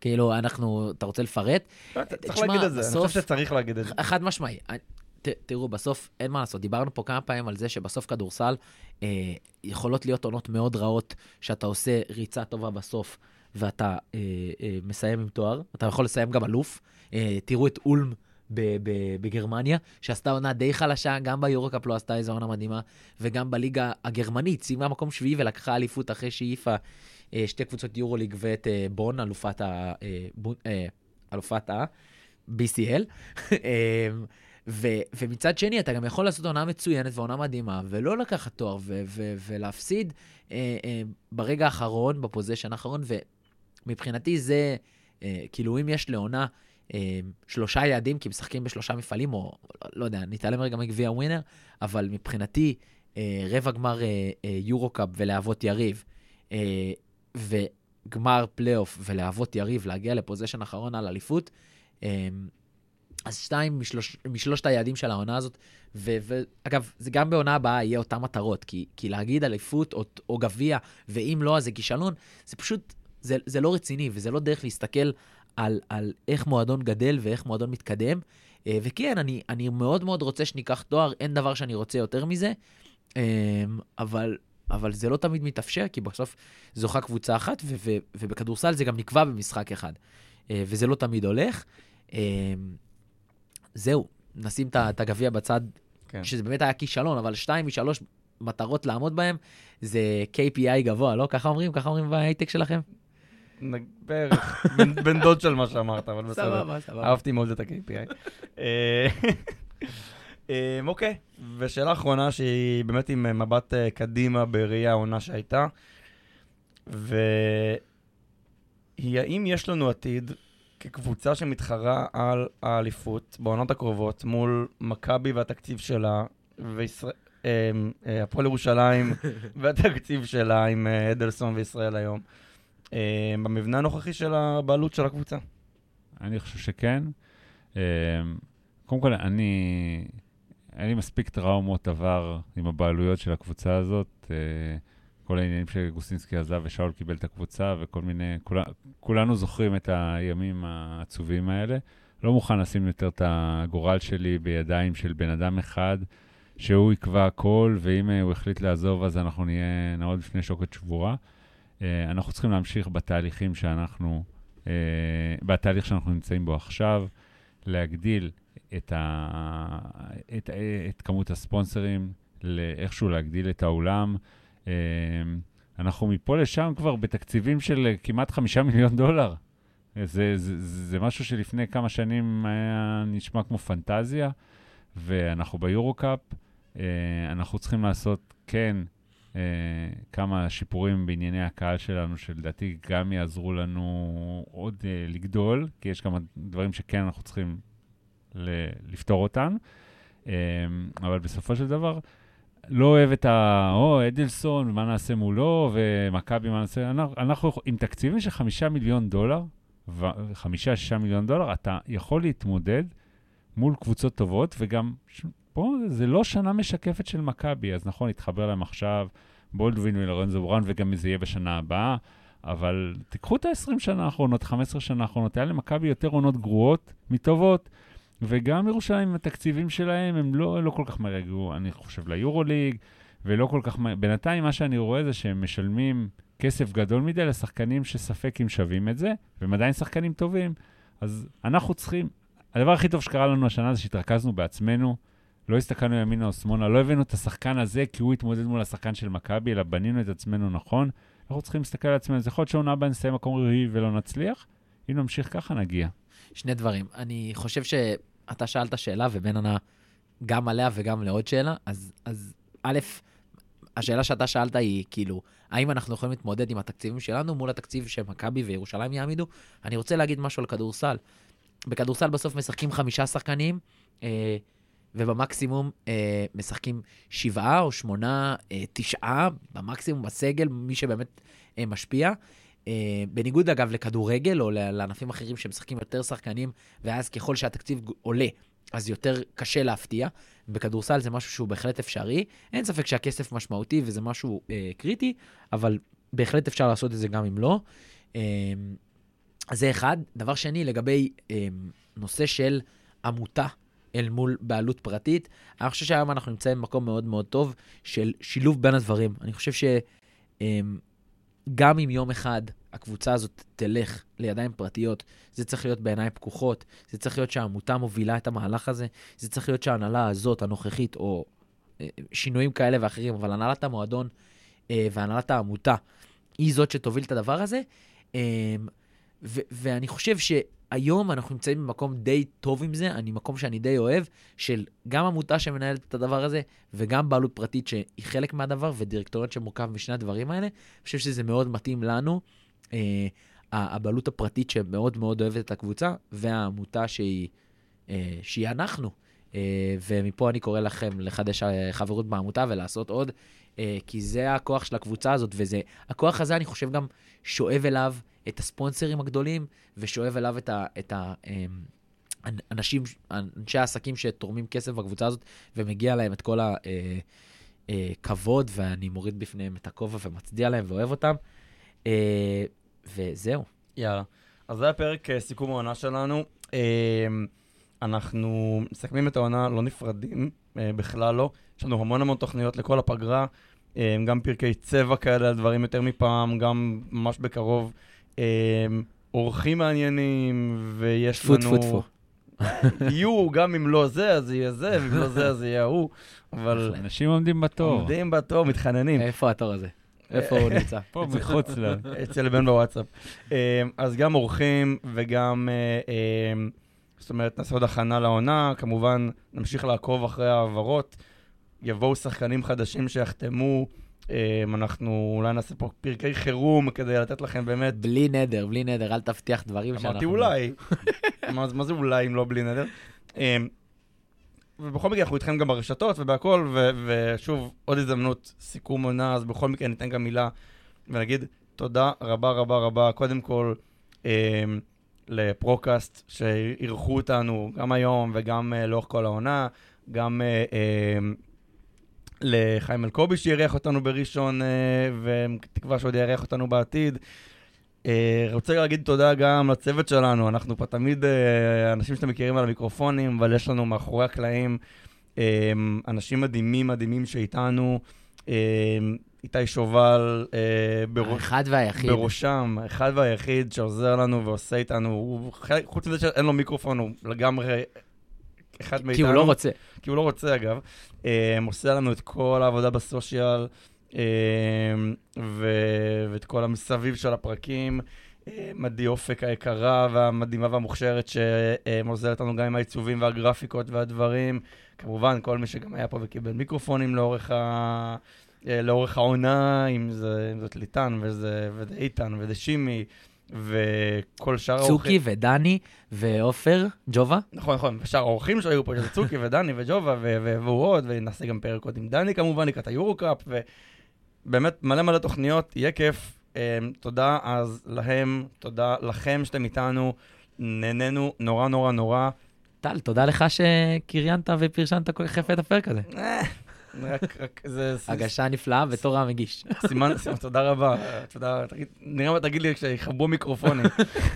כאילו, אנחנו, אתה רוצה לפרט? לא, צריך להגיד את זה, אני חושב שצריך להגיד את זה. חד משמעי. ת, תראו, בסוף אין מה לעשות. דיברנו פה כמה פעמים על זה שבסוף כדורסל אה, יכולות להיות עונות מאוד רעות, שאתה עושה ריצה טובה בסוף, ואתה אה, אה, מסיים עם תואר, אתה יכול לסיים גם אלוף. אה, תראו את אולם בגרמניה, שעשתה עונה די חלשה, גם ביורוקאפ לא עשתה איזו עונה מדהימה, וגם בליגה הגרמנית, סיימה מקום שביעי ולקחה אליפות אחרי שהעיפה אה, שתי קבוצות יורוליג ואת אה, בון, אלופת ה... אה, אה, אלופת ה... BCL. ו- ומצד שני, אתה גם יכול לעשות עונה מצוינת ועונה מדהימה, ולא לקחת תואר, ו- ו- ולהפסיד אה, אה, ברגע האחרון, בפוזיישן האחרון, ומבחינתי זה, אה, כאילו, אם יש לעונה אה, שלושה יעדים, כי משחקים בשלושה מפעלים, או לא יודע, נתעלם רגע מגביע ווינר, אבל מבחינתי, אה, רבע גמר אה, אה, יורו-קאפ ולהוות יריב, אה, וגמר פלייאוף ולהוות יריב, להגיע לפוזיישן אחרון על אליפות, אה, אז שתיים משלוש, משלושת היעדים של העונה הזאת, ואגב, זה גם בעונה הבאה יהיה אותן מטרות, כי, כי להגיד אליפות או, או גביע, ואם לא, אז זה כישלון, זה פשוט, זה, זה לא רציני, וזה לא דרך להסתכל על, על איך מועדון גדל ואיך מועדון מתקדם. אה, וכן, אני, אני מאוד מאוד רוצה שניקח תואר, אין דבר שאני רוצה יותר מזה, אה, אבל, אבל זה לא תמיד מתאפשר, כי בסוף זוכה קבוצה אחת, ו, ו, ובכדורסל זה גם נקבע במשחק אחד, אה, וזה לא תמיד הולך. זהו, נשים את הגביע בצד, כן. שזה באמת היה כישלון, אבל שתיים משלוש מטרות לעמוד בהן, זה KPI גבוה, לא? ככה אומרים? ככה אומרים בהייטק שלכם? בערך, בן דוד של מה שאמרת, אבל בסדר. סבבה, סבבה. אהבתי מאוד את ה-KPI. אה, אה, אוקיי, ושאלה אחרונה שהיא באמת עם מבט אה, קדימה בראייה העונה שהייתה, ו... היא האם יש לנו עתיד כקבוצה שמתחרה על האליפות בעונות הקרובות מול מכבי והתקציב שלה, והפועל אה, ירושלים והתקציב שלה עם אה, אדלסון וישראל היום, אה, במבנה הנוכחי של הבעלות של הקבוצה. אני חושב שכן. קודם כל, אני... היה לי מספיק טראומות עבר עם הבעלויות של הקבוצה הזאת. כל העניינים שגוסינסקי עזב ושאול קיבל את הקבוצה וכל מיני, כול, כולנו זוכרים את הימים העצובים האלה. לא מוכן לשים יותר את הגורל שלי בידיים של בן אדם אחד, שהוא יקבע הכל, ואם הוא החליט לעזוב אז אנחנו נהיה נעוד בפני שוקת שבורה. אה, אנחנו צריכים להמשיך בתהליכים שאנחנו, אה, בתהליך שאנחנו נמצאים בו עכשיו, להגדיל את, ה, את, את כמות הספונסרים, לאיכשהו להגדיל את האולם. אמ, אנחנו מפה לשם כבר בתקציבים של כמעט חמישה מיליון דולר. זה, זה, זה משהו שלפני כמה שנים היה נשמע כמו פנטזיה, ואנחנו ביורו-קאפ. אה, אנחנו צריכים לעשות, כן, אה, כמה שיפורים בענייני הקהל שלנו, שלדעתי גם יעזרו לנו עוד אה, לגדול, כי יש כמה דברים שכן אנחנו צריכים לפתור אותם. אבל בסופו של דבר, לא אוהב את ה... או, אדלסון, מה נעשה מולו, ומכבי, מה נעשה... אנחנו, אנחנו עם תקציבים של חמישה מיליון דולר, חמישה, שישה מיליון דולר, אתה יכול להתמודד מול קבוצות טובות, וגם פה זה לא שנה משקפת של מכבי, אז נכון, התחבר להם עכשיו בולדווין ולורנזו בורן, וגם זה יהיה בשנה הבאה, אבל תיקחו את ה-20 שנה האחרונות, 15 שנה האחרונות, היה למכבי יותר עונות גרועות מטובות. וגם ירושלים התקציבים שלהם, הם לא, לא כל כך מהר יגיעו, אני חושב, ליורוליג, ולא כל כך מהר. בינתיים מה שאני רואה זה שהם משלמים כסף גדול מדי לשחקנים שספק אם שווים את זה, והם עדיין שחקנים טובים. אז אנחנו צריכים, הדבר הכי טוב שקרה לנו השנה זה שהתרכזנו בעצמנו, לא הסתכלנו ימינה או שמאלה, לא הבאנו את השחקן הזה כי הוא התמודד מול השחקן של מכבי, אלא בנינו את עצמנו נכון. אנחנו צריכים להסתכל על עצמנו, זה יכול להיות שעונה הבאה נסיים מקום רביעי ולא נצליח, אם נמשיך ככה נגיע. שני דברים. אני חושב ש... אתה שאלת שאלה, ובן ענה גם עליה וגם לעוד שאלה, אז, אז א', השאלה שאתה שאלת היא כאילו, האם אנחנו יכולים להתמודד עם התקציבים שלנו מול התקציב שמכבי וירושלים יעמידו? אני רוצה להגיד משהו על כדורסל. בכדורסל בסוף משחקים חמישה שחקנים, אה, ובמקסימום אה, משחקים שבעה או שמונה, אה, תשעה, במקסימום בסגל, מי שבאמת אה, משפיע. אה, בניגוד אגב לכדורגל או לענפים אחרים שמשחקים יותר שחקנים, ואז ככל שהתקציב עולה, אז יותר קשה להפתיע. בכדורסל זה משהו שהוא בהחלט אפשרי. אין ספק שהכסף משמעותי וזה משהו אה, קריטי, אבל בהחלט אפשר לעשות את זה גם אם לא. אה, זה אחד. דבר שני, לגבי אה, נושא של עמותה אל מול בעלות פרטית, אני חושב שהיום אנחנו נמצאים במקום מאוד מאוד טוב של שילוב בין הדברים. אני חושב ש... אה, גם אם יום אחד הקבוצה הזאת תלך לידיים פרטיות, זה צריך להיות בעיניים פקוחות, זה צריך להיות שהעמותה מובילה את המהלך הזה, זה צריך להיות שההנהלה הזאת, הנוכחית, או אה, שינויים כאלה ואחרים, אבל הנהלת המועדון אה, והנהלת העמותה היא זאת שתוביל את הדבר הזה. אה, ואני חושב ש... היום אנחנו נמצאים במקום די טוב עם זה, אני מקום שאני די אוהב, של גם עמותה שמנהלת את הדבר הזה, וגם בעלות פרטית שהיא חלק מהדבר, ודירקטוריון שמורכב משני הדברים האלה. אני חושב שזה מאוד מתאים לנו, אה, הבעלות הפרטית שמאוד מאוד אוהבת את הקבוצה, והעמותה שהיא, אה, שהיא אנחנו. אה, ומפה אני קורא לכם לחדש חברות בעמותה ולעשות עוד, אה, כי זה הכוח של הקבוצה הזאת, וזה, הכוח הזה, אני חושב, גם שואב אליו את הספונסרים הגדולים, ושואב אליו את ה... את ה אמ, אנשים, אנשי העסקים שתורמים כסף בקבוצה הזאת, ומגיע להם את כל הכבוד, אה, ואני מוריד בפניהם את הכובע ומצדיע להם ואוהב אותם. אה, וזהו. יאללה. אז זה הפרק אה, סיכום העונה שלנו. אנחנו מסכמים את העונה, לא נפרדים, בכלל לא. יש לנו המון המון תוכניות לכל הפגרה, גם פרקי צבע כאלה, דברים יותר מפעם, גם ממש בקרוב. אמ, אורחים מעניינים, ויש לנו... טפו טפו טפו. יהיו, גם אם לא זה, אז יהיה זה, ואם לא זה, אז יהיה ההוא, אבל... אנשים עומדים בתור. עומדים בתור, מתחננים. איפה התור הזה? איפה הוא נמצא? פה, מחוץ ל... אצל בן בוואטסאפ. אמ, אז גם אורחים וגם, אה, אמ, זאת אומרת, נעשה עוד הכנה לעונה, כמובן, נמשיך לעקוב אחרי ההעברות. יבואו שחקנים חדשים שיחתמו, אה, אנחנו אולי נעשה פה פרקי חירום כדי לתת לכם באמת... בלי נדר, בלי נדר, אל תבטיח דברים שאנחנו... אמרתי אולי. מה מה זה אולי אם לא בלי נדר? אה, ובכל מקרה, אנחנו איתכם גם ברשתות ובהכל, ו- ושוב, עוד הזדמנות, סיכום עונה, אז בכל מקרה ניתן גם מילה ונגיד תודה רבה רבה רבה, קודם כל, אה, לפרוקאסט שאירחו אותנו גם היום וגם אה, לאורך כל העונה, גם אה, אה, לחיים אלקובי שאירח אותנו בראשון, אה, ותקווה שעוד יארח אותנו בעתיד. אה, רוצה להגיד תודה גם לצוות שלנו, אנחנו פה תמיד אה, אנשים שאתם מכירים על המיקרופונים, אבל יש לנו מאחורי הקלעים אה, אנשים מדהימים מדהימים שאיתנו. אה, איתי שובל אה, בראש, האחד והיחיד. בראשם, האחד והיחיד שעוזר לנו ועושה איתנו, הוא, חוץ מזה שאין לו מיקרופון, הוא לגמרי אחד מאיתנו. כי הוא לא רוצה. כי הוא לא רוצה אגב, אה, עושה לנו את כל העבודה בסושיאל אה, ו- ואת כל המסביב של הפרקים. אה, מדי אופק היקרה והמדהימה והמוכשרת שעוזרת לנו גם עם העיצובים והגרפיקות והדברים. כמובן, כל מי שגם היה פה וקיבל מיקרופונים לאורך, ה... אה, לאורך העונה, אם זה, אם זאת ליטן וזה, וזה איתן וזה שימי וכל שאר צוקי ודני ועופר, ג'ובה. נכון, נכון, ושאר האורחים שהיו פה, שזה צוקי ודני וג'ובה ו- ו- והוא עוד, ונעשה גם פרק עוד עם דני כמובן, לקראת היורו-קאפ, ובאמת מלא מלא תוכניות, יהיה כיף. אמ, תודה אז להם, תודה לכם שאתם איתנו, נהנינו נורא נורא נורא. טל, תודה לך שקריינת ופרשנת כל כך יפה את הפרק הזה. רק, רק, זה זה הגשה נפלאה בתור המגיש. סימן, סימן, תודה רבה, אה, תודה, תגיד, נראה מה תגיד לי כשיכבו מיקרופונים.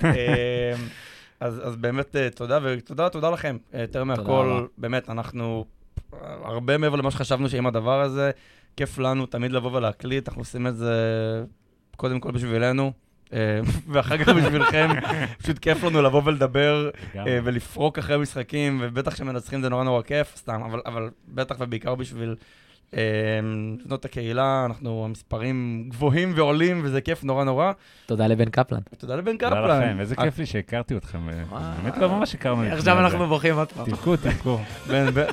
אמ, אז, אז באמת אה, תודה, ותודה, תודה לכם. אה, יותר. מהכל, באמת, אנחנו אה, הרבה מעבר למה שחשבנו שעם הדבר הזה, כיף לנו תמיד לבוא ולהקליט, אנחנו עושים את זה קודם כל בשבילנו. אה, ואחר כך בשבילכם, פשוט כיף לנו לבוא ולדבר. אה, ולפרוק אחרי משחקים, ובטח כשמנצחים זה נורא נורא כיף, סתם, אבל, אבל בטח ובעיקר בשביל לבנות את הקהילה, אנחנו, המספרים גבוהים ועולים, וזה כיף נורא נורא. תודה לבן קפלן. ותודה לבן תודה קפלן. לכם, איזה כיף לי שהכרתי אתכם. אה. באמת לא ממש הכרנו עכשיו. אנחנו בוכים עוד פעם. תבכו, תבכו.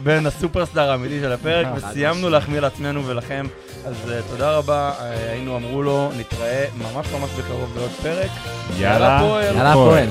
בין, הסופרסטאר האמיתי של הפרק, חד וסיימנו להחמיא לעצמנו ולכם. אז אה, תודה רבה, אה, היינו אמרו לו, נתראה ממש ממש בקרוב בעוד פרק. יאללה. יאללה, הפועל.